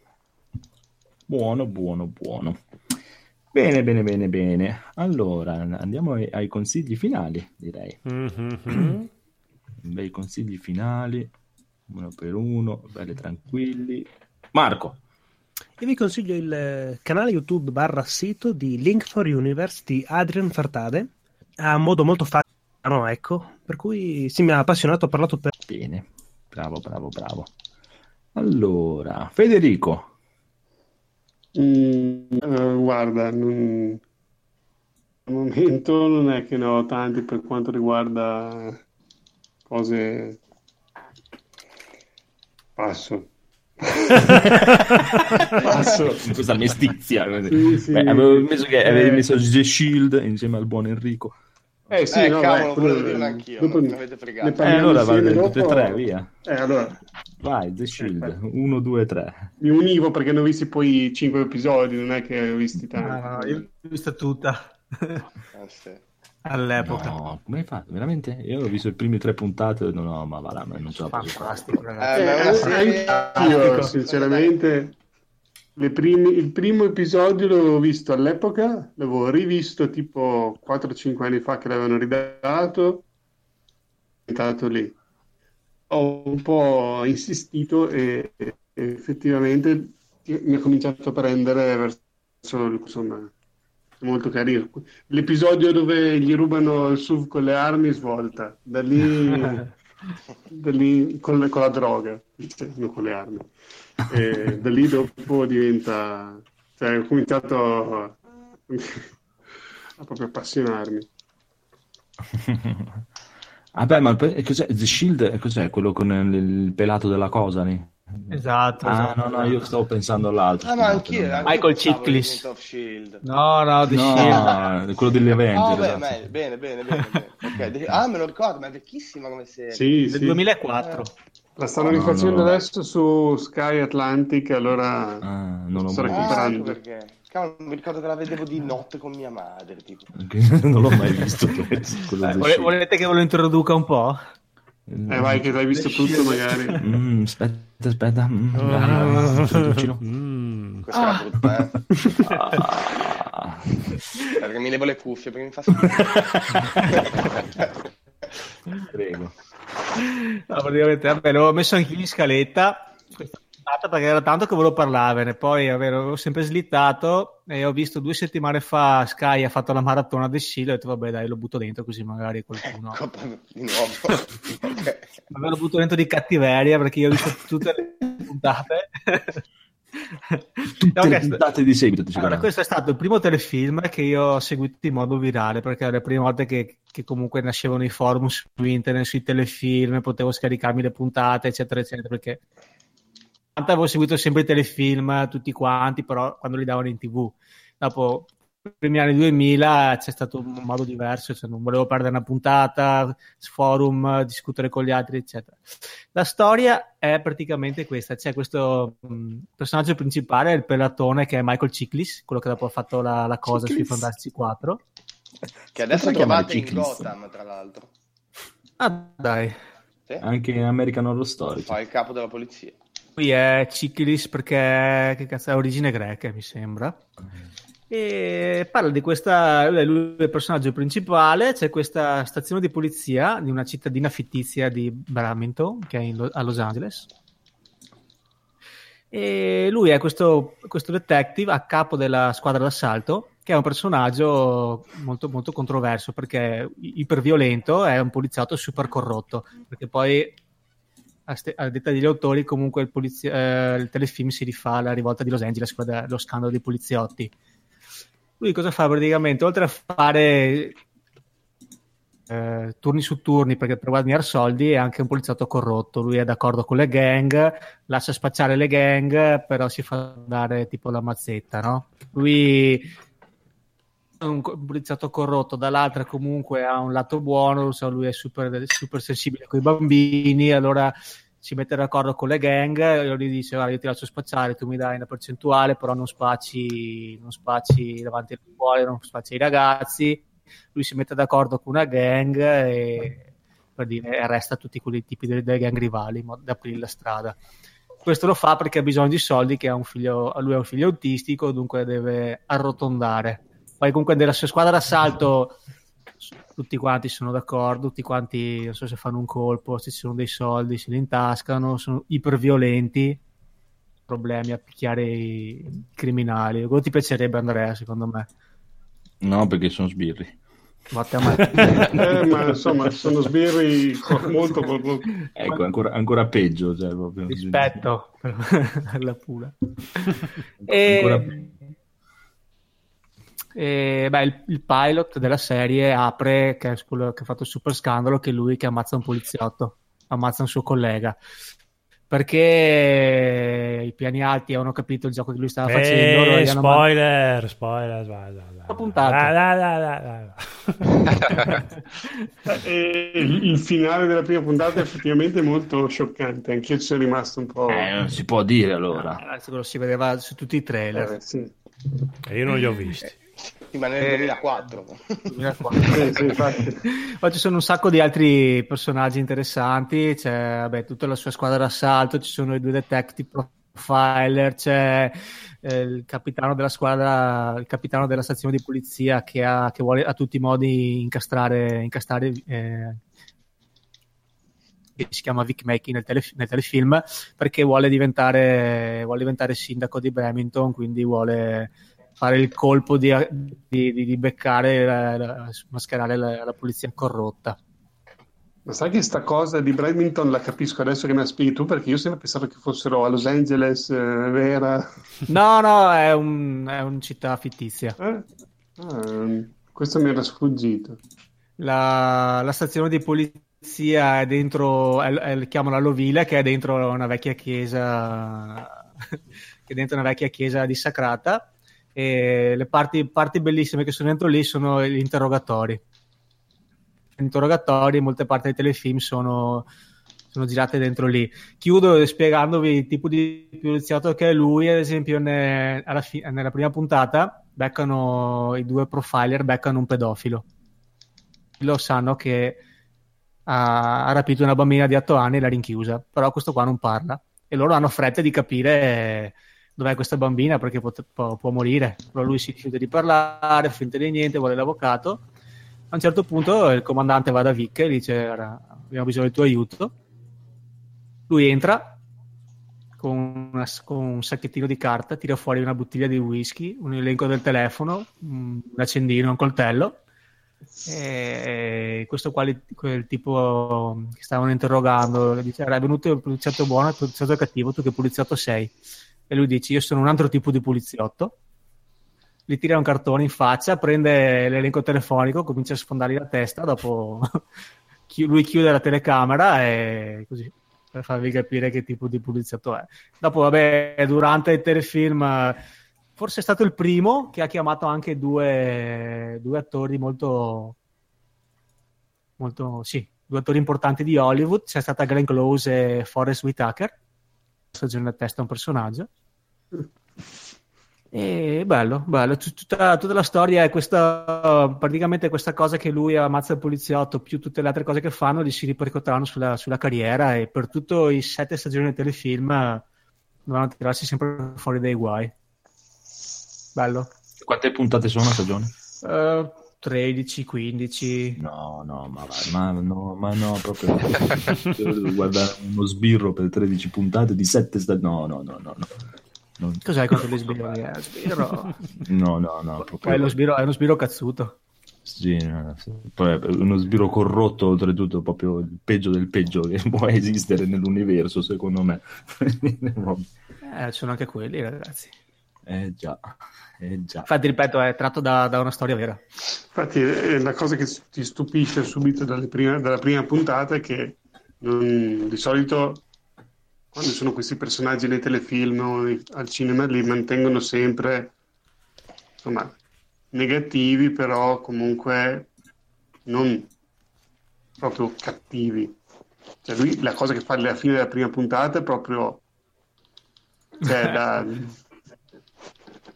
Buono, buono, buono. Bene, bene, bene, bene. Allora, andiamo ai, ai consigli finali, direi. Mm-hmm. Bei consigli finali, uno per uno, belli tranquilli. Marco. Io vi consiglio il canale YouTube barra sito di Link for Universe di Adrian Fartade. Ha un modo molto facile, no, ecco, per cui sì, mi ha appassionato, ho parlato per... Bene, bravo, bravo, bravo. Allora, Federico. Mm, uh, guarda, non... al momento non è che ne ho tanti per quanto riguarda cose. Passo. Passo. Questa mestizia. Sì, sì. Beh, avevo messo che avevi messo The Shield insieme al buon Enrico. Eh sì, eh, no, cavolo, vai, volevo dirlo anch'io, dopo, non avete fregato. Eh, allora va tutte e tre, via. Eh, allora. Vai, The Shield, 1, 2, 3. Mi univo perché ne ho visti poi 5 episodi, non è che ho visti tanti. No, no, io l'ho vista tutta. Ah, sì. All'epoca. No, come hai fatto? Veramente? Io ho visto le prime tre puntate e non ho, ma va là, ma non ce la posso Fantastico, ragazzi. Eh, eh, io, sinceramente primi, il primo episodio l'avevo visto all'epoca, l'avevo rivisto tipo 4-5 anni fa che l'avevano ridato, è stato lì. Ho un po' insistito e, e effettivamente mi ha cominciato a prendere verso insomma molto carino. L'episodio dove gli rubano il SUV con le armi svolta, da lì, da lì con, con, la droga, non con le armi. E da lì dopo diventa, cioè ho cominciato a, a proprio appassionarmi. Vabbè, ma cos'è? The Shield cos'è? Quello con il, pelato della cosa lì? Esatto, ah, esatto. no, no, io stavo pensando all'altro. Ah, ma anch'io, anche Michael Chiklis. No, no, The no, Shield. quello degli eventi. Oh, esatto. beh, bene, bene, bene. bene. Okay. Ah, me lo ricordo, ma è vecchissima come serie. Sì, Del sì. 2004. Eh. La stanno no, rifacendo no. adesso su Sky Atlantic, allora ah, non lo sto recuperando. Ah, perché? Cavolo, mi ricordo che la vedevo di notte con mia madre. Tipo. non l'ho mai visto. eh, volete che ve lo introduca un po'? Eh vai che l'hai visto tutto magari. Mm, aspetta, aspetta. Mm, oh. mm. Questa ah. era brutta, eh. Ah. Perché mi levo le cuffie perché mi fa schifo. Prego. No, praticamente, vabbè, l'ho messo anche in scaletta perché era tanto che volevo parlarvene. Poi avevo sempre slittato e ho visto due settimane fa Sky ha fatto la maratona del Silo e ho detto vabbè dai lo butto dentro così magari qualcuno... di nuovo. okay. lo butto dentro di cattiveria perché io ho visto tutte le puntate. tutte le puntate di seguito allora, questo è stato il primo telefilm che io ho seguito in modo virale perché era le prime volte che, che comunque nascevano i forum su internet sui telefilm potevo scaricarmi le puntate eccetera eccetera perché avevo seguito sempre i telefilm tutti quanti, però quando li davano in tv. Dopo primi anni 2000 c'è stato un modo diverso, cioè non volevo perdere una puntata, forum, discutere con gli altri, eccetera. La storia è praticamente questa: c'è questo mh, personaggio principale, il pelatone, che è Michael Chiklis, quello che dopo ha fatto la, la cosa Chiklis. sui Fantastici 4. Che adesso è chiamato in Gotham, tra l'altro. Ah, dai. Sì. Anche in American Horror Story. Fa il capo della polizia. Lui è Cichilis perché che cazzo, è origine greca, mi sembra. E parla di questa, lui è il personaggio principale, c'è questa stazione di polizia di una cittadina fittizia di Bramington, che è in, a Los Angeles. E lui è questo, questo detective a capo della squadra d'assalto, che è un personaggio molto, molto controverso perché iperviolento, è un poliziotto super corrotto, perché poi a, detta degli autori comunque il, polizia- eh, il telefilm si rifà alla rivolta di Los Angeles, lo scandalo dei poliziotti lui cosa fa praticamente? Oltre a fare eh, turni su turni perché per guadagnare soldi è anche un poliziotto corrotto. Lui è d'accordo con le gang, lascia spacciare le gang, però si fa dare tipo la mazzetta, no? Lui è un poliziotto corrotto, dall'altra comunque ha un lato buono, lui è super, super sensibile con i bambini, allora si mette d'accordo con le gang e lui dice guarda io ti lascio spacciare, tu mi dai una percentuale però non spacci, non spacci davanti alle scuole, non spacci ai ragazzi. Lui si mette d'accordo con una gang e per dire, arresta tutti quei tipi delle, gang rivali da aprire la strada. Questo lo fa perché ha bisogno di soldi che ha figlio, lui è un figlio autistico dunque deve arrotondare. Poi comunque nella sua squadra d'assalto tutti quanti sono d'accordo, tutti quanti non so se fanno un colpo, se ci sono dei soldi, se li intascano, sono iperviolenti, problemi a picchiare i criminali. Quello ti piacerebbe Andrea, secondo me? No, perché sono sbirri. eh, ma insomma sono sbirri molto, molto... ecco ancora, ancora peggio cioè, rispetto alla pura e... ancora e, beh, il, il, pilot della serie apre, che è quello che ha fatto il super scandalo, che è lui che ammazza un poliziotto, ammazza un suo collega. Perché i piani alti avevano capito il gioco che lui stava facendo. Eh, spoiler, man- spoiler, spoiler. Ho puntato. il, il finale della prima puntata è effettivamente molto scioccante. Anch'io ci sono rimasto un po'. Eh, non si può dire allora. Ah, si vedeva su tutti i trailer. Eh, sì. E io non li ho visti. Ma nel 2004. 2004. sì, sì, Poi ci sono un sacco di altri personaggi interessanti, c'è vabbè, tutta la sua squadra d'assalto, ci sono i due detective profiler, c'è eh, il capitano della squadra, il capitano della stazione di polizia che, ha, che vuole a tutti i modi incastrare, incastrare eh, che si chiama Vic Mackey nel, telef- nel telefilm perché vuole diventare, vuole diventare sindaco di Breminton quindi vuole fare il colpo di, di, di, beccare, la, la, mascherare la, la, polizia corrotta. Ma sai che sta cosa di Bradminton la capisco adesso che me la spieghi tu perché io sempre pensavo che fossero a Los Angeles, eh, vera. No, no, è un, è un città fittizia. Eh? Ah, questo mi era sfuggito. La, la stazione di polizia è dentro, è, è, chiamano Lovile, che è dentro una vecchia chiesa, che è dentro una vecchia chiesa dissacrata e le parti, parti bellissime che sono dentro lì sono gli interrogatori. Gli interrogatori, molte parti dei telefilm sono, sono girate dentro lì. Chiudo spiegandovi il tipo di poliziotto che è lui, ad esempio, ne, fi- nella prima puntata beccano i due profiler, beccano un pedofilo. Lo sanno che ha, ha rapito una bambina di 8 anni e l'ha rinchiusa, però questo qua non parla e loro hanno fretta di capire dov'è questa bambina perché può, può, può, morire, però lui si rifiuta di parlare, finta di niente, vuole l'avvocato. A un certo punto il comandante va da Vic e dice abbiamo bisogno del tuo aiuto. Lui entra con, una, con, un sacchettino di carta, tira fuori una bottiglia di whisky, un elenco del telefono, un accendino, un coltello. E questo qua, quel tipo che stavano interrogando, dice: È venuto il poliziotto buono e il poliziotto cattivo, tu che poliziotto sei? E lui dice io sono un altro tipo di poliziotto. Gli tira un cartone in faccia prende l'elenco telefonico comincia a sfondargli la testa dopo lui chiude la telecamera e così per farvi capire che tipo di poliziotto è. Dopo vabbè durante il telefilm forse è stato il primo che ha chiamato anche due, due attori molto molto sì due attori importanti di Hollywood. C'è stata Glenn Close e Forrest Whitaker stagione a testa un personaggio. E bello, bello. Tutta, tutta, la storia è questa, praticamente questa cosa che lui ammazza il poliziotto, più tutte le altre cose che fanno, gli si ripercuoteranno sulla, sulla carriera e per tutti i sette stagioni del telefilm dovranno tirarsi sempre fuori dai guai. Bello. Quante puntate sono a stagione? Eh, 13, 15. No, no, ma, vai, ma, no, ma no, proprio guardare uno sbirro per 13 puntate di 7 stagioni. No, no, no, no. no. Non- Cos'hai contro gli sbirri? Eh, sbirro. No, no, no, proprio... Poi lo sbirro è uno sbirro cazzuto. Sì, no, sì. Poi è uno sbirro corrotto, oltretutto, proprio il peggio del peggio che può esistere nell'universo, secondo me. Eh, ci sono anche quelli, ragazzi. eh già, eh già. Infatti, ripeto, è tratto da, da una storia vera. Infatti, eh, la cosa che ti stupisce subito dalle prime- dalla prima puntata è che non- di solito quando sono questi personaggi nei telefilm o al cinema li mantengono sempre insomma negativi, però comunque non proprio cattivi. Cioè lui la cosa che fa alla fine della prima puntata è proprio cioè, da,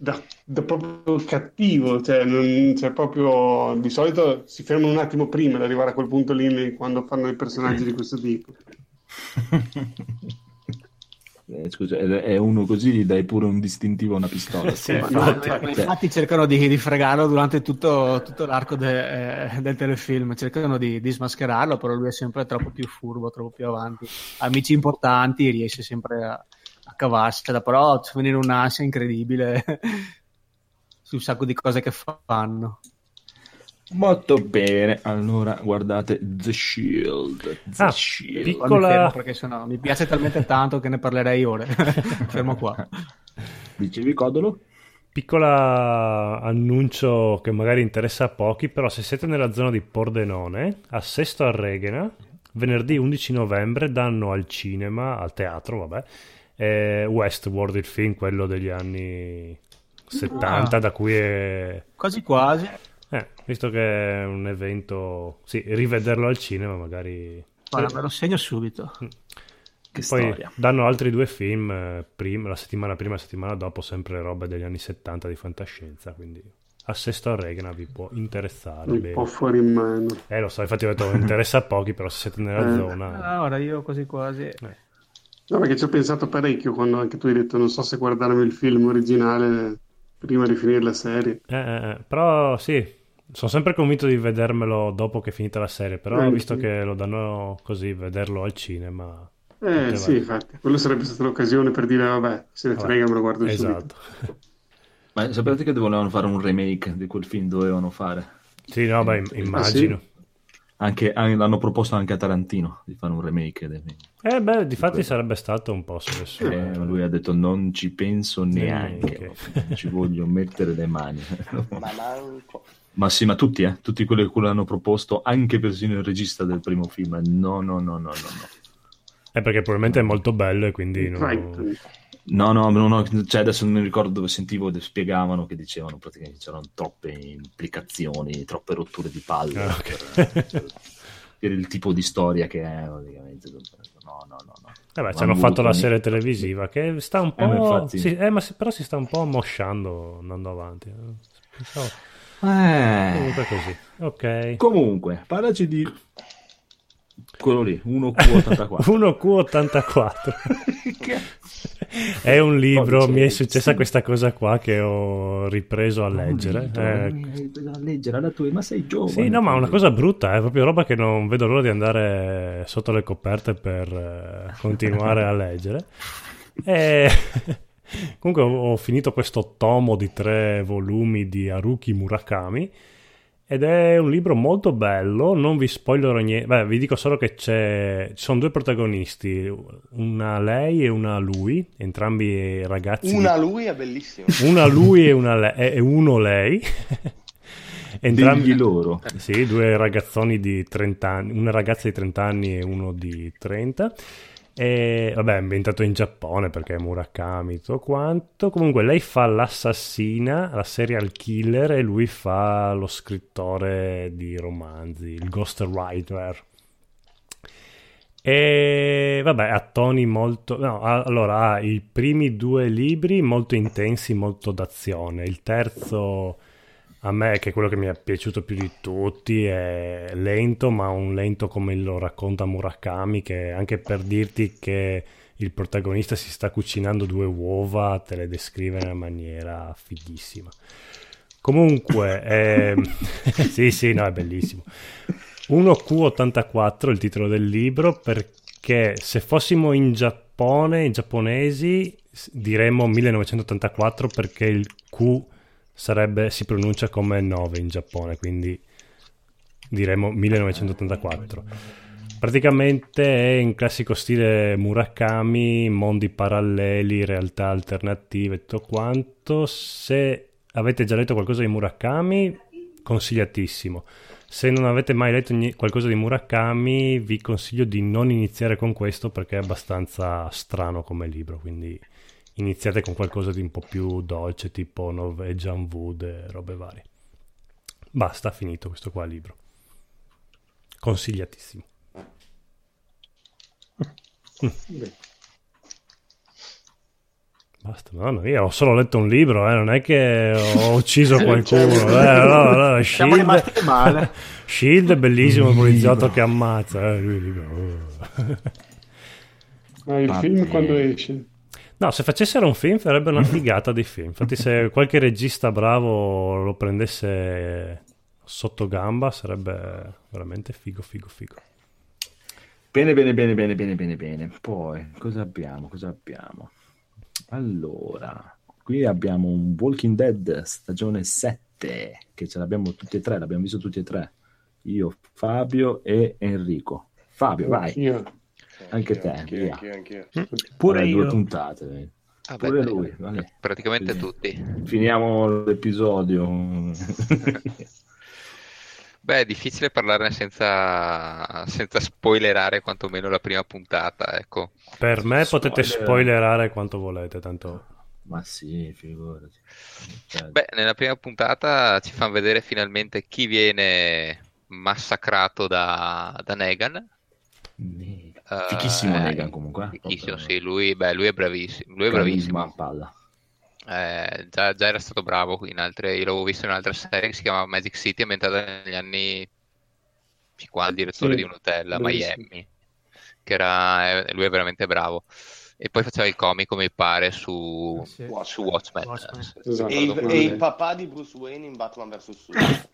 da- da proprio cattivo, cioè, non, cioè, proprio di solito si fermano un attimo prima di arrivare a quel punto lì quando fanno i personaggi di questo tipo. Eh, scusa, è è uno così, gli dai pure un distintivo a una pistola. Sì, Ma- infatti. cioè, Infatti cercano di, di fregarlo durante tutto, tutto l'arco de- eh, del telefilm, cercano di, di smascherarlo, però lui è sempre troppo più furbo, troppo più avanti. Amici importanti riesce sempre a, a cavarsela, però fa venire un'ansia incredibile su un sacco di cose che fanno. Molto bene, allora guardate The Shield. The Ah, Shield. Piccola- perché sennò mi piace talmente tanto che ne parlerei ore. Fermo qua. Dicevi Codolo? Piccola annuncio che magari interessa a pochi, però se siete nella zona di Pordenone, a Sesto a Regena, venerdì 11 novembre danno al cinema, al teatro, vabbè, eh, Westworld, il film, quello degli anni 70, Ah. da cui è... Quasi quasi. eh, visto che è un evento, sì, rivederlo al cinema magari... Guarda, me lo segno subito. Che Poi storia. danno altri due film, eh, prima, la settimana prima e la settimana dopo, sempre robe degli anni 70 di fantascienza, quindi a Sesto a Regena vi può interessare. Un bene. po' fuori mano. Eh, lo so, infatti ho detto interessa a pochi, però se siete nella Eh. zona... Ah, ora io quasi quasi. No, perché ci ho pensato parecchio quando anche tu hai detto non so se guardarmi il film originale prima di finire la serie. Eh, eh, eh, però sì, sono sempre convinto di vedermelo dopo che è finita la serie, però Eh, visto sì. che lo danno così, vederlo al cinema... Eh sì, infatti, quello sarebbe stata l'occasione per dire vabbè, se ne frega, me lo guardo Esatto. subito. Ma sapete che volevano fare un remake di quel film? Dovevano fare. Sì, no, beh, immagino. Anche, an- l'hanno proposto anche a Tarantino di fare un remake del film. Eh beh, difatti sarebbe stato un po' su adesso. Eh, lui ha detto non ci penso neanche, Neanche. ci voglio mettere le mani. Ma manco. Ma sì, ma tutti, eh? Tutti quelli che l'hanno proposto, anche persino il regista del primo film. No, no, no, no, no. no. Eh, perché probabilmente è molto bello e quindi... non-. No, no, no, no, cioè adesso non mi ricordo dove sentivo, spiegavano che dicevano praticamente che c'erano troppe implicazioni, troppe rotture di palle Ah, per, ok. per- per il tipo di storia che è praticamente. No, no, no, no. Eh beh, ci Hanno fatto la serie televisiva che sta un Eh, po'... infatti. sì, eh, ma si- però si sta un po' mosciando andando avanti. eh. Pensavo... Eh. Comunque così. Ok. Comunque, parlaci di quello lì, 1Q84. 1Q84. È un libro, Codice mi è successa sì. questa cosa qua che ho ripreso a leggere. Eh, a leggere alla tua, ma sei giovane. Sì, no, ma una cosa brutta, è proprio roba che non vedo l'ora di andare sotto le coperte per eh, continuare a leggere. E... Comunque ho finito questo tomo di tre volumi di Haruki Murakami ed è un libro molto bello, non vi spoilerò niente, Beh, vi dico solo che c'è... ci sono due protagonisti, una lei e una lui, entrambi ragazzi di Una lui è bellissimo. una lui e, una le- e uno lei. Digli loro. Sì, due ragazzoni di 30 anni, una ragazza di 30 anni e uno di 30. E vabbè, ambientato in Giappone perché è Murakami, tutto quanto. Comunque, lei fa l'assassina, la serial killer, e lui fa lo scrittore di romanzi, il ghostwriter. E vabbè, ha toni molto. No, allora ha i primi due libri molto intensi, molto d'azione. Il terzo, a me, che è quello che mi è piaciuto più di tutti, è lento, ma un lento come lo racconta Murakami, che anche per dirti che il protagonista si sta cucinando due uova, te le descrive in una maniera fighissima. Comunque, ehm, sì, sì, no, è bellissimo. 1Q84 il titolo del libro perché se fossimo in Giappone, i giapponesi, diremmo 1984 perché il Q sarebbe, si pronuncia come 9 in Giappone, quindi diremmo 1984. Praticamente è in classico stile Murakami, mondi paralleli, realtà alternative e tutto quanto. Se avete già letto qualcosa di Murakami, consigliatissimo. Se non avete mai letto qualcosa di Murakami, vi consiglio di non iniziare con questo perché è abbastanza strano come libro, quindi iniziate con qualcosa di un po' più dolce, tipo Norwegian Wood e robe varie. Basta, finito questo qua libro. Consigliatissimo. Basta, no, no, io ho solo letto un libro, eh, non è che ho ucciso qualcuno. eh, no, no, Siamo Shield, rimasti male. Shield è bellissimo, il poliziotto che ammazza. eh, lui, libro, oh. Ma il Va film bene. quando esce? No, se facessero un film sarebbe una figata di film. Infatti, se qualche regista bravo lo prendesse sotto gamba, sarebbe veramente figo, figo, figo. Bene, bene, bene, bene, bene, bene, bene. Poi, cosa abbiamo? Cosa abbiamo? Allora, qui abbiamo un Walking Dead stagione 7, che ce l'abbiamo tutti e tre, l'abbiamo visto tutti e tre. Io, Fabio e Enrico. Fabio, vai. Io. Anche te, anch'io, via. anch'io, anch'io. Pure Vabbè, due io. puntate. vedi. Vabbè, Pure beh, lui, vale. praticamente Quindi- tutti. Finiamo l'episodio. Beh, è difficile parlarne senza, senza spoilerare quantomeno la prima puntata, ecco. Per me potete Spoiler. spoilerare quanto volete, tanto Ma sì, figurati. Cioè, Beh, nella prima puntata ci fanno vedere finalmente chi viene massacrato da, da Negan. ne- Fichissimo eh, Negan comunque. eh. Fichissimo, Proprio sì, lui, beh, lui è bravissimo. Lui è carisma a bravissimo. palla. Eh, già, già era stato bravo in altre, io l'avevo visto in un'altra serie che si chiamava Magic City, ambientata negli anni 50, direttore Sì, di un hotel a bravissimo. Miami, che era, eh, lui è veramente bravo. E poi faceva il comico, mi pare, su, Sì. su Watchmen. Watchmen. Esatto. E il, bene. e il papà di Bruce Wayne in Batman vs Superman.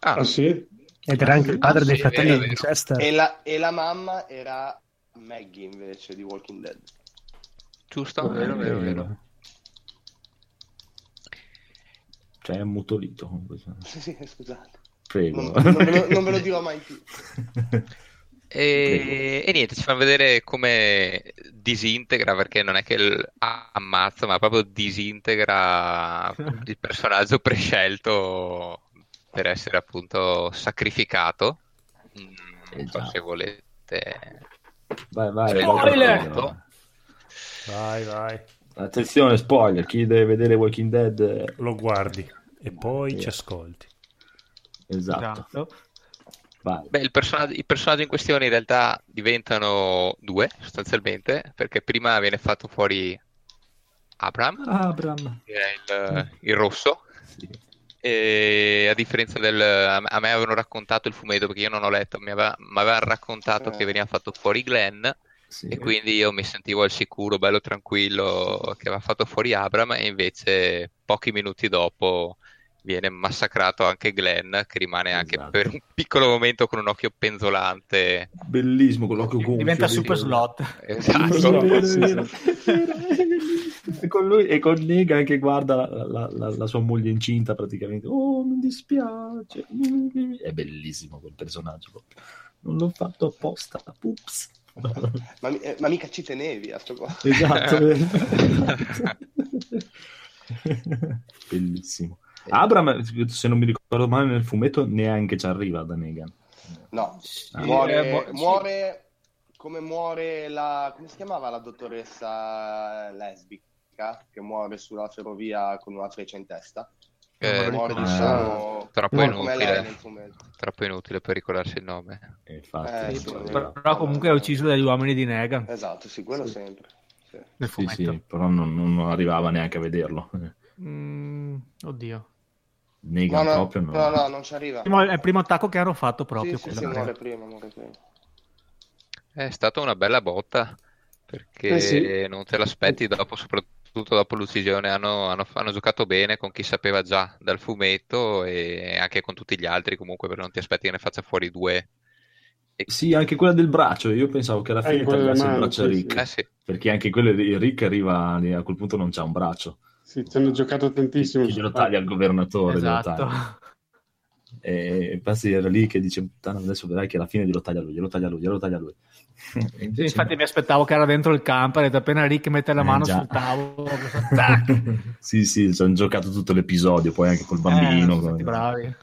Ah, Ah sì? Ed era anche il padre Ah, dei fratelli di vero. Winchester. E la, e la mamma era Maggie invece di Walking Dead. giusto? Vero, vero, vero. Cioè, è ammutolito comunque. Sì, sì, scusate. Prego. Non, non ve lo, non ve lo dirò mai più. E, e niente, ci fanno vedere come disintegra, perché non è che il- ammazza, ma proprio disintegra il personaggio prescelto per essere appunto sacrificato. Non so Esatto. se volete. Vai, vai. Spoiler! vai. vai, Attenzione, spoiler. Chi deve vedere Walking Dead... eh, lo guardi e poi Via. ci ascolti. Esatto. Esatto. Vai. Beh, il personaggio, i personaggi in questione in realtà diventano due sostanzialmente, perché prima viene fatto fuori Abram, Abram. che è il, il rosso, E a differenza del... A me avevano raccontato il fumetto perché io non ho letto, mi aveva, mi avevano raccontato Eh. che veniva fatto fuori Glenn Sì. e quindi io mi sentivo al sicuro, bello tranquillo, che aveva fatto fuori Abram e invece pochi minuti dopo viene massacrato anche Glenn che rimane anche Esatto. per un piccolo momento con un occhio penzolante. Bellissimo, con l'occhio gonfio. Diventa super slot. Esatto. E con lui e con Negan che guarda la, la- la- la sua moglie incinta praticamente. Oh, mi dispiace. È bellissimo quel personaggio. proprio. Non l'ho fatto apposta. Ups. Ma, eh, ma mica ci tenevi a sto qua. Esatto. Bellissimo. Abram, se non mi ricordo male, nel fumetto neanche ci arriva da Negan. No, Ah. muore, eh, sì. muore come muore la... come si chiamava la dottoressa lesbica che muore sulla ferrovia con una freccia in testa? Eh, muore diciamo troppo inutile. Troppo inutile per ricordarsi il nome. E infatti, Eh, ci sì. Però comunque è ucciso dagli uomini di Negan Esatto, sì, quello sempre. Sì. nel Sì, fumetto. sì, però non, non arrivava neanche a vederlo. Mm, oddio. No, Negan no, proprio no. no, no, non ci arriva. Primo- è il primo attacco che hanno fatto proprio. Sì, sì, sì, muore prima, muore prima. È stata una bella botta perché Eh sì. non te l'aspetti dopo, soprattutto soprattutto dopo l'uccisione, hanno, hanno- hanno giocato bene con chi sapeva già dal fumetto e anche con tutti gli altri comunque, perché non ti aspetti che ne faccia fuori due. Sì, anche quella del braccio. Io pensavo che alla fine delle tagliasse il braccio a Rick. sì. Eh sì, Perché anche quello di Rick arriva a quel punto non c'ha un braccio. Sì, ci hanno giocato tantissimo. Chi glielo taglia il governatore. Esatto. E infatti era lì che dice: adesso vedrai che alla fine glielo taglia lui, glielo taglia lui, glielo taglia lui. Infatti mi aspettavo che era dentro il camper e appena Rick mette la Eh, mano già. sul tavolo, sì, sì, ci hanno giocato tutto l'episodio, poi anche col bambino. Eh, sono come- stati bravi.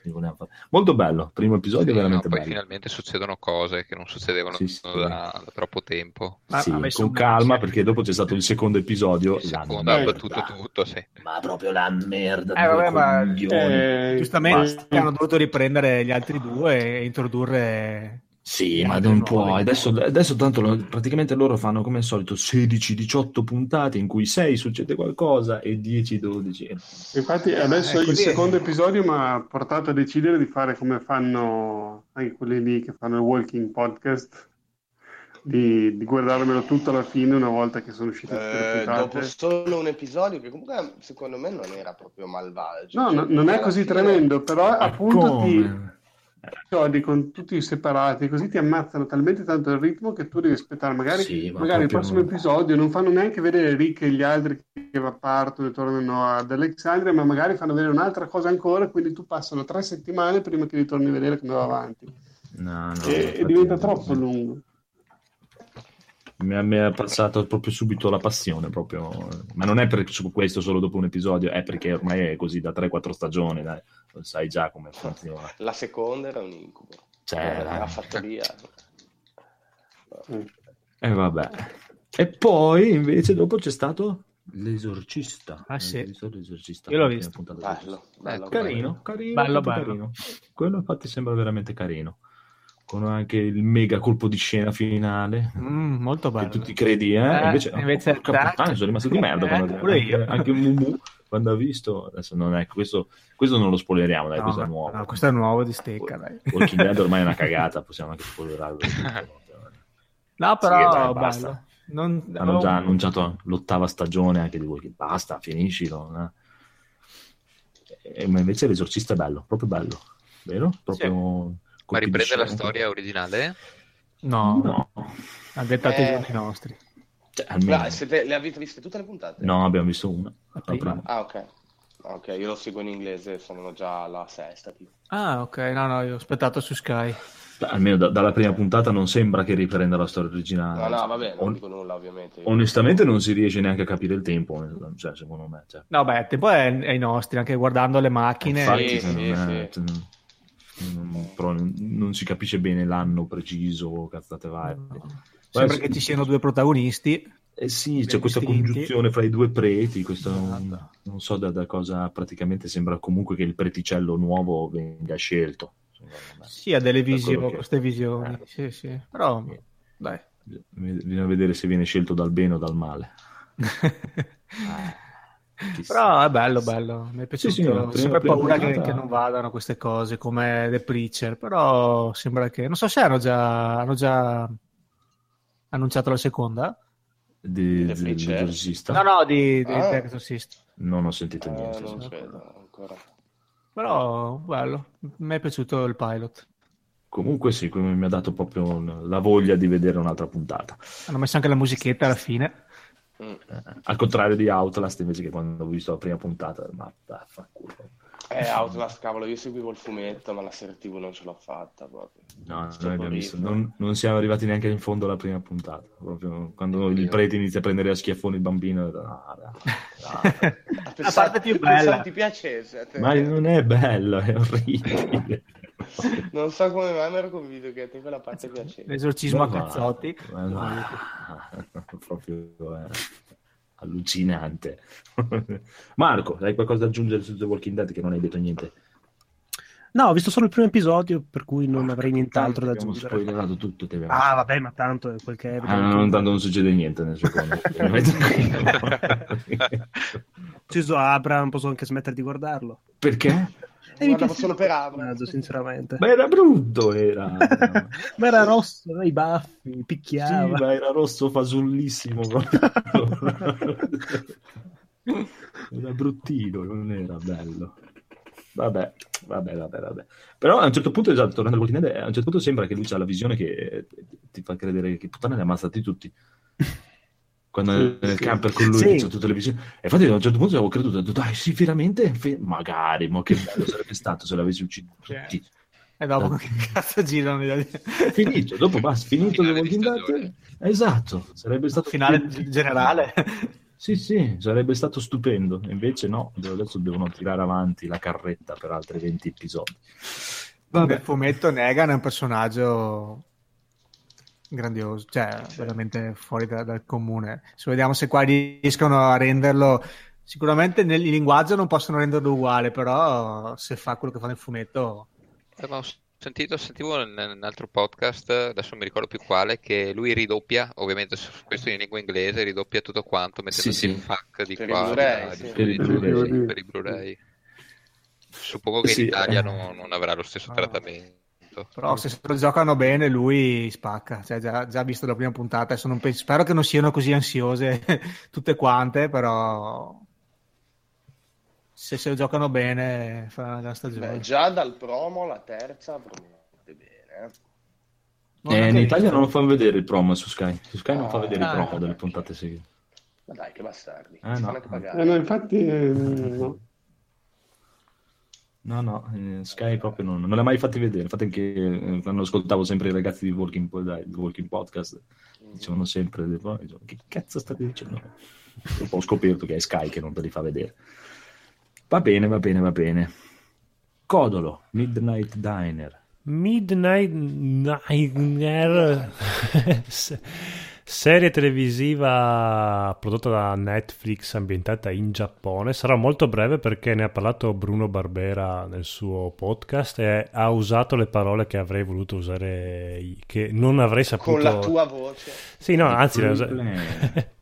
Molto bello, primo episodio Sì, veramente no, poi bello. finalmente succedono cose che non succedevano Sì, sì. da, da troppo tempo. Ma- ha con calma perché dopo c'è stato il secondo episodio. Il secondo ha merda. battuto tutto, sì. Ma proprio la merda. Eh, vabbè, ma-. Eh, Giustamente basta. hanno dovuto riprendere gli altri due e introdurre Sì, ma non puoi. Adesso, adesso tanto lo- praticamente loro fanno come al solito 16-18 puntate in cui 6 succede qualcosa e 10-12. Infatti adesso Eh, il è. secondo episodio mi ha portato a decidere di fare come fanno anche quelli lì che fanno il Walking Podcast, di, di guardarmelo tutto alla fine una volta che sono le Eh, dopo solo un episodio che comunque secondo me non era proprio malvagio. No, Cioè, no, non è così fine- tremendo, però appunto ti Come? Episodi con tutti separati, così ti ammazzano talmente tanto il ritmo che tu devi aspettare. Magari, Sì, ma magari il prossimo episodio non fanno neanche vedere Rick e gli altri che partono e tornano ad Alexandria, ma magari fanno vedere un'altra cosa ancora, quindi tu passano tre settimane prima che ritorni a vedere come va avanti. No, no, e, e diventa troppo lungo. Mi ha passato proprio subito la passione, proprio. ma non è per questo solo dopo un episodio, è perché ormai è così da 3-4 stagioni, dai. Lo sai già come funziona. La seconda era un incubo. Cioè, la fattoria. E vabbè. E poi invece dopo c'è stato l'esorcista. Ah, sì. Visto l'esorcista? Io l'ho visto. Bello, bello. Eh, carino, carino, Bello, bello. carino. Quello infatti sembra veramente carino. Con anche il mega colpo di scena finale. Mm, molto Che bello. tu ti credi, eh? Eh, invece, invece porca tac. puttana, sono rimasto di merda. Eh, quando- pure io. Anche, anche Mumu, quando ha visto, adesso non è questo, questo non lo spoileriamo, dai, No, questo è no, nuovo. no, questo è nuovo di stecca, dai. Walking Dead ormai è una cagata, possiamo anche spoilerarlo. No, Sì, però dai, basta. Non- Hanno già annunciato l'ottava stagione anche di Walking Basta, finiscilo. eh. E- ma invece l'esorcista è bello, proprio bello, vero? Proprio Ma colpi di riprende la storia originale? No, No, ha dettato i Eh. giorni nostri. Cioè, almeno- Ma siete- le avete viste tutte le puntate? no, abbiamo visto una. Ah, ok. Ok, io lo seguo in inglese, sono già alla sesta. Tipo. Ah, ok, no, no, io ho aspettato su Sky. Beh, Almeno da- dalla prima puntata non sembra che riprenda la storia originale. No, no, vabbè, non On- dico nulla ovviamente. onestamente non si riesce neanche a capire il tempo, cioè, secondo me. Cioè. No, beh, il tempo è, è i nostri, anche guardando le macchine. Infatti, Sì, non, sì, è- sì. non- non- però non- non si capisce bene l'anno preciso, cazzate varie. Sembra Beh, che ci siano due protagonisti. Eh sì, c'è questa distinti. congiunzione fra i due preti, questo, Esatto. non so da, da cosa praticamente sembra comunque che il preticello nuovo venga scelto. Sì, ha delle visioni, che- queste visioni. Eh. Sì, sì. Però, dai. Bisogna vedere se viene scelto dal bene o dal male. Eh, chissà. Però è bello, bello. Mi è piaciuto. Sì, sì, la Ho sempre paura che, che non vadano queste cose come The Preacher. Però sembra che. Non so se hanno già, hanno già annunciato la seconda. Di, di- Preacher? dell'esorcista? No, no, di, di Ah. Exorcist. Non ho sentito Eh, niente. non credo ancora. Però bello. Mi è piaciuto il pilot. Comunque sì, mi ha dato proprio la voglia di vedere un'altra puntata. Hanno messo anche la musichetta alla fine. Mm. Eh, al contrario di Outlast, invece che quando ho visto la prima puntata, ma vaffanculo. Eh, Outlast, cavolo, io seguivo il fumetto, ma la serie TV non ce l'ho fatta proprio. No, borrifero. non, non siamo arrivati neanche in fondo alla prima puntata. Proprio quando il Io. prete inizia a prendere a schiaffoni il bambino, no, no, no. La parte più bella. ti piacesse. a te. ma non è bello, è orribile. Non so come mai mi ero convinto che a te quella parte piacesse. L'esorcismo a Ma cazzotti. ma va. proprio eh, allucinante. Marco, hai qualcosa da aggiungere su The Walking Dead che non hai detto niente? No, ho visto solo il primo episodio, per cui non avrei nient'altro da Abbiamo aggiungere. spoilerato tutto. Abbiamo- Ah, vabbè, ma tanto è quel che è. Ah, no, no, tanto non succede niente nel secondo. Ucciso Abram, posso anche smettere di guardarlo. Perché? E mi Guardavo piace solo per il Abram. personaggio, sinceramente. Ma era brutto, era. Ma era rosso, aveva i baffi, Sì, picchiava. ma era rosso fasullissimo. Era bruttino, non era bello. Vabbè, vabbè, vabbè, vabbè. Però a un certo punto, esatto, tornando al Walking Dead, a un certo punto sembra che lui ha la visione che ti fa credere che puttana li ha ammazzati tutti. Quando Sì, è nel sì. camper con lui, Sì. c'ha tutte le visioni. E infatti a un certo punto avevo creduto, ho detto, dai, sì, veramente? Fe- Magari, ma che bello sarebbe stato se l'avessi ucciso tutti. E dopo che cazzo girano? Finito, dopo basta, finito di Walking Dead. Esatto, sarebbe stato finale generale? Sì, sì, sarebbe stato stupendo. Invece no, adesso devono tirare avanti la carretta per altri 20 episodi. Nel Vabbè, fumetto Negan è un personaggio grandioso, cioè veramente fuori da- dal comune. Se vediamo se qua riescono a renderlo, sicuramente nel in linguaggio non possono renderlo uguale, però se fa quello che fa nel fumetto, Eh, ma ho sentito, sentivo in un altro podcast, adesso non mi ricordo più quale, che lui ridoppia, ovviamente su- questo in lingua inglese, ridoppia tutto quanto, mettendosi Sì, il sì. FAQ di Per qua, i Blu-ray, da- sì. di- Per i Blu-ray. sì, per i Blu-ray. Suppongo che Sì, in Italia eh. non, non avrà lo stesso No. trattamento. Però se se lo giocano bene lui spacca, cioè già, già visto la prima puntata, penso- spero che non siano così ansiose tutte quante, però se se lo giocano bene fa una gran stagione. Beh, già dal promo la terza promette bene. eh. Non Eh, in Italia visto. non fanno vedere il promo su Sky. Su Sky non fa Ah, vedere il ah, promo eh. delle puntate seguite. Ma dai, che bastardi. Eh, no. Eh, no, infatti, eh, no. No, no, eh, Sky proprio non, non li ha mai fatti vedere. Infatti, anche eh, quando ascoltavo sempre i ragazzi di Walking, dai, di Walking Podcast, dicevano sempre: "Oh, Che cazzo state dicendo? Dopo ho scoperto che è Sky che non te li fa vedere. Va bene, va bene, va bene. Codolo, Midnight Diner. Midnight S- serie televisiva prodotta da Netflix ambientata in Giappone sarà molto breve perché ne ha parlato Bruno Barbera nel suo podcast e ha usato le parole che avrei voluto usare che non avrei saputo Con la tua voce. sì no anzi le.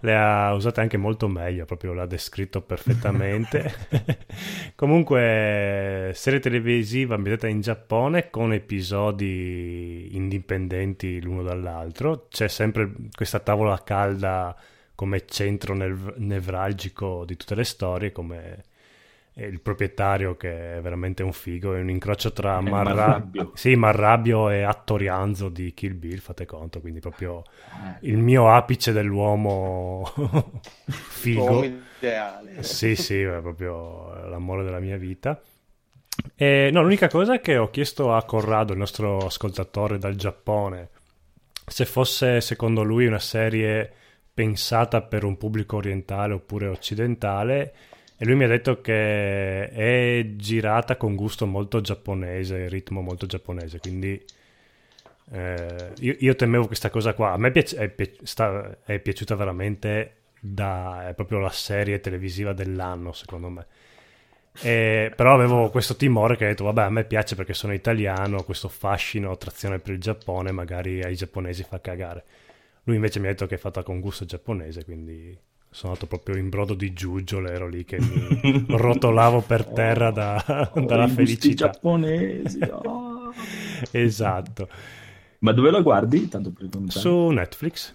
le ha usate anche molto meglio proprio l'ha descritto perfettamente Comunque, serie televisiva ambientata in Giappone con episodi indipendenti l'uno dall'altro. C'è sempre questa tavola calda come centro nev- nevralgico di tutte le storie, come il proprietario che è veramente un figo, è un incrocio tra Marra- Marrabbio. sì, Marrabbio e Attorianzo di Kill Bill, fate conto, quindi proprio Eh, il mio apice dell'uomo figo. Uomo ideale. Sì, sì, è proprio l'amore della mia vita. E, no, l'unica cosa è che ho chiesto a Corrado, il nostro ascoltatore dal Giappone, se fosse secondo lui una serie pensata per un pubblico orientale oppure occidentale. E lui mi ha detto che è girata con gusto molto giapponese, ritmo molto giapponese, quindi eh, io, io temevo questa cosa qua. A me piace- è, pi- sta- è piaciuta veramente da... è proprio la serie televisiva dell'anno, secondo me. E- però avevo questo timore che ho detto, vabbè, a me piace perché sono italiano, questo fascino, attrazione per il Giappone, magari ai giapponesi fa cagare. Lui invece mi ha detto che è fatta con gusto giapponese, quindi sono andato proprio in brodo di giuggiole, ero lì che mi rotolavo per terra da- oh, dalla felicità. giapponesi. oh. Esatto. Ma dove la guardi? Tanto per. Su Netflix.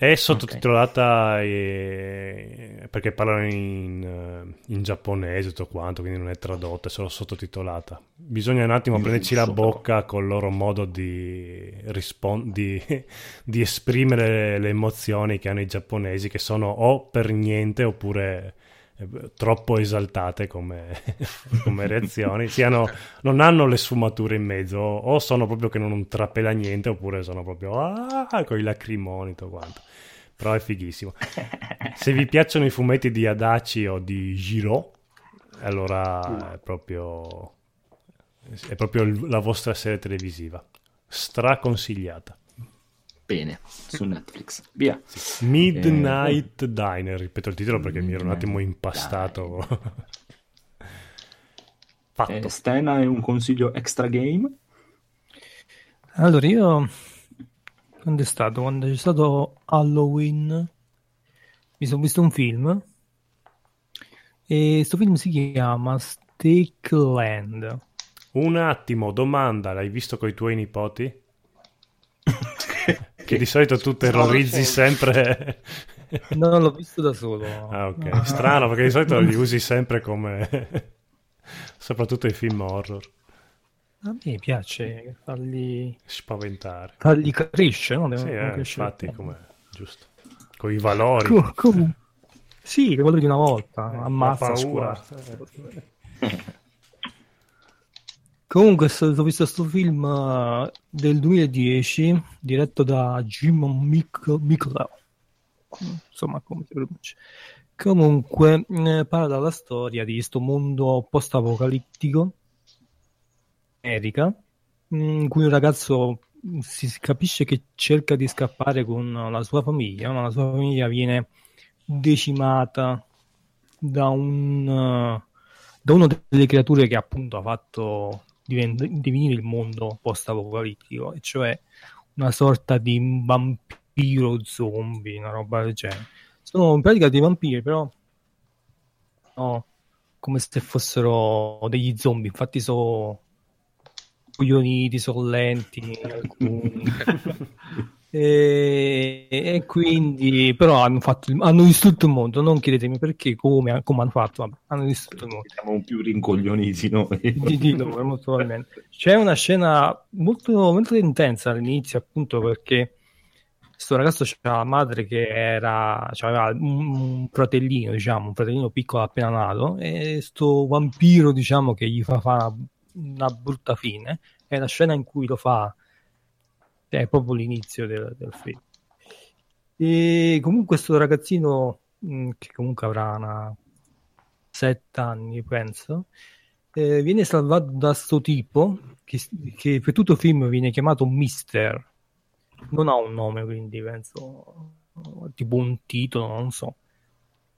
È sottotitolata eh, perché parlano in, eh, in giapponese tutto quanto, quindi non è tradotta, è solo sottotitolata. Bisogna un attimo Il prenderci la bocca col loro modo di, rispon- di, di esprimere le emozioni che hanno i giapponesi, che sono o per niente oppure eh, troppo esaltate come, come reazioni. Siano, non hanno le sfumature in mezzo, o sono proprio che non trapela niente, oppure sono proprio ah, con i lacrimoni, tutto quanto. Però è fighissimo. Se vi piacciono i fumetti di Adachi o di Giro, allora è proprio, è proprio la vostra serie televisiva. Straconsigliata. Bene, su Netflix. Via. Midnight Diner, ripeto il titolo perché mi ero un attimo Midnight impastato. Fatto. Eh, Stena è un consiglio extra game. Allora, io quando è stato? Quando c'è stato Halloween, mi sono visto un film e questo film si chiama Steak Land. Un attimo, domanda, l'hai visto con i tuoi nipoti? che di solito tu terrorizzi sempre non l'ho visto da solo. Ah, ok. Strano, perché di solito li usi sempre come... soprattutto i film horror. A me piace farli, Spaventare. farli crescere, no? Sì, eh, crescere. infatti, come... giusto. Con i valori. Co- com- sì, quello di una volta, Eh, ammazza, paura. Comunque, ho visto questo film eh, del 2010 diretto da Jim Mic-. Insomma, come si pronuncia. Comunque, eh, parla della storia di questo mondo post-apocalittico, America, in cui un ragazzo si capisce che cerca di scappare con la sua famiglia, ma la sua famiglia viene decimata da un eh, da una delle creature che appunto ha fatto diven- divenire il mondo post-apocalittico, e cioè una sorta di vampiro zombie, una roba del genere. Sono in pratica dei vampiri, però no, come se fossero degli zombie, infatti sono coglioniti, sono lenti, alcuni. E, e quindi però hanno, fatto, hanno distrutto il mondo non chiedetemi perché come, come hanno fatto vabbè, hanno distrutto il mondo Siamo più rincoglioniti noi. di, di molto probabilmente. C'è una scena molto, molto intensa all'inizio, appunto perché questo ragazzo c'era la madre che era, aveva un, fratellino, diciamo, un fratellino piccolo appena nato, e sto vampiro, diciamo, che gli fa fare una, una brutta fine. È la scena in cui lo fa, è proprio l'inizio del, del film. E comunque questo ragazzino, mh, che comunque avrà una sette anni, penso, eh, viene salvato da sto tipo che, che per tutto il film viene chiamato Mister. Non ha un nome, quindi penso tipo un titolo, non so.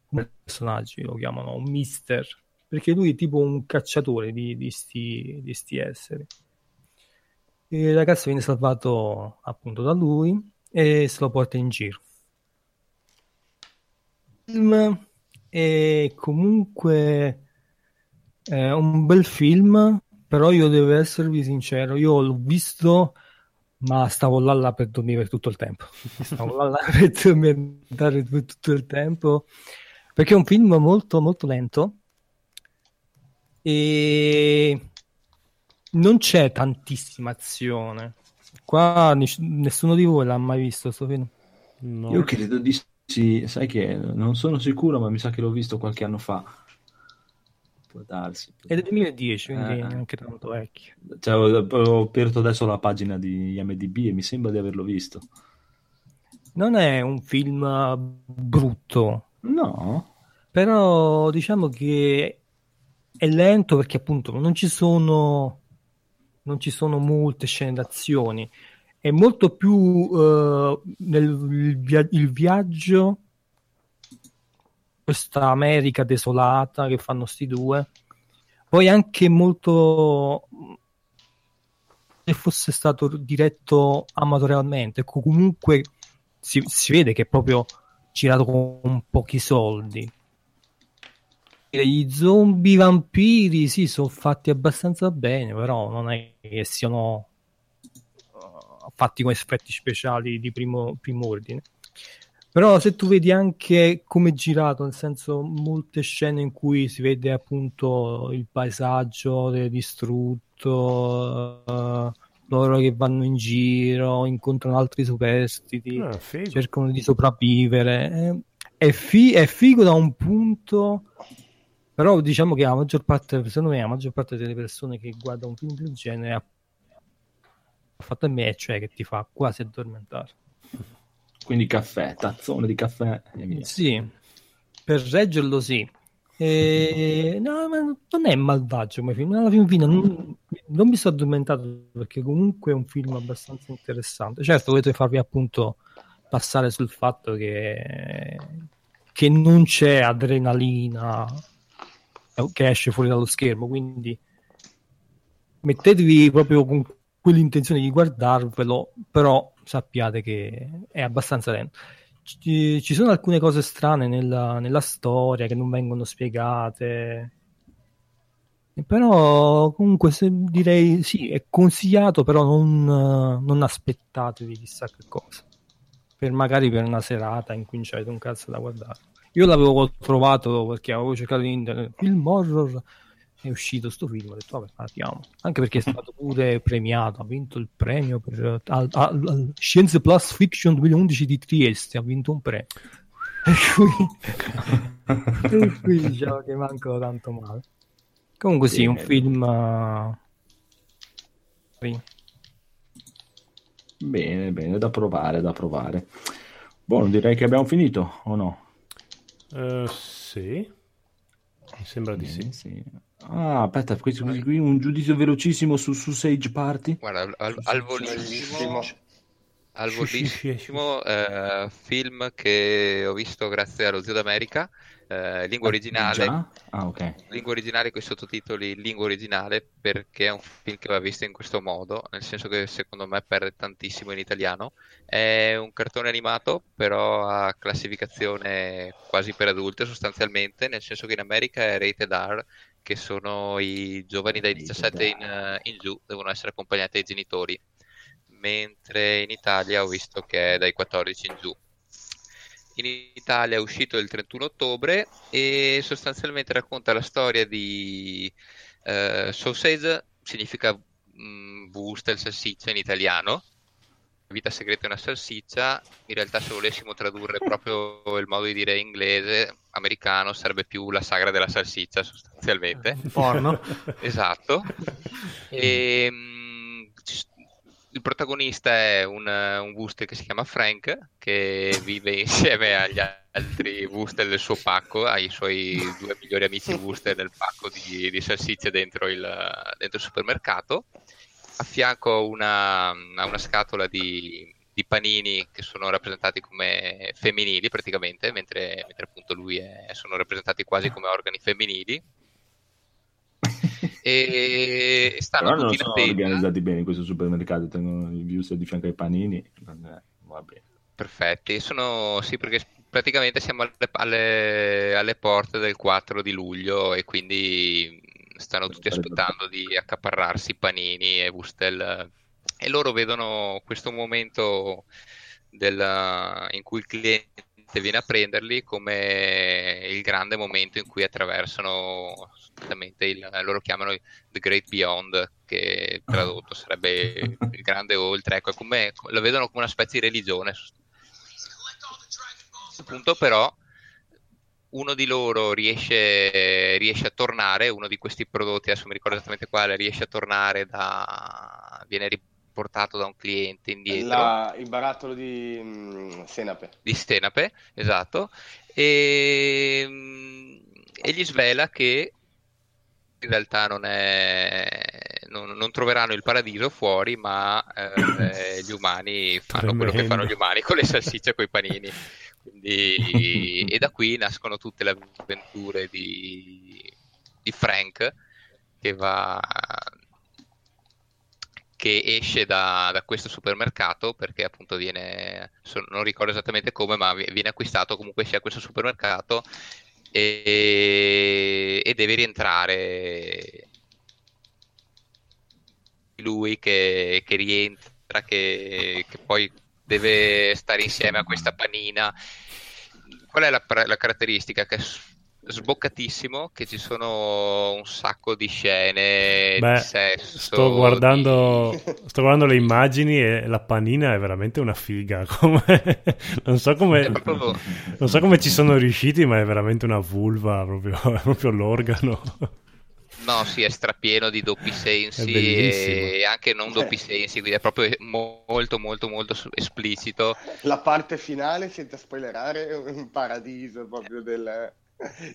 Personaggi lo chiamano Mister, perché lui è tipo un cacciatore di, di, sti, di sti esseri. Il ragazzo viene salvato appunto da lui e se lo porta in giro. Il film è comunque è un bel film, però io devo esservi sincero, io l'ho visto, ma stavo là, là per dormire tutto il tempo. Stavo là, là per dormire tutto il tempo, perché è un film molto, molto lento e non c'è tantissima azione. Qua nessuno di voi l'ha mai visto questo film. No. Io credo di sì, sai che non sono sicuro, ma mi sa che l'ho visto qualche anno fa. Può darsi. È del 2010, quindi Eh. neanche tanto vecchio. Cioè, ho, ho aperto adesso la pagina di IMDb e mi sembra di averlo visto. Non è un film brutto, No, però diciamo che è lento perché appunto non ci sono non ci sono molte scene d'azione. È molto più eh, nel il, via- il viaggio questa America desolata che fanno sti due. Poi anche molto se fosse stato diretto amatorialmente comunque si, si vede che è proprio girato con pochi soldi gli zombie vampiri sì, sono fatti abbastanza bene, però non è che siano fatti con effetti speciali di primo, primo ordine. Però se tu vedi anche come è girato, nel senso molte scene in cui si vede appunto il paesaggio distrutto, uh, loro che vanno in giro, incontrano altri superstiti, Ah, cercano di sopravvivere. eh, È, fi- è figo da un punto, però diciamo che la maggior parte, secondo me, la maggior parte delle persone che guardano un film del genere ha fatto a me, cioè che ti fa quasi addormentare. quindi caffè, tazzone di caffè. Sì, per reggerlo sì. E... No, ma non è malvagio come film. Alla fin fine non, non mi sono addormentato perché comunque è un film abbastanza interessante. Certo, volete farvi appunto passare sul fatto che, che non c'è adrenalina che esce fuori dallo schermo, quindi mettetevi proprio con quell'intenzione di guardarvelo, però sappiate che è abbastanza lento. Ci, ci sono alcune cose strane nella, nella storia che non vengono spiegate. Però comunque direi sì, è consigliato, però non, non aspettatevi chissà che cosa. per magari per una serata in cui non c'avete un cazzo da guardare. Io l'avevo trovato perché avevo cercato in internet film horror è uscito sto film, ho detto vabbè parliamo, anche perché è stato pure premiato, ha vinto il premio per al, al, al Scienze Plus Fiction 2011 di Trieste, ha vinto un premio. E qui, diciamo che manco tanto male. Comunque sì, un film... uh. Bene, bene, da provare, da provare. Buono, direi che abbiamo finito, o no? Eh, sì, mi sembra di sì. sì. Ah, aspetta, questo qui, qui un giudizio velocissimo su, su Sage Party. Guarda, al, al- al volissimo, al volissimo eh, film che ho visto grazie allo Zio d'America, eh, lingua originale, Già? Ah, ok. lingua originale con i sottotitoli in lingua originale perché è un film che va visto in questo modo, nel senso che secondo me perde tantissimo in italiano. È un cartone animato, però a classificazione quasi per adulte sostanzialmente, nel senso che in America è rated R, che sono i giovani dai Rated 17 in, eh, in giù, devono essere accompagnati dai genitori, mentre in Italia ho visto che è dai 14 in giù. In Italia è uscito il 31 ottobre e sostanzialmente racconta la storia di eh, sausage, significa mh, wurstel, salsiccia in italiano. Vita segreta è una salsiccia, in realtà se volessimo tradurre proprio il modo di dire inglese, americano, sarebbe più la sagra della salsiccia sostanzialmente. Porno. Esatto. E, mm, ci- il protagonista è un, un Wustel che si chiama Frank, che vive insieme agli altri Wustel del suo pacco, ai suoi due migliori amici Wustel del pacco di, di salsicce dentro il, dentro il supermercato. A fianco una, a una scatola di, di panini che sono rappresentati come femminili praticamente, mentre, mentre appunto lui è, sono rappresentati quasi come organi femminili e stanno Però non tutti in sono organizzati bene in questo supermercato, tengono i views di fianco ai panini. Va bene. Perfetti, sono sì perché praticamente siamo alle, alle- alle porte del 4 di luglio e quindi stanno tutti aspettando di accaparrarsi panini e Wustel e loro vedono questo momento del- in cui il cliente viene a prenderli come il grande momento in cui attraversano sostanzialmente il, loro chiamano The Great Beyond che tradotto sarebbe il grande oltre. Ecco, come, lo vedono come una specie di religione. A questo punto però uno di loro riesce, riesce a tornare, uno di questi prodotti, adesso mi ricordo esattamente quale, riesce a tornare da... viene riportato da un cliente indietro La- il barattolo di mm, Senape. di Stenape, esatto, e, mm, e gli svela che in realtà non, è, non, non troveranno il paradiso fuori, ma eh, gli umani fanno quello che Tremendo. fanno gli umani con le salsicce e con i panini. Quindi, e da qui nascono tutte le avventure di, di Frank che va che esce da, da questo supermercato perché appunto viene, non ricordo esattamente come, ma vi- viene acquistato comunque sia questo supermercato e, e deve rientrare lui che, che rientra, che, che poi deve stare insieme a questa panina. Qual è la, la caratteristica? Che sboccatissimo, che ci sono un sacco di scene Beh, di sesso. sto guardando, di- sto guardando le immagini e la panina è veramente una figa. come- non, so come, proprio- non so come ci sono riusciti, ma è veramente una vulva, proprio, è proprio l'organo. No, sì, è strapieno di doppi sensi e anche non doppi sensi, quindi è proprio mo- molto molto molto esplicito. La parte finale, senza spoilerare, è un paradiso proprio del,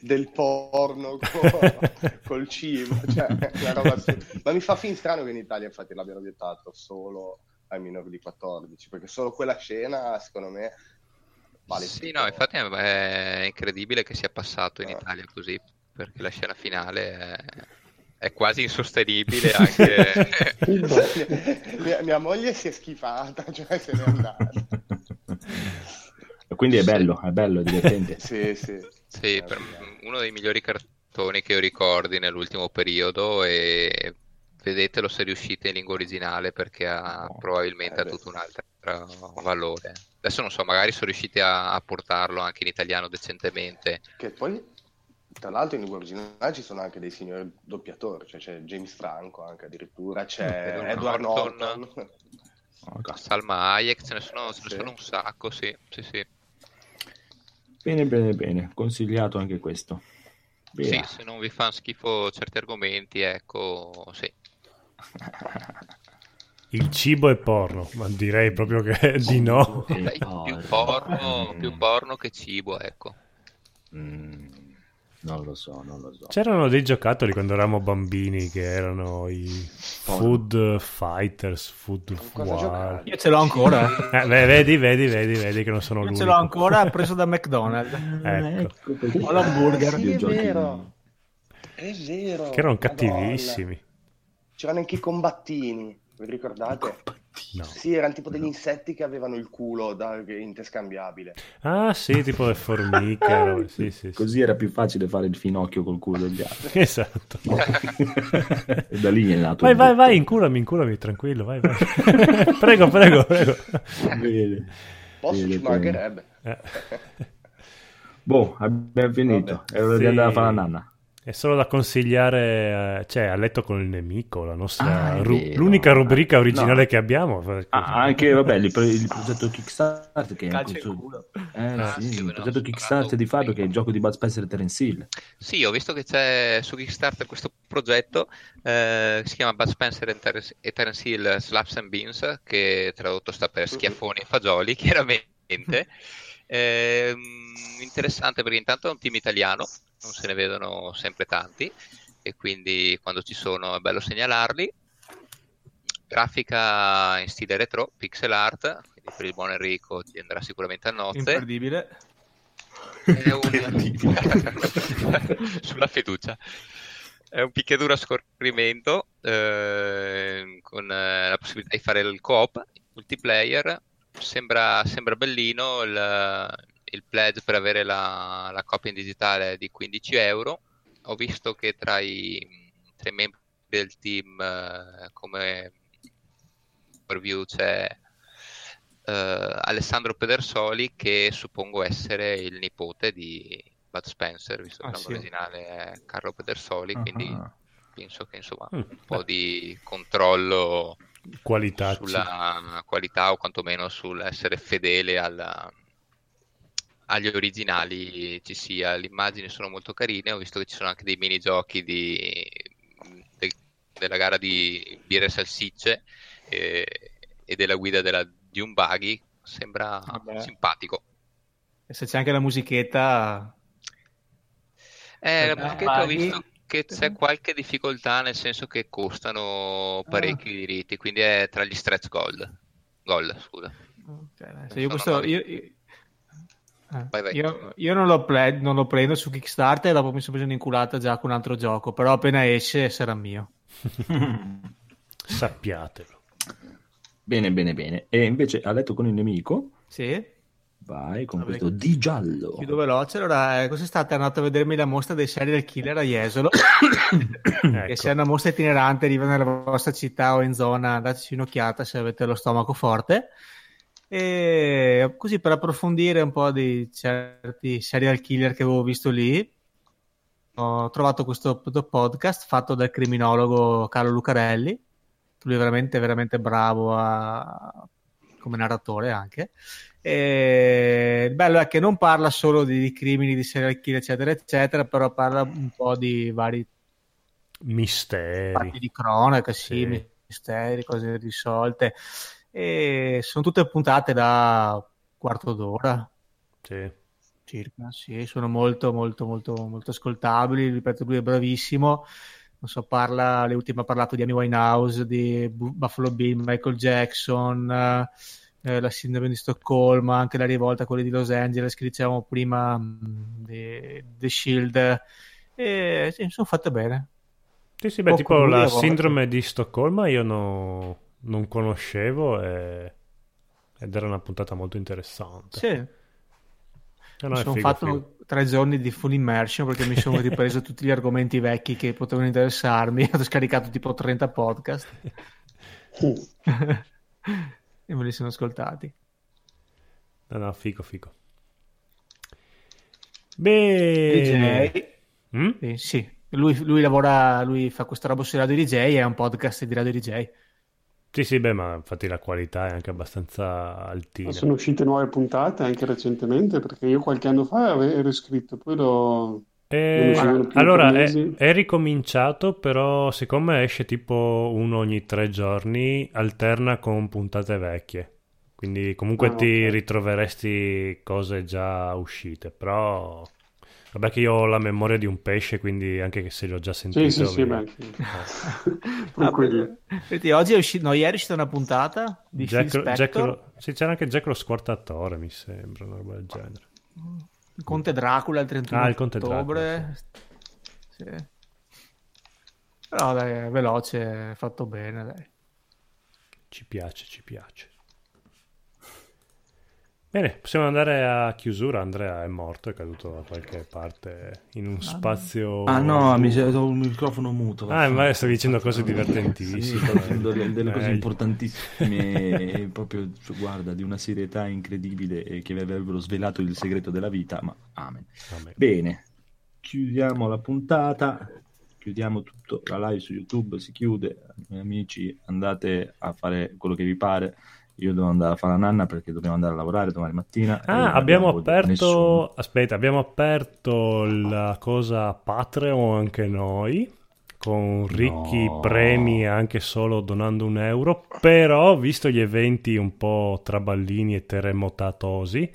del porno co- col cibo. Cioè, una roba assurda. Ma mi fa fin strano che in Italia infatti l'abbiano vietato solo ai minori di 14, perché solo quella scena, secondo me, vale Sì, tutto. no, infatti è, è incredibile che sia passato in Ah. Italia così, perché la scena finale è, è quasi insostenibile anche... mia, mia moglie si è schifata, cioè se n'è andata. Quindi è Sì. bello, è bello, è divertente. Sì, sì. Sì, per uno dei migliori cartoni che io ricordi nell'ultimo periodo e vedetelo se riuscite in lingua originale perché ha, No. probabilmente Eh, ha beh. tutto un altro valore. Adesso non so, magari sono riusciti a, a portarlo anche in italiano decentemente. Che poi, tra l'altro, in lingua originale ci sono anche dei signori doppiatori, cioè c'è James Franco anche addirittura, c'è Edward Edward Norton. Norton. Salma Hayek, ce ne sono, ce ne Sì. sono un sacco, sì, sì, sì. Bene, bene, bene. Consigliato anche questo. Sì, Via. se non vi fanno schifo certi argomenti, ecco, sì. Il cibo è porno, ma direi proprio che di no. Più porno. più porno che cibo, ecco. Mm, non lo so, non lo so. C'erano dei giocattoli quando eravamo bambini che erano i Food Fighters, Food War. Io ce l'ho ancora. Eh, beh, vedi, vedi, vedi, vedi che non sono Io l'unico. ce l'ho ancora preso da McDonald's. Ecco. perché- Ho l'hamburger. Ah, sì, è vero. È vero. Che erano Madonna. cattivissimi. C'erano anche i combattini, vi ricordate? No. Sì, erano tipo degli insetti che avevano il culo da- interscambiabile. Ah, sì, tipo le formiche. Sì, sì, sì. Così era più facile fare il finocchio col culo degli altri. Esatto. e da lì è nato Vai, vai, detto. vai, inculami, inculami, tranquillo, vai, vai. prego, prego, prego. Bene. Posso Bene, ci mancherebbe. Eh, Boh, abbiamo finito. È ora Sì. di andare a fare la nanna. È solo da consigliare, eh, cioè, a letto con il nemico, la nostra Ah, è ru- l'unica rubrica originale No. che abbiamo. Ah, anche vabbè, il, pro- il progetto Kickstarter che è Calcio questo- in culo. eh, Ah, sì, sì, il progetto Kickstarter di Fabio che è il gioco di Bud Spencer e Terence Hill. Sì, ho visto che c'è su Kickstarter questo progetto eh, che si chiama Bud Spencer and Terence- e Terence Hill Slaps and Beans, che tradotto sta per schiaffoni e fagioli, chiaramente. Ehm, interessante perché intanto è un team italiano, non se ne vedono sempre tanti e quindi quando ci sono è bello segnalarli. Grafica in stile retro, pixel art, quindi per il buon Enrico ti andrà sicuramente a nozze. Imperdibile. È un... sulla fiducia. È un picchiaduro a scorrimento eh, con eh, la possibilità di fare il co-op, multiplayer. Sembra, sembra bellino il, il pledge per avere la, la copia in digitale di 15 euro. Ho visto che tra i, tra i membri del team eh, come review c'è eh, Alessandro Pedersoli che suppongo essere il nipote di Bud Spencer, visto che Ah, il nome sì. originale è Carlo Pedersoli, quindi Ah. penso che insomma Mm, un po' di controllo Qualità. sulla qualità o quantomeno sull'essere fedele alla- agli originali ci sia. Le immagini sono molto carine, ho visto che ci sono anche dei minigiochi di, de- della gara di birre e salsicce eh, e della guida della, di un buggy, sembra Vabbè. simpatico. E se c'è anche la musichetta, Eh, la Eh, musichetta ho visto che c'è qualche difficoltà nel senso che costano parecchi diritti, quindi è tra gli stretch gold. Gold, scusa. Ok, se io, nuovi. io, io- eh, Vai, vai. io- io non, lo ple- non lo prendo su Kickstarter e dopo mi sono preso un'inculata già con un altro gioco, però appena esce sarà mio. Sappiatelo. Bene, bene, bene. E invece a letto con il nemico, Sì? Vai con Vabbè, questo di giallo. Chiudo veloce. Allora, eh, quest'estate è andato a vedermi la mostra dei serial killer a Jesolo. che Ecco. se è una mostra itinerante arriva nella vostra città o in zona, andateci un'occhiata se avete lo stomaco forte. E così per approfondire un po' di certi serial killer che avevo visto lì, ho trovato questo podcast fatto dal criminologo Carlo Lucarelli. Lui è veramente, veramente bravo a- come narratore anche. E il bello è che non parla solo di, di crimini, di serial killer, eccetera, eccetera, però parla un po' di vari Misteri. di cronaca, sì, Sì. misteri, cose risolte. E sono tutte puntate da quarto d'ora Sì. circa, sì, sono molto, molto, molto, molto ascoltabili. Ripeto, lui è bravissimo. Non so, parla, le ultime ha parlato di Amy Winehouse, di Bu- Buffalo Bill, Michael Jackson, eh, la sindrome di Stoccolma, anche la rivolta, quelle di Los Angeles che dicevamo prima, mh, di The Shield. E sì, sono fatte bene. Sì, sì, beh, tipo la sindrome di Stoccolma io no- non conoscevo e- ed era una puntata molto interessante. Sì. No, no, sono figo, fatto figo. tre giorni di full immersion perché mi sono ripreso tutti gli argomenti vecchi che potevano interessarmi. Ho scaricato tipo 30 podcast e me li sono ascoltati. No, no, figo, figo. Bene. DJ. Mm? Sì, sì. Lui, lui lavora, lui fa questa roba su Radio DJ, è un podcast di Radio DJ. Sì, sì, beh, ma infatti la qualità è anche abbastanza altina. Ma sono uscite nuove puntate anche recentemente perché io qualche anno fa ero iscritto, poi l'ho... Eh, allora, è, è ricominciato, però secondo me esce tipo uno ogni tre giorni, alterna con puntate vecchie. Quindi comunque Ah, ti ok. ritroveresti cose già uscite, però... Vabbè che io ho la memoria di un pesce, quindi anche se li ho già sentiti... Sì, sì, sì, beh, sì. Tranquilli. Senti, oggi è uscito, no, ieri è uscita una puntata di Jack, Jack lo- sì, c'era anche Jack lo squartatore, mi sembra, una roba del genere. Il Conte Dracula il 31 Ah, il Conte ottobre. Sì. Però dai, è veloce, è fatto bene, dai. Ci piace, ci piace. Bene, possiamo andare a chiusura. Andrea è morto, è caduto da qualche parte in un spazio. Ah no, mi ho il microfono muto. Ah, ma stai dicendo cose Sì, divertentissime. sto dicendo delle, delle cose Eh, importantissime, e proprio guarda, di una serietà incredibile e che vi avrebbero svelato il segreto della vita, ma amen. vabbè. Bene, chiudiamo la puntata, chiudiamo tutto, la live su YouTube si chiude, amici andate a fare quello che vi pare, io devo andare a fare la nanna perché dobbiamo andare a lavorare domani mattina. Ah, abbiamo aperto. nessuno. Aspetta, abbiamo aperto la cosa Patreon anche noi. Con ricchi No. premi anche solo donando un euro. Però, visto gli eventi un po' traballini e terremotatosi,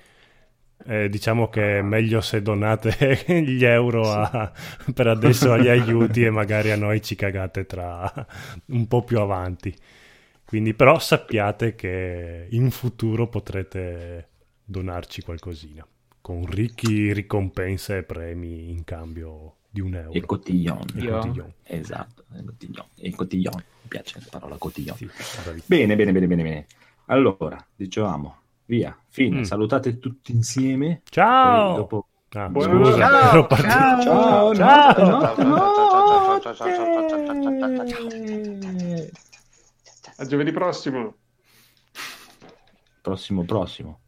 eh, diciamo che è meglio se donate gli euro a- per adesso agli aiuti e magari a noi ci cagate tra un po' più avanti. Quindi, però sappiate che in futuro potrete donarci qualcosina con ricchi ricompense e premi in cambio di un euro. E cotillon. E Io- cotillon. Esatto, e cotillon. E cotillon. Mi piace la parola cotillon. Sì. Bene, bene, bene, bene, bene. Allora, dicevamo, via, fine, Mm. salutate tutti insieme. Ciao! Dopo- Ah, scusa, Ciao, ero partito. ciao. Ciao, Ciao. notte, notte, A giovedì prossimo. Prossimo, prossimo.